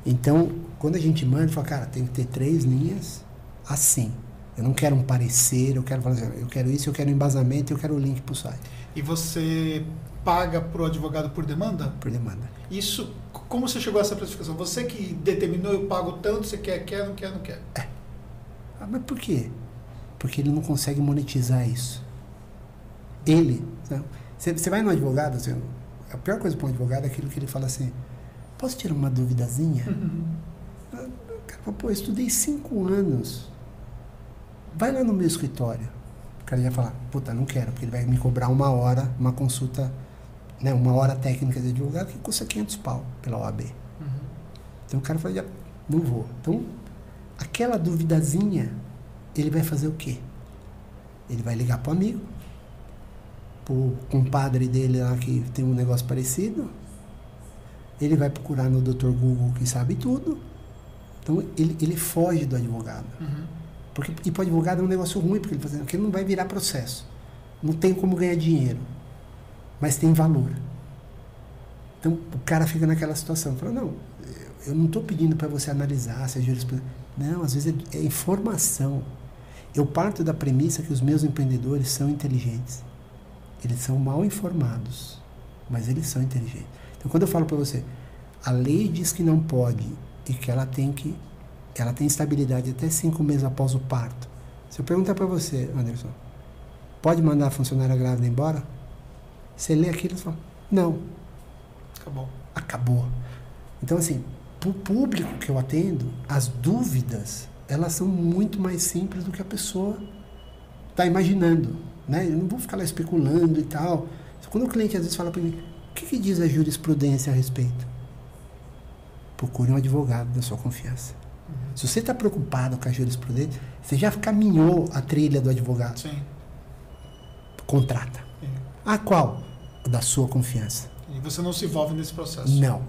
Então, quando a gente manda, fala, cara, tem que ter três linhas assim. Eu não quero um parecer, eu quero assim, eu quero isso, eu quero embasamento, eu quero o link para o site, E você paga para o advogado por demanda? por demanda. Isso, como você chegou a essa precificação? Você que determinou, eu pago tanto, você quer, quer, não quer, não quer. Ah, mas por quê? Porque ele não consegue monetizar isso. Ele. sabe? Você você vai no advogado, assim, a pior coisa para um advogado é aquilo que ele fala assim: posso tirar uma duvidazinha? O cara fala, pô, eu estudei cinco anos. Vai lá no meu escritório. O cara ia falar, puta, não quero, porque ele vai me cobrar uma hora, uma consulta, né, uma hora técnica de advogado que custa 500 pau pela OAB. Uhum. Então o cara fala, não vou. Então, aquela duvidazinha, ele vai fazer o quê? Ele vai ligar pro amigo, pro compadre dele lá que tem um negócio parecido. Ele vai procurar no Dr. Google que sabe tudo. Então ele, ele foge do advogado. Uhum. Porque ir para advogado é um negócio ruim, porque ele, fala assim, porque não vai virar processo. Não tem como ganhar dinheiro. Mas tem valor. Então o cara fica naquela situação. Fala, não, eu não estou pedindo para você analisar se é jurisprudência. Não, às vezes é, é informação. Eu parto da premissa que os meus empreendedores são inteligentes. Eles são mal informados, mas eles são inteligentes. Então quando eu falo para você, a lei diz que não pode e que ela tem que ela tem estabilidade até cinco meses após o parto. Se eu perguntar para você, Anderson, pode mandar a funcionária grávida embora? Você lê aquilo e fala, não. Acabou. Acabou. Então, assim, para o público que eu atendo, as dúvidas, elas são muito mais simples do que a pessoa está imaginando. Né? Eu não vou ficar lá especulando e tal. Quando o cliente às vezes fala para mim, o que, que diz a jurisprudência a respeito? Procure um advogado da sua confiança. Se você está preocupado com a jurisprudência, você já caminhou a trilha do advogado. Sim. Contrata. Sim. A qual? Da sua confiança. E você não se envolve nesse processo? Não.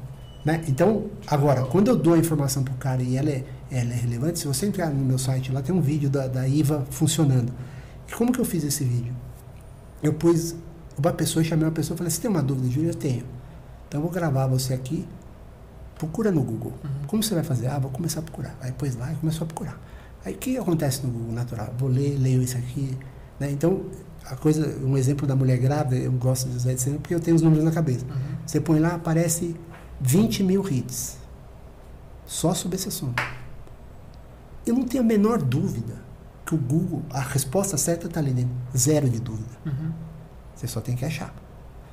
Né? Então, agora, quando eu dou a informação para o cara e ela é, ela é relevante, se você entrar no meu site, lá tem um vídeo da, da IVA funcionando. E como que eu fiz esse vídeo? Eu pus uma pessoa, chamei uma pessoa e falei, você tem uma dúvida, Júlia? Eu tenho. Então, eu vou gravar você aqui, procura no Google. Uhum. Como você vai fazer? Ah, vou começar a procurar. Aí pôs lá e começou a procurar. Aí, o que acontece no Google natural? Vou ler, leio isso aqui. Né? Então, a coisa, um exemplo da mulher grávida, eu gosto de usar esse exemplo porque eu tenho os números na cabeça. Uhum. Você põe lá, aparece 20 mil hits. Só sobre esse assunto. Eu não tenho a menor dúvida que o Google, a resposta certa está ali dentro. Zero de dúvida. Uhum. Você só tem que achar.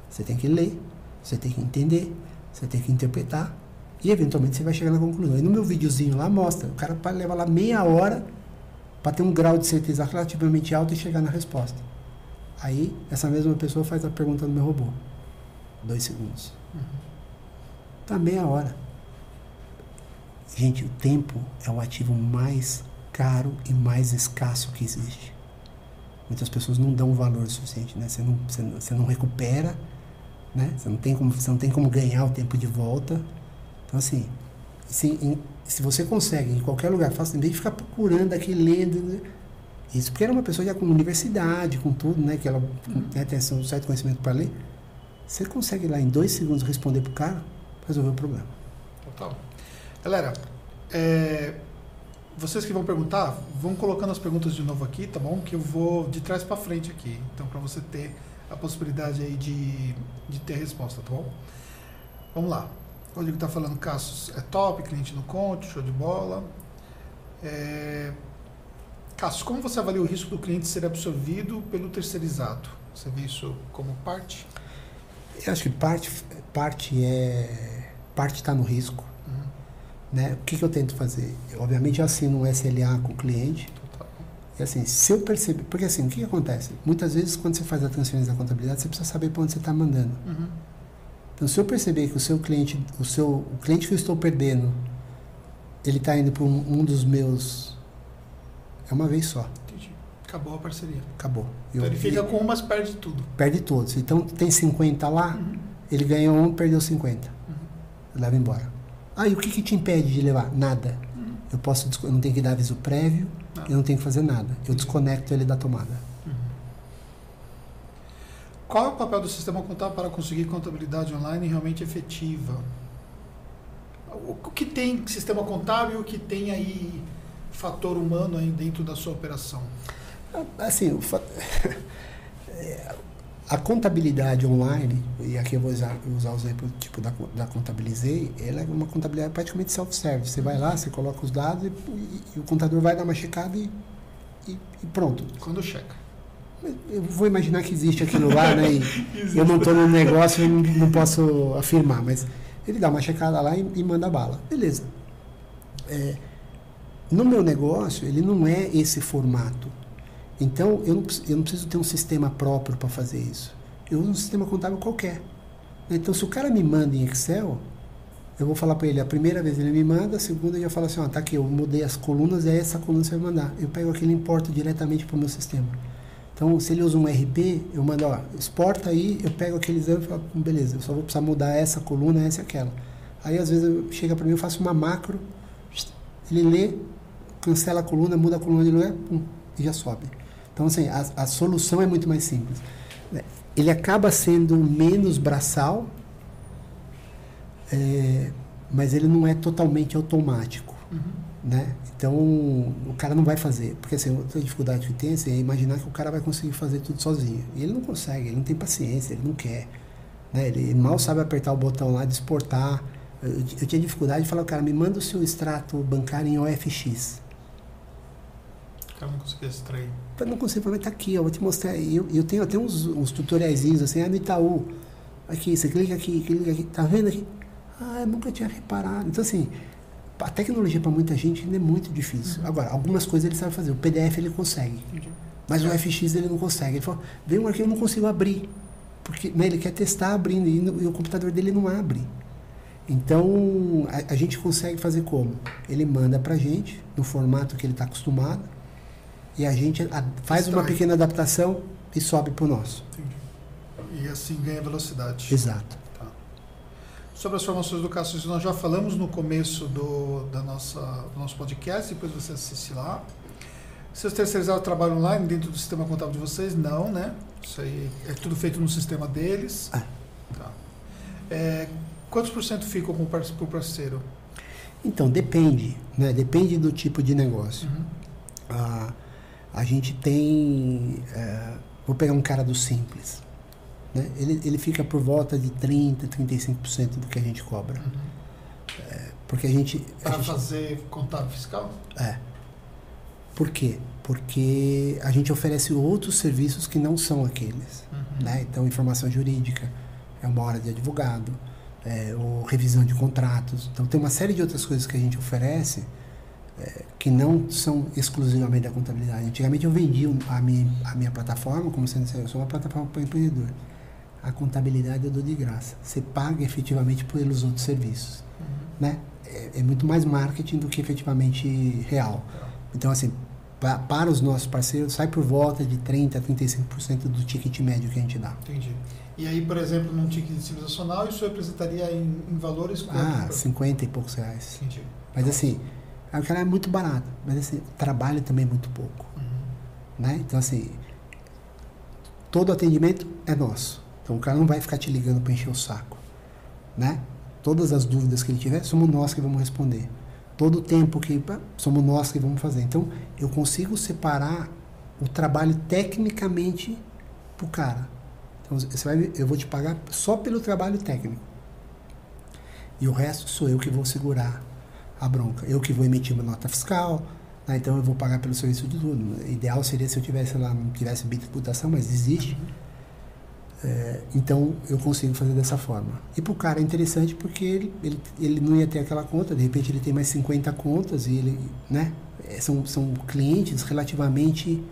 Você tem que ler, você tem que entender, você tem que interpretar e eventualmente você vai chegar na conclusão. E no meu videozinho lá mostra, o cara levar lá meia hora para ter um grau de certeza relativamente alto e chegar na resposta. Aí essa mesma pessoa faz a pergunta no meu robô. Dois segundos. Uhum. Tá meia hora. Gente, o tempo é o ativo mais caro e mais escasso que existe. Muitas pessoas não dão valor suficiente, né? Você não, você, você não recupera, né? Você não, tem como, você não tem como ganhar o tempo de volta. Então, assim, se, em, se você consegue em qualquer lugar, faça, em vez ficar procurando aqui, lendo, né? isso porque era uma pessoa já com universidade, com tudo, né? Que ela né, tem um certo conhecimento para ler. Você consegue lá em dois segundos responder pro cara, resolver o problema. Total. Galera, é, vocês que vão perguntar, vão colocando as perguntas de novo aqui, tá bom? Que eu vou de trás para frente aqui. Então, para você ter a possibilidade aí de, de ter resposta, tá bom? Vamos lá. O Rodrigo está falando, Cassius é top, cliente no conte, show de bola. É... Cassius, como você avalia o risco do cliente ser absorvido pelo terceirizado? Você vê isso como parte? Eu acho que parte, parte é parte está no risco. Né? O que, que eu tento fazer? Eu, obviamente eu assino um SLA com o cliente. Total. E assim, se eu perceber. Porque assim, o que, que acontece? Muitas vezes quando você faz a transferência da contabilidade, você precisa saber para onde você está mandando. Uhum. Então, se eu perceber que o seu cliente, o seu o cliente que eu estou perdendo, ele está indo para um, um, dos meus. É uma vez só. Entendi. Acabou a parceria. Acabou. Então eu, ele fica com um, mas perde tudo. Perde todos. Então tem 50 lá, uhum. ele ganhou um, perdeu 50. Uhum. Leva embora. Ah, e o que, que te impede de levar? Nada. Uhum. Eu posso, eu não tenho que dar aviso prévio, não. eu não tenho que fazer nada. Eu desconecto ele da tomada. Qual é o papel do sistema contábil para conseguir contabilidade online realmente efetiva? O que tem sistema contábil e o que tem aí fator humano aí dentro da sua operação? Assim, o a contabilidade online, e aqui eu vou usar, usar o exemplo tipo da, da Contabilizei, ela é uma contabilidade praticamente self-service. Você vai lá, você coloca os dados e, e, e, o contador vai dar uma checada e, e pronto. Quando checa eu vou imaginar que existe aquilo lá, né? Eu não estou no negócio, eu não, não, posso afirmar, mas ele dá uma checada lá e, e manda bala. Beleza. É, no meu negócio, ele não é esse formato. Então, eu não, eu não preciso ter um sistema próprio para fazer isso. Eu uso um sistema contábil qualquer. Então, se o cara me manda em Excel, eu vou falar para ele, a primeira vez ele me manda, a segunda eu já falo assim, ó, tá aqui, eu mudei as colunas, é essa coluna que você vai mandar. Eu pego aquele importo diretamente para o meu sistema. Então, se ele usa um RP, eu mando, ó, exporta aí, eu pego aquele exame e falo, hum, beleza, eu só vou precisar mudar essa coluna, essa e aquela. Aí, às vezes, chega para mim, eu faço uma macro, ele lê, cancela a coluna, muda a coluna de lugar, pum, e já sobe. Então, assim, a, a solução é muito mais simples. Ele acaba sendo menos braçal, é, mas ele não é totalmente automático, uhum. né? Então, o cara não vai fazer. Porque assim, outra dificuldade que tem assim, é imaginar que o cara vai conseguir fazer tudo sozinho. E ele não consegue, ele não tem paciência, ele não quer. Né? Ele mal sabe apertar o botão lá de exportar. Eu, eu tinha dificuldade de falar, cara, me manda o seu extrato bancário em OFX. O cara não conseguia extrair. Eu não consigo, mas tá aqui, ó, vou te mostrar. Eu, eu tenho até uns, uns tutoriaizinhos assim, ah, no Itaú. Aqui, você clica aqui, clica aqui, tá vendo aqui? Ah, eu nunca tinha reparado. Então, assim, a tecnologia para muita gente ainda é muito difícil. Uhum. Agora, algumas coisas ele sabe fazer. O PDF ele consegue. Entendi. Mas o FX ele não consegue. Ele falou, vem um arquivo eu não consigo abrir. Porque né, ele quer testar abrindo e, no, e, o computador dele não abre. Então, a, a gente consegue fazer como? Ele manda para a gente, no formato que ele está acostumado, e a gente faz uma pequena adaptação e sobe para o nosso. Entendi. E assim ganha velocidade. Exato. Tá. Sobre as formações do Cássio, nós já falamos no começo do, da nossa, do nosso podcast, depois você assiste lá. Vocês terceirizaram o trabalho online dentro do sistema contábil de vocês? Não, né? Isso aí é tudo feito no sistema deles. É. Tá. É, quantos por cento ficam com o parceiro? Então, depende. Né? Depende do tipo de negócio. Uhum. Ah, a gente tem. É, vou pegar um cara do simples. Né? Ele, ele fica por volta de 30%, 35% do que a gente cobra. Uhum. É, porque a gente. Para fazer contábil fiscal? É. Por quê? Porque a gente oferece outros serviços que não são aqueles. Uhum. Né? Então, informação jurídica, é uma hora de advogado, é, ou revisão de contratos. Então, tem uma série de outras coisas que a gente oferece é, que não são exclusivamente da contabilidade. Antigamente eu vendia a minha, a minha plataforma como sendo eu sou uma plataforma para empreendedor. A contabilidade eu dou de graça. Você paga efetivamente pelos outros serviços. Uhum. Né? É, é, muito mais marketing do que efetivamente real. Então, assim, pra, para os nossos parceiros, sai por volta de 30% a 35% do ticket médio que a gente dá. Entendi. E aí, por exemplo, num ticket civilizacional, isso representaria em, em valores quanto? Ah, 50 e poucos reais. Entendi. Mas assim, o cara é muito barato, mas assim, trabalho também é muito pouco. Uhum. Né? Então, assim, todo atendimento é nosso. Então, o cara não vai ficar te ligando para encher o saco. Né? Todas as dúvidas que ele tiver, somos nós que vamos responder todo o tempo que somos nós que vamos fazer. Então, eu consigo separar o trabalho tecnicamente para o cara. Então, você vai, eu vou te pagar só pelo trabalho técnico. E o resto sou eu que vou segurar a bronca. Eu que vou emitir uma nota fiscal, né? então eu vou pagar pelo serviço de tudo. O ideal seria se eu tivesse lá, não tivesse bitributação, mas existe. É, então eu consigo fazer dessa forma. E para o cara é interessante porque ele, ele, ele não ia ter aquela conta, de repente ele tem mais 50 contas e ele, né? É, são, são clientes relativamente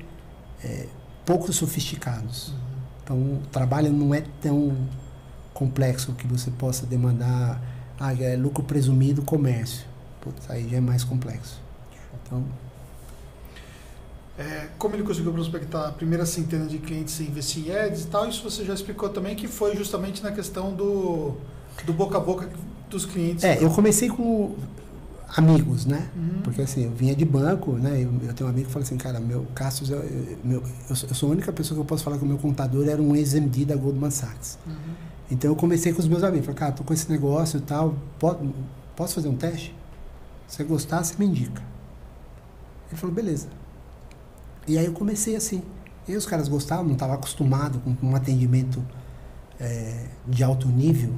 é, pouco sofisticados. Uhum. Então o trabalho não é tão complexo que você possa demandar ah, é lucro presumido comércio. Putz, aí já é mais complexo. Então é, como ele conseguiu prospectar a primeira centena de clientes sem investir em ads e tal, isso você já explicou também que foi justamente na questão do, do boca a boca dos clientes. É, eu comecei com amigos, né? Uhum. Porque assim, eu vinha de banco, né? Eu, eu tenho um amigo que fala assim, cara, meu Cassius, eu, meu, eu, sou a única pessoa que eu posso falar que o meu contador era um ex-MD da Goldman Sachs. Uhum. Então eu comecei com os meus amigos, falei, cara, tô com esse negócio e tal, posso, posso fazer um teste? Você gostar, você me indica. Ele falou, beleza. E aí eu comecei assim. E os caras gostavam, não estava acostumado com um atendimento é, de alto nível,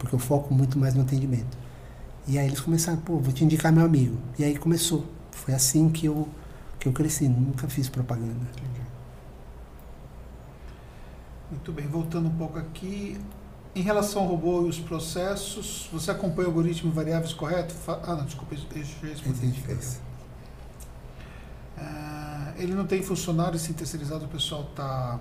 porque eu foco muito mais no atendimento. E aí eles começaram, pô, vou te indicar meu amigo. E aí começou. Foi assim que eu, que eu cresci, nunca fiz propaganda. Entendi. Muito bem, voltando um pouco aqui. Em relação ao robô e os processos, você acompanha o algoritmo variáveis correto? Ah, não, desculpa, deixa eu responder. Ah, ele não tem funcionários sim terceirizados, o pessoal está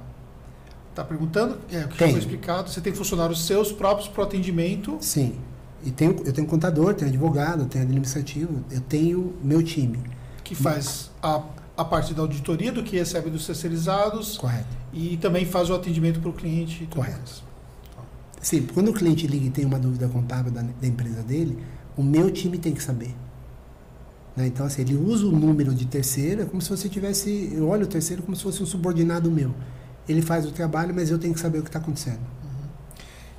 tá perguntando. É, o que tem. foi explicado. Você tem funcionários seus próprios para o atendimento? Sim. E tenho, eu tenho contador, tenho advogado, tenho administrativo, eu tenho meu time. Que faz a, a parte da auditoria do que recebe dos terceirizados. Correto. E também faz o atendimento para o cliente. Correto. Sim, quando o cliente liga e tem uma dúvida contábil da, da empresa dele, o meu time tem que saber. Né? Então, assim, ele usa o número de terceiro, é como se você tivesse. Eu olho o terceiro como se fosse um subordinado meu. Ele faz o trabalho, mas eu tenho que saber o que está acontecendo. Uhum.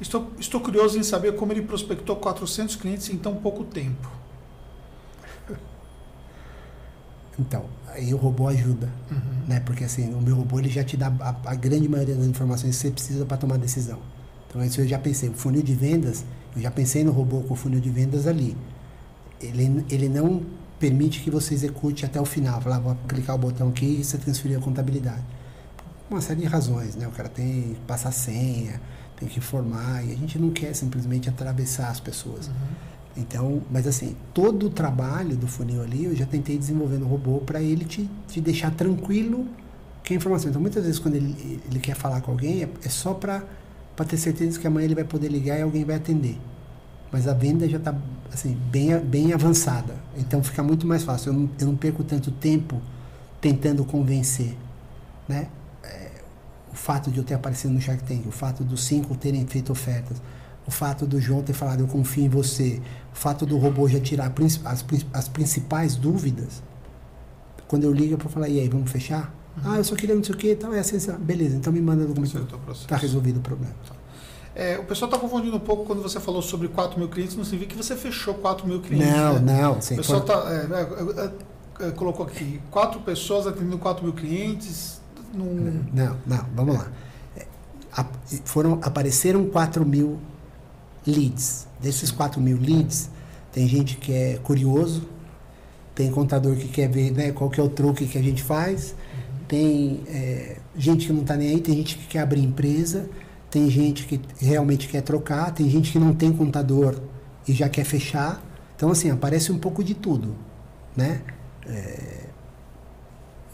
Estou, estou curioso em saber como ele prospectou 400 clientes em tão pouco tempo. Então, aí o robô ajuda, uhum. né? Porque assim, o meu robô ele já te dá a, a grande maioria das informações que você precisa para tomar decisão. Então, isso eu já pensei. O funil de vendas, eu já pensei no robô com o funil de vendas ali. Ele, ele não permite que você execute até o final. Falar, vou clicar o botão aqui e você transferir a contabilidade. Uma série de razões, né? O cara tem que passar senha, tem que formar, e a gente não quer simplesmente atravessar as pessoas. Uhum. Então, mas assim, todo o trabalho do funil ali, eu já tentei desenvolver no robô para ele te, te deixar tranquilo que a informação. Então, muitas vezes, quando ele, ele quer falar com alguém, é, é só para ter certeza que amanhã ele vai poder ligar e alguém vai atender. Mas a venda já está assim, bem, bem avançada. Então, fica muito mais fácil. Eu não, eu não perco tanto tempo tentando convencer. Né? É, o fato de eu ter aparecido no Shark Tank, o fato dos cinco terem feito ofertas, o fato do João ter falado eu confio em você, o fato do robô já tirar as, as principais dúvidas, quando eu ligo para falar, e aí, vamos fechar? Ah, eu só queria não sei o que, tal, é assim, assim, beleza, então me manda o documento. Está resolvido o problema. Tá. É, o pessoal está confundindo um pouco quando você falou sobre 4 mil clientes, não significa que você fechou 4 mil clientes. Não, né? não. Sim, o pessoal tá, é, é, é, colocou aqui, quatro pessoas atendendo 4 mil clientes. Num... Não, não, vamos lá. É, foram, apareceram 4 mil leads. Desses 4 mil leads, tem gente que é curioso, tem contador que quer ver né, qual que é o truque que a gente faz. Tem é, gente que não está nem aí, tem gente que quer abrir empresa, tem gente que realmente quer trocar, tem gente que não tem contador e já quer fechar. Então, assim, aparece um pouco de tudo, né? É...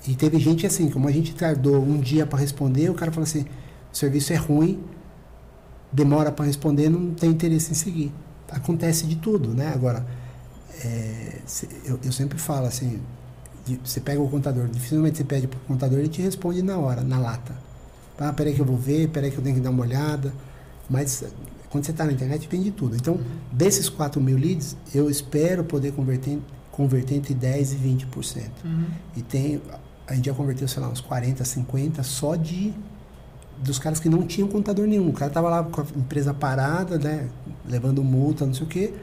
E teve gente assim, como a gente tardou um dia para responder, o cara falou assim, o serviço é ruim, demora para responder, não tem interesse em seguir. Acontece de tudo, né? Agora, é, eu, eu, sempre falo assim, você pega o contador, dificilmente você pede para o contador, ele te responde na hora, na lata. Ah, peraí que eu vou ver, peraí que eu tenho que dar uma olhada. Mas quando você está na internet, vem de tudo. Então, desses 4 mil leads, eu espero poder converter, converter entre 10% e 20%. Uhum. E tem, a gente já converteu, sei lá, uns 40, 50 só de dos caras que não tinham contador nenhum. O cara tava lá com a empresa parada, né? Levando multa, não sei o quê.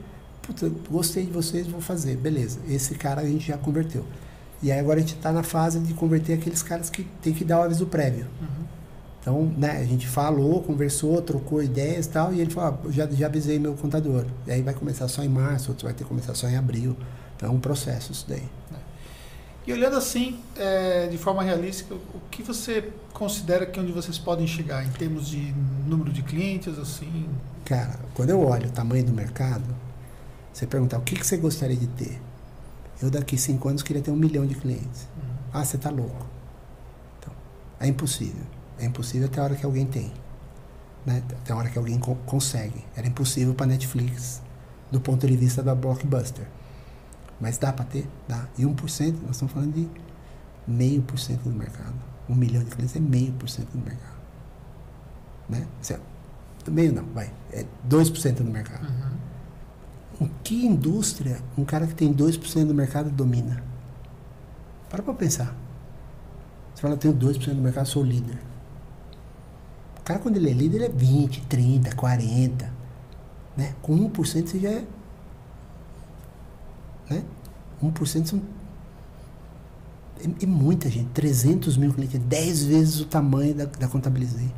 Puta, gostei de vocês, vou fazer. Beleza. Esse cara a gente já converteu. E aí agora a gente está na fase de converter aqueles caras que tem que dar o aviso prévio. Uhum. Então, né, a gente falou, conversou, trocou ideias e tal, e ele falou, ah, já, já avisei meu contador. E aí vai começar só em março, outro vai ter que começar só em abril. Então é um processo isso daí. E olhando assim, é, de forma realística, o que você considera que é onde vocês podem chegar em termos de número de clientes, assim? Cara, quando eu olho o tamanho do mercado, você perguntar o que, que você gostaria de ter? Eu daqui cinco anos queria ter um milhão de clientes. Uhum. Ah, você está louco. Então, é impossível. É impossível até a hora que alguém tem. Né? Até a hora que alguém co consegue. Era impossível para Netflix, do ponto de vista da blockbuster. Mas dá para ter? Dá. E 1%, nós estamos falando de meio por cento do mercado. Um milhão de clientes é meio por cento do mercado. Né? Meio não, vai. É 2% do mercado. Uhum. Em que indústria um cara que tem 2% do mercado domina? Para para pensar. Você fala, eu tenho 2% do mercado, sou líder. O cara, quando ele é líder, ele é 20, 30, 40. Né? Com 1% você já é né? 1% são. É, é, muita gente. 300 mil clientes. 10 vezes o tamanho da, da Contabilizei.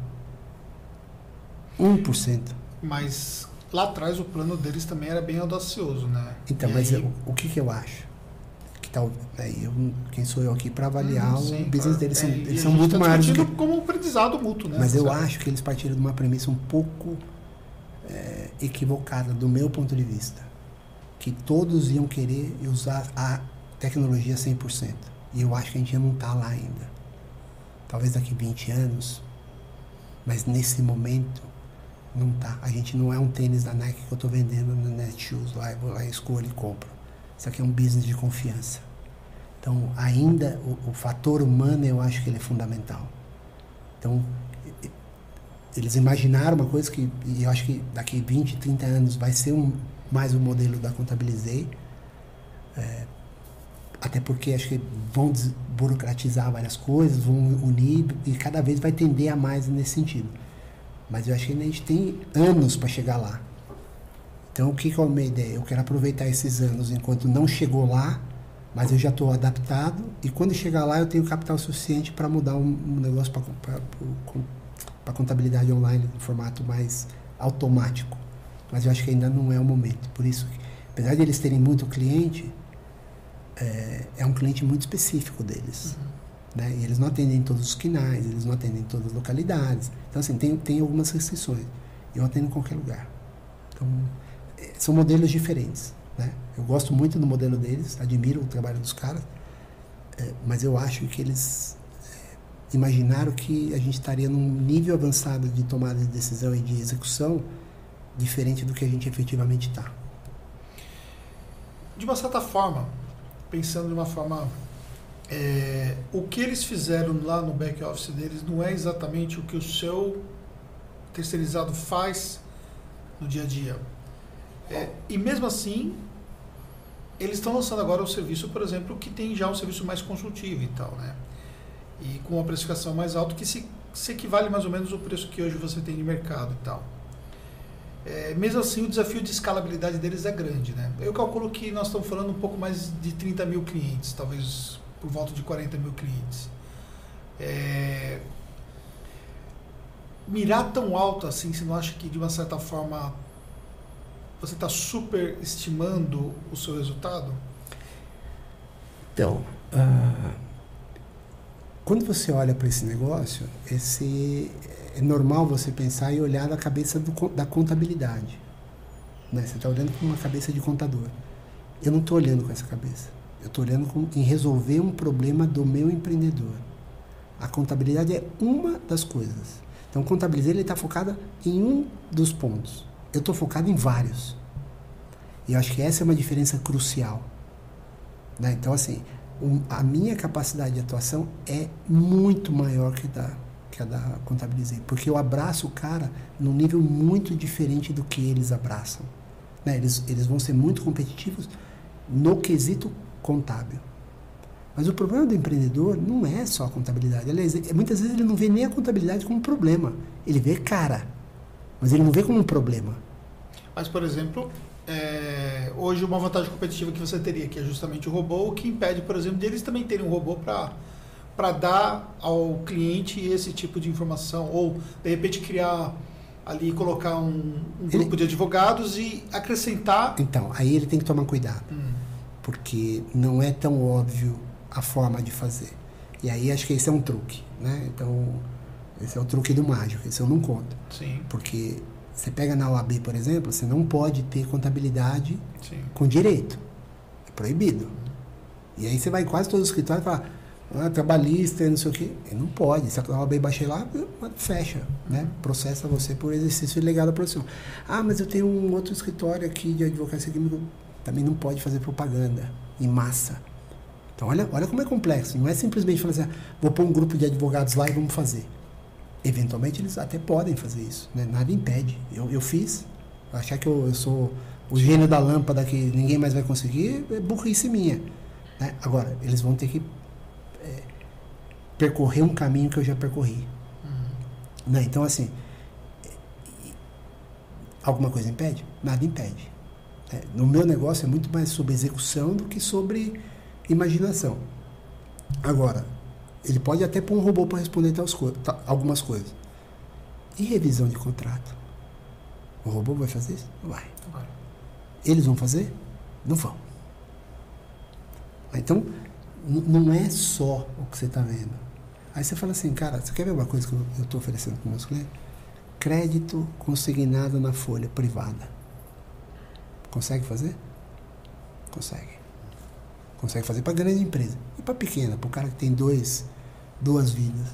1%. Mas lá atrás o plano deles também era bem audacioso, né? Então, e mas aí... eu, o que, que eu acho? Que tal, né, eu, quem sou eu aqui para avaliar hum, sim, o business deles? São, é, eles são muito tá maiores que. como um aprendizado mútuo, né? Mas eu acho que eles partiram de uma premissa um pouco é, equivocada, do meu ponto de vista que todos iam querer usar a tecnologia 100%. E eu acho que a gente não está lá ainda. Talvez daqui 20 anos, mas nesse momento não tá. A gente não é um tênis da Nike que eu estou vendendo no Netshoes lá, eu vou lá, escolho e compro. Isso aqui é um business de confiança. Então, ainda o, o fator humano eu acho que ele é fundamental. Então, eles imaginaram uma coisa que eu acho que daqui 20, 30 anos vai ser um, mais o modelo da Contabilizei. É, até porque acho que vão burocratizar várias coisas, vão unir e cada vez vai tender a mais nesse sentido. Mas eu acho que a gente tem anos para chegar lá. Então, o que, que é a minha ideia? Eu quero aproveitar esses anos enquanto não chegou lá, mas eu já estou adaptado e quando chegar lá eu tenho capital suficiente para mudar um, um negócio para contabilidade online em formato mais automático mas eu acho que ainda não é o momento. Por isso, apesar de eles terem muito cliente, é, é um cliente muito específico deles. Uhum. Né? E eles não atendem todos os quinais, eles não atendem todas as localidades. Então, assim, tem, tem algumas restrições. eu atendo em qualquer lugar. Então, é, são modelos diferentes. Né? Eu gosto muito do modelo deles, admiro o trabalho dos caras, é, mas eu acho que eles é, imaginaram que a gente estaria num nível avançado de tomada de decisão e de execução diferente do que a gente efetivamente está. De uma certa forma, pensando de uma forma. É, o que eles fizeram lá no back office deles não é exatamente o que o seu terceirizado faz no dia a dia. É, e mesmo assim, eles estão lançando agora o serviço, por exemplo, que tem já um serviço mais consultivo e tal, né? E com uma precificação mais alta que se, se equivale mais ou menos ao preço que hoje você tem de mercado e tal. É, mesmo assim, o desafio de escalabilidade deles é grande, né? Eu calculo que nós estamos falando um pouco mais de 30 mil clientes, talvez por volta de 40 mil clientes. É, mirar tão alto assim, você não acha que de uma certa forma você está superestimando o seu resultado? Então, uh, quando você olha para esse negócio, esse é normal você pensar e olhar da cabeça do, da contabilidade. Né? Você está olhando com uma cabeça de contador. Eu não estou olhando com essa cabeça. Eu estou olhando com, em resolver um problema do meu empreendedor. A contabilidade é uma das coisas. Então, contabilizar ele está focada em um dos pontos. Eu estou focado em vários. E eu acho que essa é uma diferença crucial. Né? Então, assim, um, a minha capacidade de atuação é muito maior que, da, que a da Contabilizei. Porque eu abraço o cara num nível muito diferente do que eles abraçam. Né? Eles, eles vão ser muito competitivos no quesito contábil. Mas o problema do empreendedor não é só a contabilidade. Aliás, muitas vezes ele não vê nem a contabilidade como um problema. Ele vê cara. Mas ele não vê como um problema. Mas, por exemplo, é, hoje uma vantagem competitiva que você teria, que é justamente o robô, que impede, por exemplo, deles também terem um robô para dar ao cliente esse tipo de informação. Ou, de repente, criar ali, colocar um, um grupo ele... de advogados e acrescentar. Então, aí ele tem que tomar cuidado. Hum. Porque não é tão óbvio a forma de fazer. E aí acho que esse é um truque. Né? Então esse é o truque do mágico, esse eu não conto. Sim. Porque você pega na OAB, por exemplo, você não pode ter contabilidade Sim. com direito. É proibido. E aí você vai em quase todos os escritórios e fala, ah, trabalhista, não sei o quê. E não pode. Se a OAB baixei lá, fecha. Né? Processa você por exercício ilegal da profissão. Ah, mas eu tenho um outro escritório aqui de advocacia que também não pode fazer propaganda em massa. Então, olha, olha como é complexo. Não é simplesmente falar assim, ah, vou pôr um grupo de advogados lá e vamos fazer. Eventualmente eles até podem fazer isso, né? nada impede. Eu, eu fiz, achar que eu, eu, sou o gênio da lâmpada que ninguém mais vai conseguir, é burrice minha. Né? Agora, eles vão ter que é, percorrer um caminho que eu já percorri. Uhum. Né? Então, assim, alguma coisa impede? Nada impede. Né? No meu negócio é muito mais sobre execução do que sobre imaginação. Agora, ele pode até pôr um robô para responder tal, algumas coisas. E revisão de contrato? O robô vai fazer isso? Vai. vai. Eles vão fazer? Não vão. Então, não é só o que você está vendo. Aí você fala assim, cara, você quer ver uma coisa que eu estou oferecendo para meus clientes? Crédito consignado na folha privada. Consegue fazer? Consegue. Consegue fazer para grande empresa. E para pequena, para o cara que tem dois duas vidas.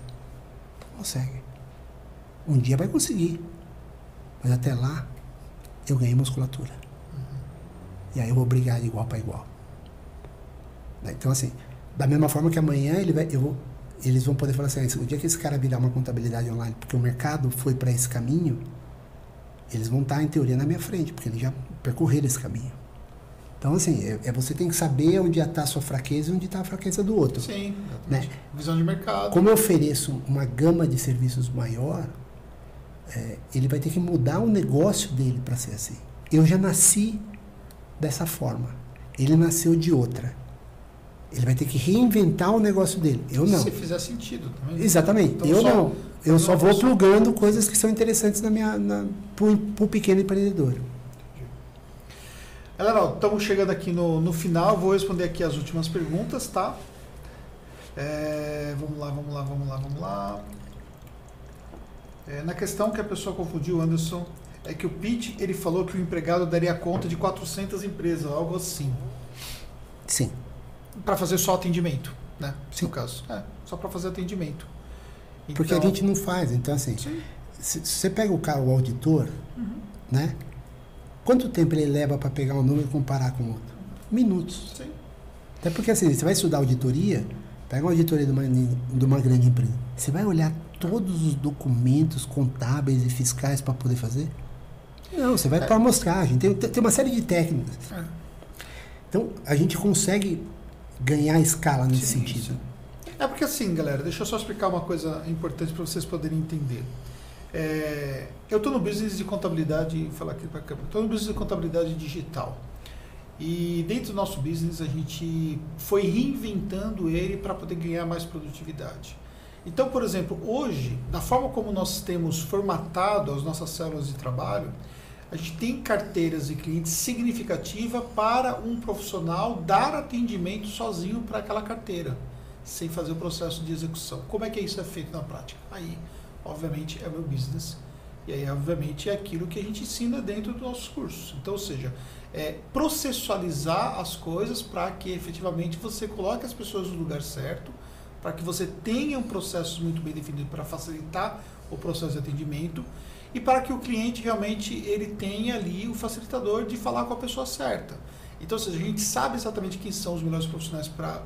Consegue. Um dia vai conseguir. Mas até lá, eu ganhei musculatura. E aí eu vou brigar de igual para igual. Então, assim, da mesma forma que amanhã ele vai, eu, eles vão poder falar assim: o dia que esse cara virar uma contabilidade online, porque o mercado foi para esse caminho, eles vão estar, em teoria, na minha frente, porque eles já percorreram esse caminho. Então, assim, é, é você tem que saber onde está a sua fraqueza e onde está a fraqueza do outro. Sim, né? visão de mercado. Como eu ofereço uma gama de serviços maior, é, ele vai ter que mudar o negócio dele para ser assim. Eu já nasci dessa forma. Ele nasceu de outra. Ele vai ter que reinventar o negócio dele. Eu não. Se fizer sentido também. Exatamente. Então, eu só, não. Eu só vou plugando coisas que são interessantes na minha, para o pequeno empreendedor. Galera, estamos chegando aqui no, no final, vou responder aqui as últimas perguntas, tá? É, vamos lá, vamos lá, vamos lá, vamos lá. É, na questão que a pessoa confundiu, Anderson, é que o Pete ele falou que o empregado daria conta de 400 empresas, algo assim. Sim. Para fazer só atendimento, né? Sim. No caso. É, só para fazer atendimento. Porque a Então- gente não faz. Então, assim, Sim. se, se você pega o cara, o auditor, né? Quanto tempo ele leva para pegar um número e comparar com o outro? Minutos. Sim. Até porque assim, você vai estudar auditoria, pega uma auditoria de uma, de uma grande empresa. Você vai olhar todos os documentos contábeis e fiscais para poder fazer? Não, você vai para amostragem. Tem, tem uma série de técnicas. É. Então, a gente consegue ganhar escala nesse Sim, sentido. sim. É porque assim, galera, deixa eu só explicar uma coisa importante para vocês poderem entender. É, eu estou no business de contabilidade, falar aqui para câmera, estou no business de contabilidade digital. E dentro do nosso business a gente foi reinventando ele para poder ganhar mais produtividade. Então, por exemplo, hoje, da forma como nós temos formatado as nossas células de trabalho, a gente tem carteiras de clientes significativa para um profissional dar atendimento sozinho para aquela carteira, sem fazer o processo de execução. Como é que isso é feito na prática? Aí, obviamente, é o meu business. E aí, obviamente, é aquilo que a gente ensina dentro dos nossos cursos. Então, ou seja, é processualizar as coisas para que efetivamente você coloque as pessoas no lugar certo, para que você tenha um processo muito bem definido para facilitar o processo de atendimento e para que o cliente realmente ele tenha ali o facilitador de falar com a pessoa certa. Então, ou seja, a gente sabe exatamente quem são os melhores profissionais para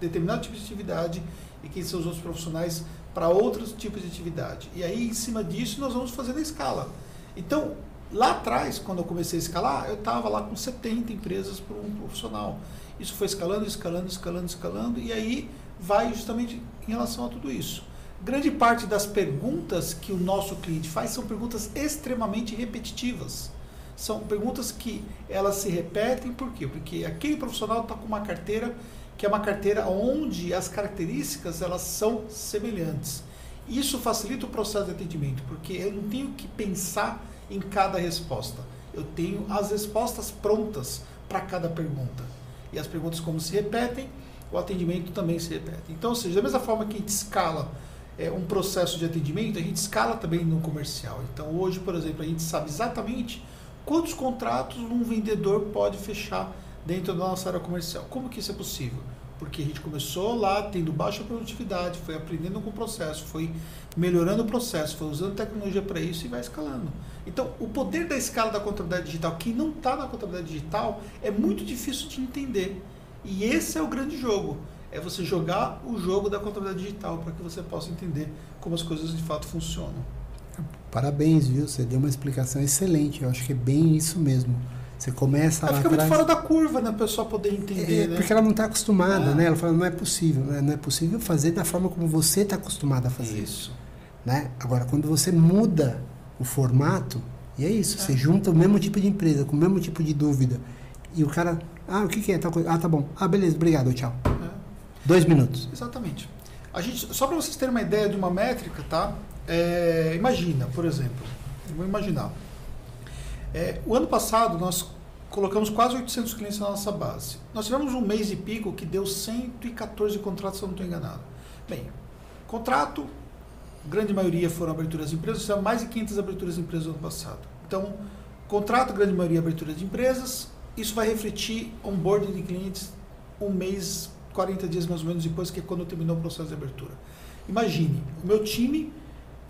determinado tipo de atividade e quem são os outros profissionais para outros tipos de atividade. E aí, em cima disso, nós vamos fazendo a escala. Então, lá atrás, quando eu comecei a escalar, eu estava lá com 70 empresas por um profissional. Isso foi escalando, escalando, escalando, escalando, e aí vai justamente em relação a tudo isso. Grande parte das perguntas que o nosso cliente faz são perguntas extremamente repetitivas. São perguntas que elas se repetem, por quê? Porque aquele profissional está com uma carteira que é uma carteira onde as características elas são semelhantes. Isso facilita o processo de atendimento, porque eu não tenho que pensar em cada resposta. Eu tenho as respostas prontas para cada pergunta. E as perguntas como se repetem, o atendimento também se repete. Então, ou seja, da mesma forma que a gente escala é, um processo de atendimento, a gente escala também no comercial. Então, hoje, por exemplo, a gente sabe exatamente quantos contratos um vendedor pode fechar dentro da nossa área comercial. Como que isso é possível? Porque a gente começou lá tendo baixa produtividade, foi aprendendo com o processo, foi melhorando o processo, foi usando tecnologia para isso e vai escalando. Então, o poder da escala da contabilidade digital, quem não está na contabilidade digital, é muito difícil de entender. E esse é o grande jogo. É você jogar o jogo da contabilidade digital para que você possa entender como as coisas de fato funcionam. Parabéns, viu? Você deu uma explicação excelente. Eu acho que é bem isso mesmo. Você começa Ela lá fica muito atrás. fora da curva, né? A pessoa poder entender, É, né? Porque ela não está acostumada, Ah. né? Ela fala, não é possível, né? não é possível fazer da forma como você está acostumado a fazer. Isso. Né? Agora, quando você muda o formato, e é isso, você É. junta o mesmo tipo de empresa, com o mesmo tipo de dúvida, e o cara, ah, o que, que é? Ah, tá bom. Ah, beleza, obrigado, tchau. É. Dois minutos. Exatamente. A gente, só para vocês terem uma ideia de uma métrica, tá? É, imagina, por exemplo, vou imaginar. É, o ano passado nós colocamos quase 800 clientes na nossa base. Nós tivemos um mês e pico que deu 114 contratos, se eu não estou enganado. Bem, contrato, grande maioria foram aberturas de empresas, tivemos mais de 500 aberturas de empresas no ano passado. Então, contrato, grande maioria abertura de empresas, isso vai refletir onboarding de clientes um mês, 40 dias mais ou menos depois, que é quando terminou o processo de abertura. Imagine, o meu time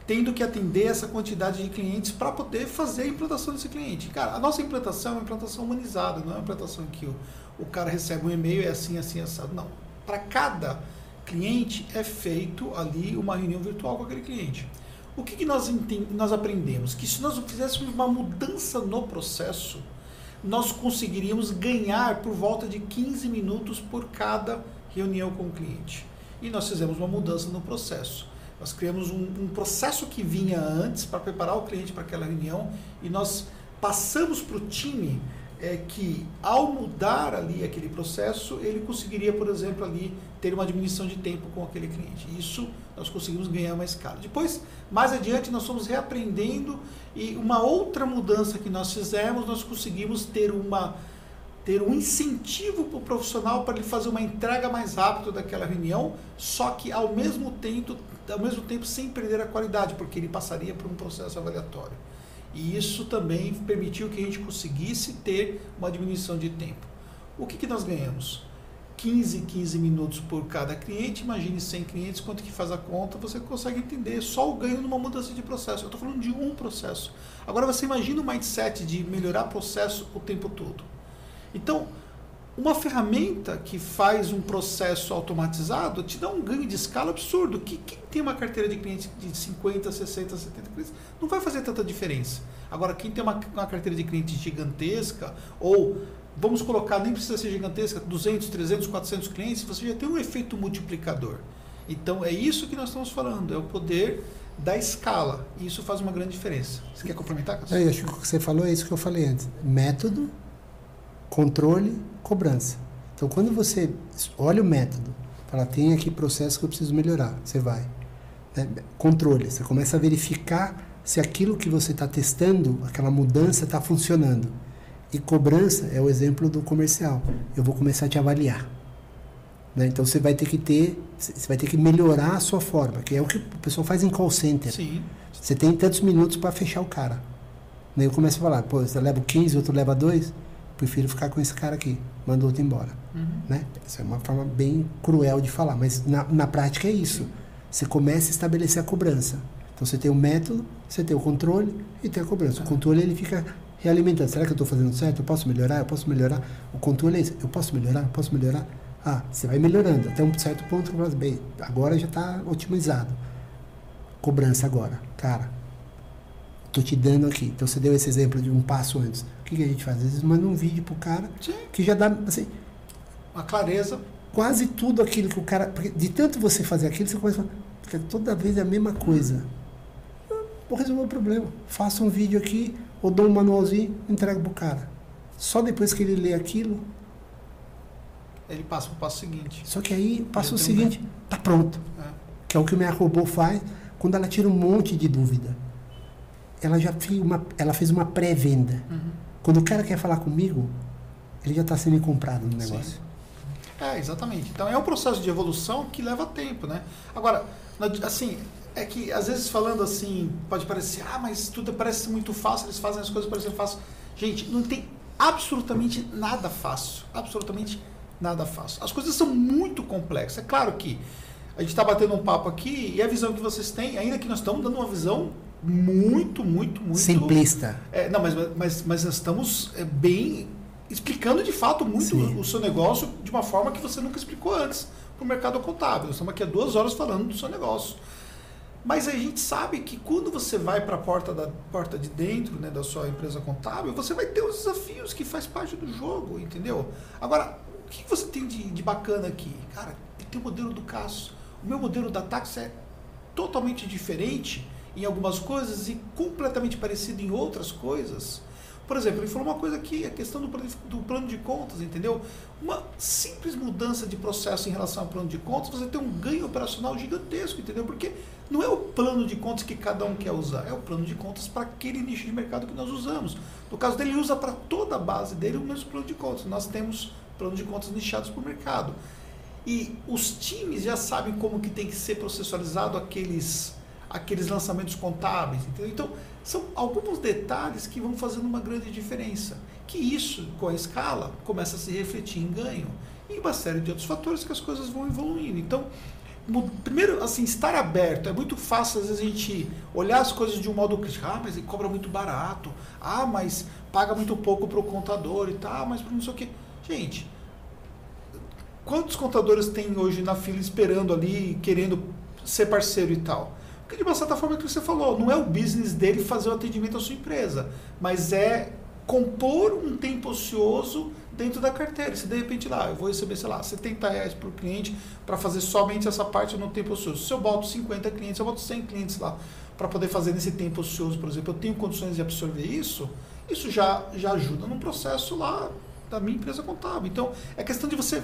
tendo que atender essa quantidade de clientes para poder fazer a implantação desse cliente. Cara, a nossa implantação é uma implantação humanizada, não é uma implantação que o, o cara recebe um e-mail e é assim, assim, assado. Não. Para cada cliente é feito ali uma reunião virtual com aquele cliente. O que, que nós, nós aprendemos? Que se nós fizéssemos uma mudança no processo, nós conseguiríamos ganhar por volta de 15 minutos por cada reunião com o cliente. E nós fizemos uma mudança no processo. Nós criamos um, um processo que vinha antes para preparar o cliente para aquela reunião e nós passamos para o time é, que, ao mudar ali aquele processo, ele conseguiria, por exemplo, ali ter uma diminuição de tempo com aquele cliente. Isso nós conseguimos ganhar uma escala. Depois, mais adiante, nós fomos reaprendendo e uma outra mudança que nós fizemos, nós conseguimos ter uma ter um incentivo para o profissional para ele fazer uma entrega mais rápida daquela reunião, só que ao mesmo tempo, ao mesmo tempo sem perder a qualidade, porque ele passaria por um processo avaliatório. E isso também permitiu que a gente conseguisse ter uma diminuição de tempo. O que, que nós ganhamos? 15, 15 minutos por cada cliente, imagine 100 clientes, quanto que faz a conta, você consegue entender só o ganho numa mudança de processo. Eu estou falando de um processo. Agora você imagina o mindset de melhorar processo o tempo todo. Então, uma ferramenta que faz um processo automatizado te dá um ganho de escala absurdo. Que quem tem uma carteira de clientes de 50, 60, 70 clientes não vai fazer tanta diferença. Agora, quem tem uma, uma carteira de clientes gigantesca ou vamos colocar, nem precisa ser gigantesca, 200, 300, 400 clientes, você já tem um efeito multiplicador. Então é isso que nós estamos falando, é o poder da escala. E isso faz uma grande diferença. Você quer complementar? Eu acho que o que você falou é isso que eu falei antes. Método, controle, cobrança. Então, quando você olha o método, fala, tem aqui processo que eu preciso melhorar, você vai. Né? Controle, você começa a verificar se aquilo que você está testando, aquela mudança está funcionando. E cobrança é o exemplo do comercial. Eu vou começar a te avaliar. Né? Então você vai ter que ter, você vai ter que melhorar a sua forma, que é o que o pessoal faz em call center. Sim. Você tem tantos minutos para fechar o cara. Daí eu começo a falar, pô, você leva 15, outro leva 2 prefiro ficar com esse cara aqui, manda outro embora. Uhum. Né? Essa é uma forma bem cruel de falar, mas na, na prática é isso. Você começa a estabelecer a cobrança. Então você tem o método, você tem o controle e tem a cobrança. O controle ele fica realimentando. Será que eu estou fazendo certo? Eu posso melhorar? Eu posso melhorar? O controle é isso. Eu posso melhorar? Eu posso melhorar? Ah, você vai melhorando até um certo ponto bem, agora já está otimizado. Cobrança agora. Cara, tô te dando aqui. Então você deu esse exemplo de um passo antes que, que a gente faz? Às vezes manda um vídeo pro cara Sim. que já dá assim, uma clareza. Quase tudo aquilo que o cara. De tanto você fazer aquilo, você começa a falar, toda vez é a mesma coisa. Vou resolver o problema. Faço um vídeo aqui, ou dou um manualzinho, entrego pro cara. Só depois que ele lê aquilo. Ele passa pro passo seguinte. Só que aí passa o seguinte, um... tá pronto. É. Que é o que o minha robô faz quando ela tira um monte de dúvida. Ela já fez uma, ela fez uma pré-venda. Uhum. Quando o cara quer falar comigo, ele já está sendo comprado no negócio. Sim. É, exatamente. Então é um processo de evolução que leva tempo, né? Agora, assim, é que às vezes falando assim, pode parecer, ah, mas tudo parece muito fácil, eles fazem as coisas parecerem fácil. Gente, não tem absolutamente nada fácil. Absolutamente nada fácil. As coisas são muito complexas. É claro que a gente está batendo um papo aqui e a visão que vocês têm, ainda que nós estamos dando uma visão muito, muito, muito. Simplista. É, não, mas, mas, mas nós estamos é, bem explicando de fato muito o, o seu negócio de uma forma que você nunca explicou antes para o mercado contábil. Nós estamos aqui há duas horas falando do seu negócio. Mas a gente sabe que quando você vai para a porta da porta de dentro né, da sua empresa contábil, você vai ter os desafios que faz parte do jogo, entendeu? Agora, o que você tem de, de bacana aqui? Cara, tem o modelo do Caso. O meu modelo da Tax é totalmente diferente em algumas coisas e completamente parecido em outras coisas. Por exemplo, ele falou uma coisa aqui, a questão do, do plano de contas, entendeu? Uma simples mudança de processo em relação ao plano de contas, você tem um ganho operacional gigantesco, entendeu? Porque não é o plano de contas que cada um quer usar, é o plano de contas para aquele nicho de mercado que nós usamos. No caso dele, ele usa para toda a base dele o mesmo plano de contas. Nós temos plano de contas nichados por mercado. E os times já sabem como que tem que ser processualizado aqueles aqueles lançamentos contábeis. Entendeu? Então, são alguns detalhes que vão fazendo uma grande diferença. Que isso, com a escala, começa a se refletir em ganho. E uma série de outros fatores que as coisas vão evoluindo. Então, primeiro, assim, estar aberto. É muito fácil, às vezes, a gente olhar as coisas de um modo crítico. Ah, mas ele cobra muito barato. Ah, mas paga muito pouco para o contador e tal. Mas não sei o quê. Gente, quantos contadores tem hoje na fila esperando ali, querendo ser parceiro e tal? Porque de uma certa forma é que você falou, não é o business dele fazer o atendimento à sua empresa, mas é compor um tempo ocioso dentro da carteira. Se de repente lá, eu vou receber, sei lá, 70 reais por cliente para fazer somente essa parte no tempo ocioso. Se eu boto 50 clientes, eu boto 100 clientes lá para poder fazer nesse tempo ocioso, por exemplo, eu tenho condições de absorver isso, isso já, já ajuda no processo lá da minha empresa contábil. Então, é questão de você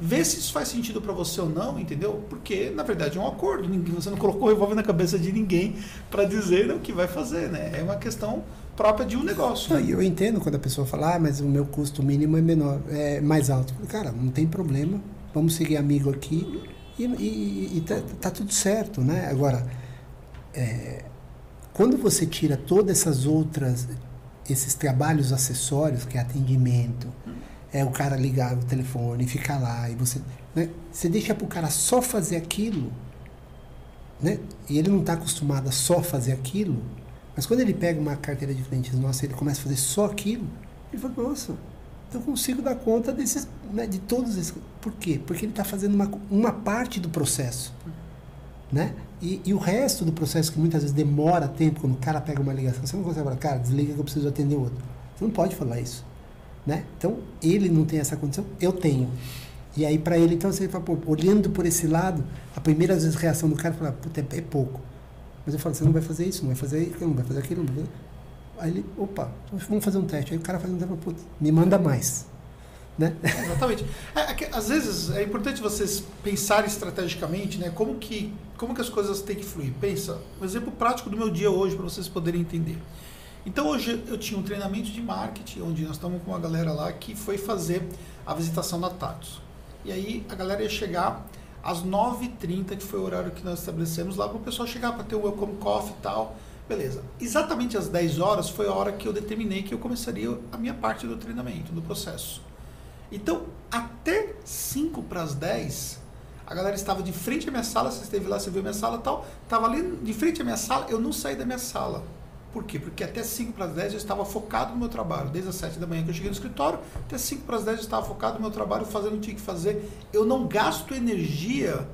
ver se isso faz sentido para você ou não, entendeu? Porque, na verdade, é um acordo. Você não colocou o revólver na cabeça de ninguém para dizer o que vai fazer, né? É uma questão própria de um negócio. Né? Eu entendo quando a pessoa fala, ah, mas o meu custo mínimo é menor, é mais alto. Cara, não tem problema, vamos seguir amigo aqui e, e, e tá, tá, tudo certo, né? Agora, é, Quando você tira todas essas outras, esses trabalhos acessórios, que é atendimento, é o cara ligar o telefone, ficar lá, e você, né, você deixa para o cara só fazer aquilo, né? E ele não está acostumado a só fazer aquilo, mas quando ele pega uma carteira de clientes nossa, ele começa a fazer só aquilo, ele fala, nossa, eu consigo dar conta desses, né, de todos esses. Por quê? Porque ele está fazendo uma, uma parte do processo. Né? E, e, o resto do processo, que muitas vezes demora tempo, quando o cara pega uma ligação, você não consegue falar, cara, desliga que eu preciso atender outro. Você não pode falar isso. Né? Então, ele não tem essa condição, eu tenho. E aí, para ele, então, você fala, pô, olhando por esse lado, a primeira vezes, reação do cara fala, puta, é, é pouco. Mas eu falo, você não vai fazer isso, não vai fazer aquilo, não vai fazer aquilo, não vai fazer... Aí ele, opa, vamos fazer um teste. Aí o cara faz um teste, putz, me manda mais. Né? Exatamente. É, é que, às vezes é importante vocês pensarem estrategicamente, né? Como que, como que as coisas têm que fluir. Pensa, um exemplo prático do meu dia hoje para vocês poderem entender. Então hoje eu tinha um treinamento de marketing, onde nós estamos com uma galera lá que foi fazer a visitação da Tatos. E aí a galera ia chegar às 9h30, que foi o horário que nós estabelecemos lá, para o pessoal chegar para ter o Welcome Coffee e tal. Beleza. Exatamente às 10 horas foi a hora que eu determinei que eu começaria a minha parte do treinamento, do processo. Então, até 5 para as 10, a galera estava de frente à minha sala, você esteve lá, você viu minha sala tal, estava ali de frente à minha sala, eu não saí da minha sala. Por quê? Porque até 5 para as 10 eu estava focado no meu trabalho. Desde as 7 da manhã que eu cheguei no escritório, até 5 para as 10 eu estava focado no meu trabalho, fazendo o que tinha que fazer. Eu não gasto energia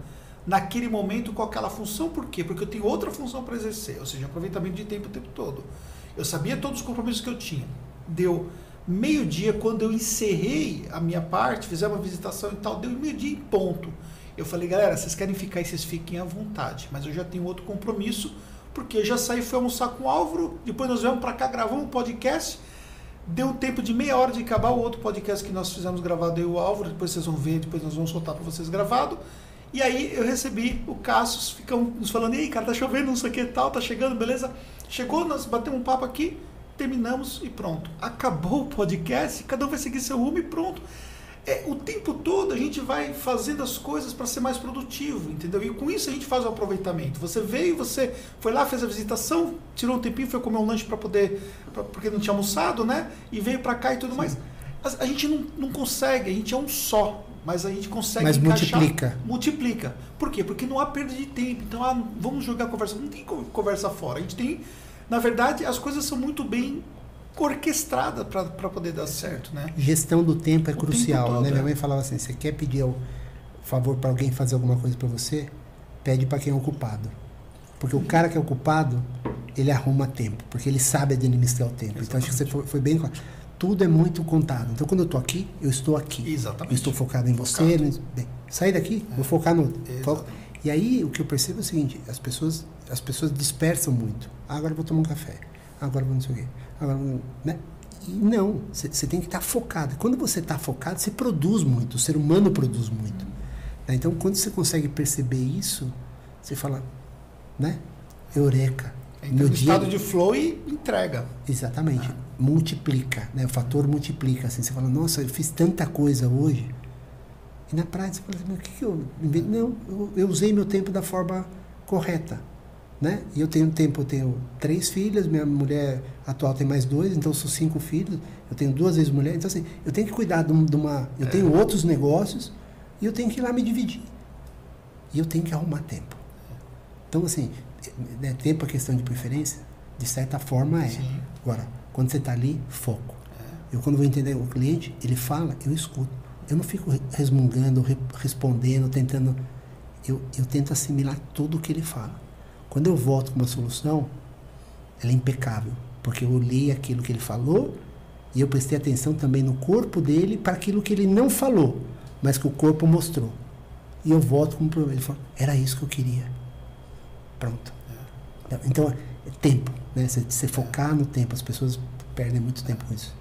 naquele momento com aquela função, por quê? Porque eu tenho outra função para exercer, ou seja, aproveitamento de tempo o tempo todo. Eu sabia todos os compromissos que eu tinha. Deu meio-dia, quando eu encerrei a minha parte, fizemos uma visitação e tal, deu meio-dia em ponto. Eu falei, galera, vocês querem ficar e vocês fiquem à vontade, mas eu já tenho outro compromisso, porque eu já saí, fui almoçar com o Álvaro, depois nós viemos para cá, gravamos um podcast, deu tempo de meia hora de acabar o outro podcast que nós fizemos gravado eu e o Álvaro, depois vocês vão ver, depois nós vamos soltar para vocês gravado. E aí eu recebi o Cassius, ficamos falando, e aí, cara, tá chovendo, não sei o que tal, tá chegando, beleza? Chegou, nós batemos um papo aqui, terminamos e pronto. Acabou o podcast, cada um vai seguir seu rumo e pronto. É, o tempo todo a gente vai fazendo as coisas para ser mais produtivo, entendeu? E com isso a gente faz o aproveitamento. Você veio, você foi lá, fez a visitação, tirou um tempinho, foi comer um lanche para poder, pra, porque não tinha almoçado, né? E veio para cá e tudo Sim. mais. A, a, gente não, não consegue, a gente é um só, mas a gente consegue mas encaixar, multiplica. Multiplica. Por quê? Porque não há perda de tempo. Então, ah, vamos jogar conversa. Não tem conversa fora. A gente tem na verdade, as coisas são muito bem orquestradas para poder dar certo, né? Gestão do tempo é o crucial, tempo todo, né? É. Minha mãe falava assim: você quer pedir o favor para alguém fazer alguma coisa para você? Pede para quem é ocupado. Porque o cara que é ocupado, ele arruma tempo, porque ele sabe administrar o tempo. Exatamente. Então, acho que você foi, foi bem claro. Tudo é muito contado. Então, quando eu estou aqui, eu estou aqui. Exatamente. Eu estou focado em você. Focado. Bem, sair daqui, é. vou focar no. E aí, o que eu percebo é o seguinte: as pessoas as pessoas dispersam muito. Ah, agora eu vou tomar um café. Ah, agora eu vou não sei o quê. Agora, né? E não, você tem que estar tá focado. Quando você está focado, você produz muito. O ser humano produz muito. Né? Então, quando você consegue perceber isso, você fala, né? Eureka. Entra Meu no dia... estado de flow e entrega. Exatamente. Ah. Multiplica, né? O fator multiplica. Assim, você fala, nossa, eu fiz tanta coisa hoje. E na prática você fala assim, o que, que eu... Não, eu, eu usei meu tempo da forma correta né? E eu tenho tempo, eu tenho três filhas, minha mulher atual tem mais dois, então são cinco filhos. Eu tenho duas vezes mulher, então assim, eu tenho que cuidar de uma, eu é. tenho outros negócios e eu tenho que ir lá me dividir. E eu tenho que arrumar tempo. Então assim, né, tempo é questão de preferência, de certa forma é. Sim. Agora, quando você está ali, foco. É. Eu quando vou entender o cliente, ele fala, eu escuto. Eu não fico resmungando, respondendo, tentando. Eu, eu tento assimilar tudo o que ele fala. Quando eu volto com uma solução, ela é impecável, porque eu li aquilo que ele falou e eu prestei atenção também no corpo dele para aquilo que ele não falou, mas que o corpo mostrou. E eu volto com um problema. Ele falou, era isso que eu queria. Pronto. É. Então, é tempo, né? Você, você focar no tempo. As pessoas perdem muito tempo com isso.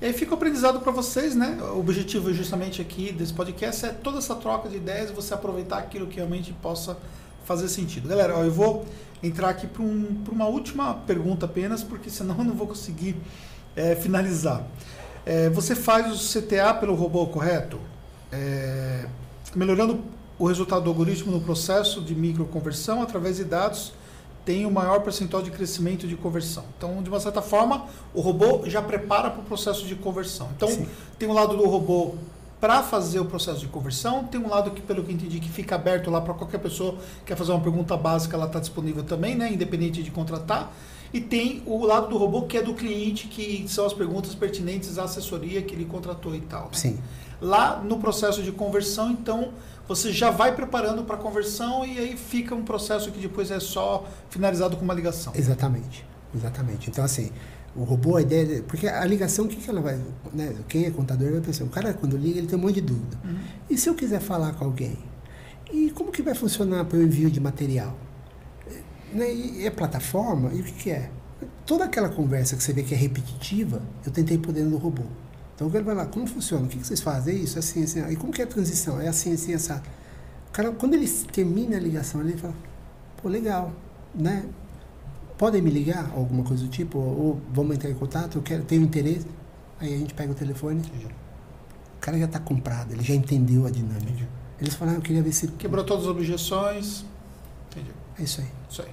E aí fica o aprendizado para vocês, né? O objetivo justamente aqui desse podcast é toda essa troca de ideias, você aproveitar aquilo que realmente possa fazer sentido. Galera, ó, eu vou entrar aqui para um, uma última pergunta apenas, porque senão eu não vou conseguir é, finalizar. É, você faz o CTA pelo robô correto? É, melhorando o resultado do algoritmo no processo de microconversão através de dados tem o maior percentual de crescimento de conversão. Então, de uma certa forma, o robô já prepara para o processo de conversão. Então, Sim. tem um lado do robô para fazer o processo de conversão, tem um lado que, pelo que entendi, que fica aberto lá para qualquer pessoa que quer fazer uma pergunta básica, ela está disponível também, né, independente de contratar. E tem o lado do robô que é do cliente, que são as perguntas pertinentes à assessoria que ele contratou e tal. Né? Sim. Lá no processo de conversão, então, você já vai preparando para a conversão e aí fica um processo que depois é só finalizado com uma ligação. Exatamente, exatamente. Então, assim, o robô, a ideia. Porque a ligação, o que, que ela vai. Né, quem é contador vai pensar, o cara, quando liga, ele tem um monte de dúvida. Uhum. E se eu quiser falar com alguém? E como que vai funcionar para o envio de material? Né, e é plataforma? E o que, que é? Toda aquela conversa que você vê que é repetitiva, eu tentei pôr dentro do robô. Então ele vai lá, como funciona? O que, que vocês fazem? É isso, é assim, assim. E como que é a transição? É assim, assim, essa. Cara, quando ele termina a ligação, ele fala, pô, legal, né? Podem me ligar? Alguma coisa do tipo? Ou, vamos entrar em contato? Eu quero, tenho interesse. Aí a gente pega o telefone. O cara já está comprado, ele já entendeu a dinâmica. Entendi. Eles falaram, eu queria ver se. Quebrou todas as objeções. Entendi. É isso aí. Isso aí.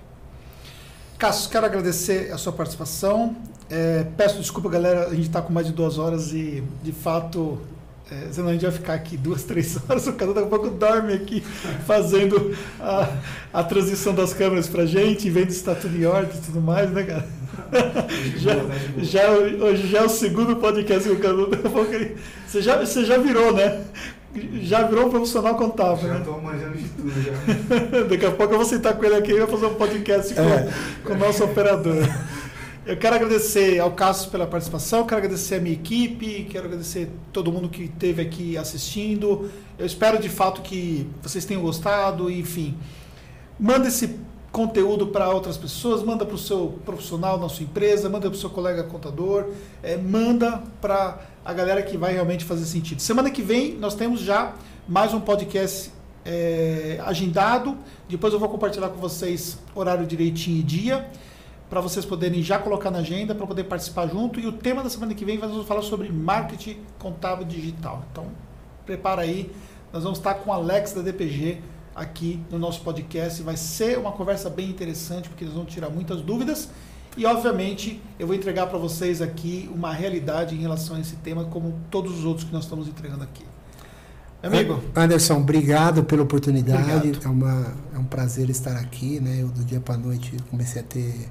Cassius, quero agradecer a sua participação. É, peço desculpa, galera, a gente está com mais de duas horas e, de fato, é, senão a gente vai ficar aqui duas, três horas. O cara daqui a pouco dorme aqui fazendo a, a transição das câmeras para gente, vendo se está tudo em ordem e tudo mais, né, cara? já, já, hoje já é o segundo podcast que o Cadu daqui a pouco ele, você, já, você já virou, né? Já virou um profissional contábil. Já estou né? manjando de tudo já. daqui a pouco eu vou sentar com ele aqui e vou fazer um podcast com, é. com o nosso operador. Eu quero agradecer ao Cassius pela participação, quero agradecer a minha equipe, quero agradecer todo mundo que esteve aqui assistindo. Eu espero de fato que vocês tenham gostado, enfim. Manda esse conteúdo para outras pessoas, manda para o seu profissional na sua empresa, manda para o seu colega contador, é, manda para a galera que vai realmente fazer sentido. Semana que vem nós temos já mais um podcast é, agendado. Depois eu vou compartilhar com vocês horário direitinho e dia para vocês poderem já colocar na agenda para poder participar junto. E o tema da semana que vem nós vamos falar sobre marketing contábil digital. Então, prepara aí. Nós vamos estar com o Alex da DPG aqui no nosso podcast. Vai ser uma conversa bem interessante, porque eles vão tirar muitas dúvidas. E, obviamente, eu vou entregar para vocês aqui uma realidade em relação a esse tema, como todos os outros que nós estamos entregando aqui. Amigo. Anderson, obrigado pela oportunidade. Obrigado. É, uma, é um prazer estar aqui. Né? Eu, do dia para a noite, comecei a ter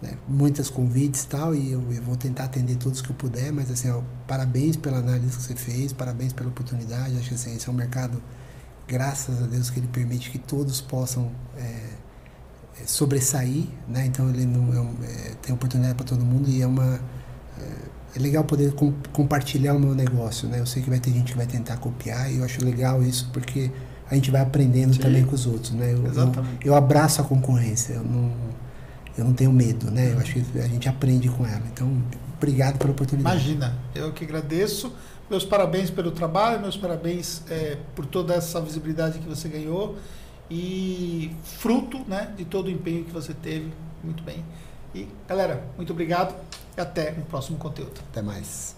né, muitos convites e tal, e eu, eu, vou tentar atender todos que eu puder, mas assim, ó, parabéns pela análise que você fez, parabéns pela oportunidade, acho que assim, esse é um mercado, graças a Deus, que ele permite que todos possam é, é sobressair, né, então ele não, é, é tem oportunidade para todo mundo e é uma... É, é legal poder com, compartilhar o meu negócio, né? Eu sei que vai ter gente que vai tentar copiar e eu acho legal isso porque a gente vai aprendendo Sim. também com os outros, né? Eu, eu, eu, abraço a concorrência, eu não, eu não tenho medo, né? Eu acho que a gente aprende com ela. Então, obrigado pela oportunidade. Imagina, eu que agradeço. Meus parabéns pelo trabalho, meus parabéns é, por toda essa visibilidade que você ganhou e fruto né, de todo o empenho que você teve. Muito bem. E, galera, muito obrigado e até o próximo conteúdo. Até mais.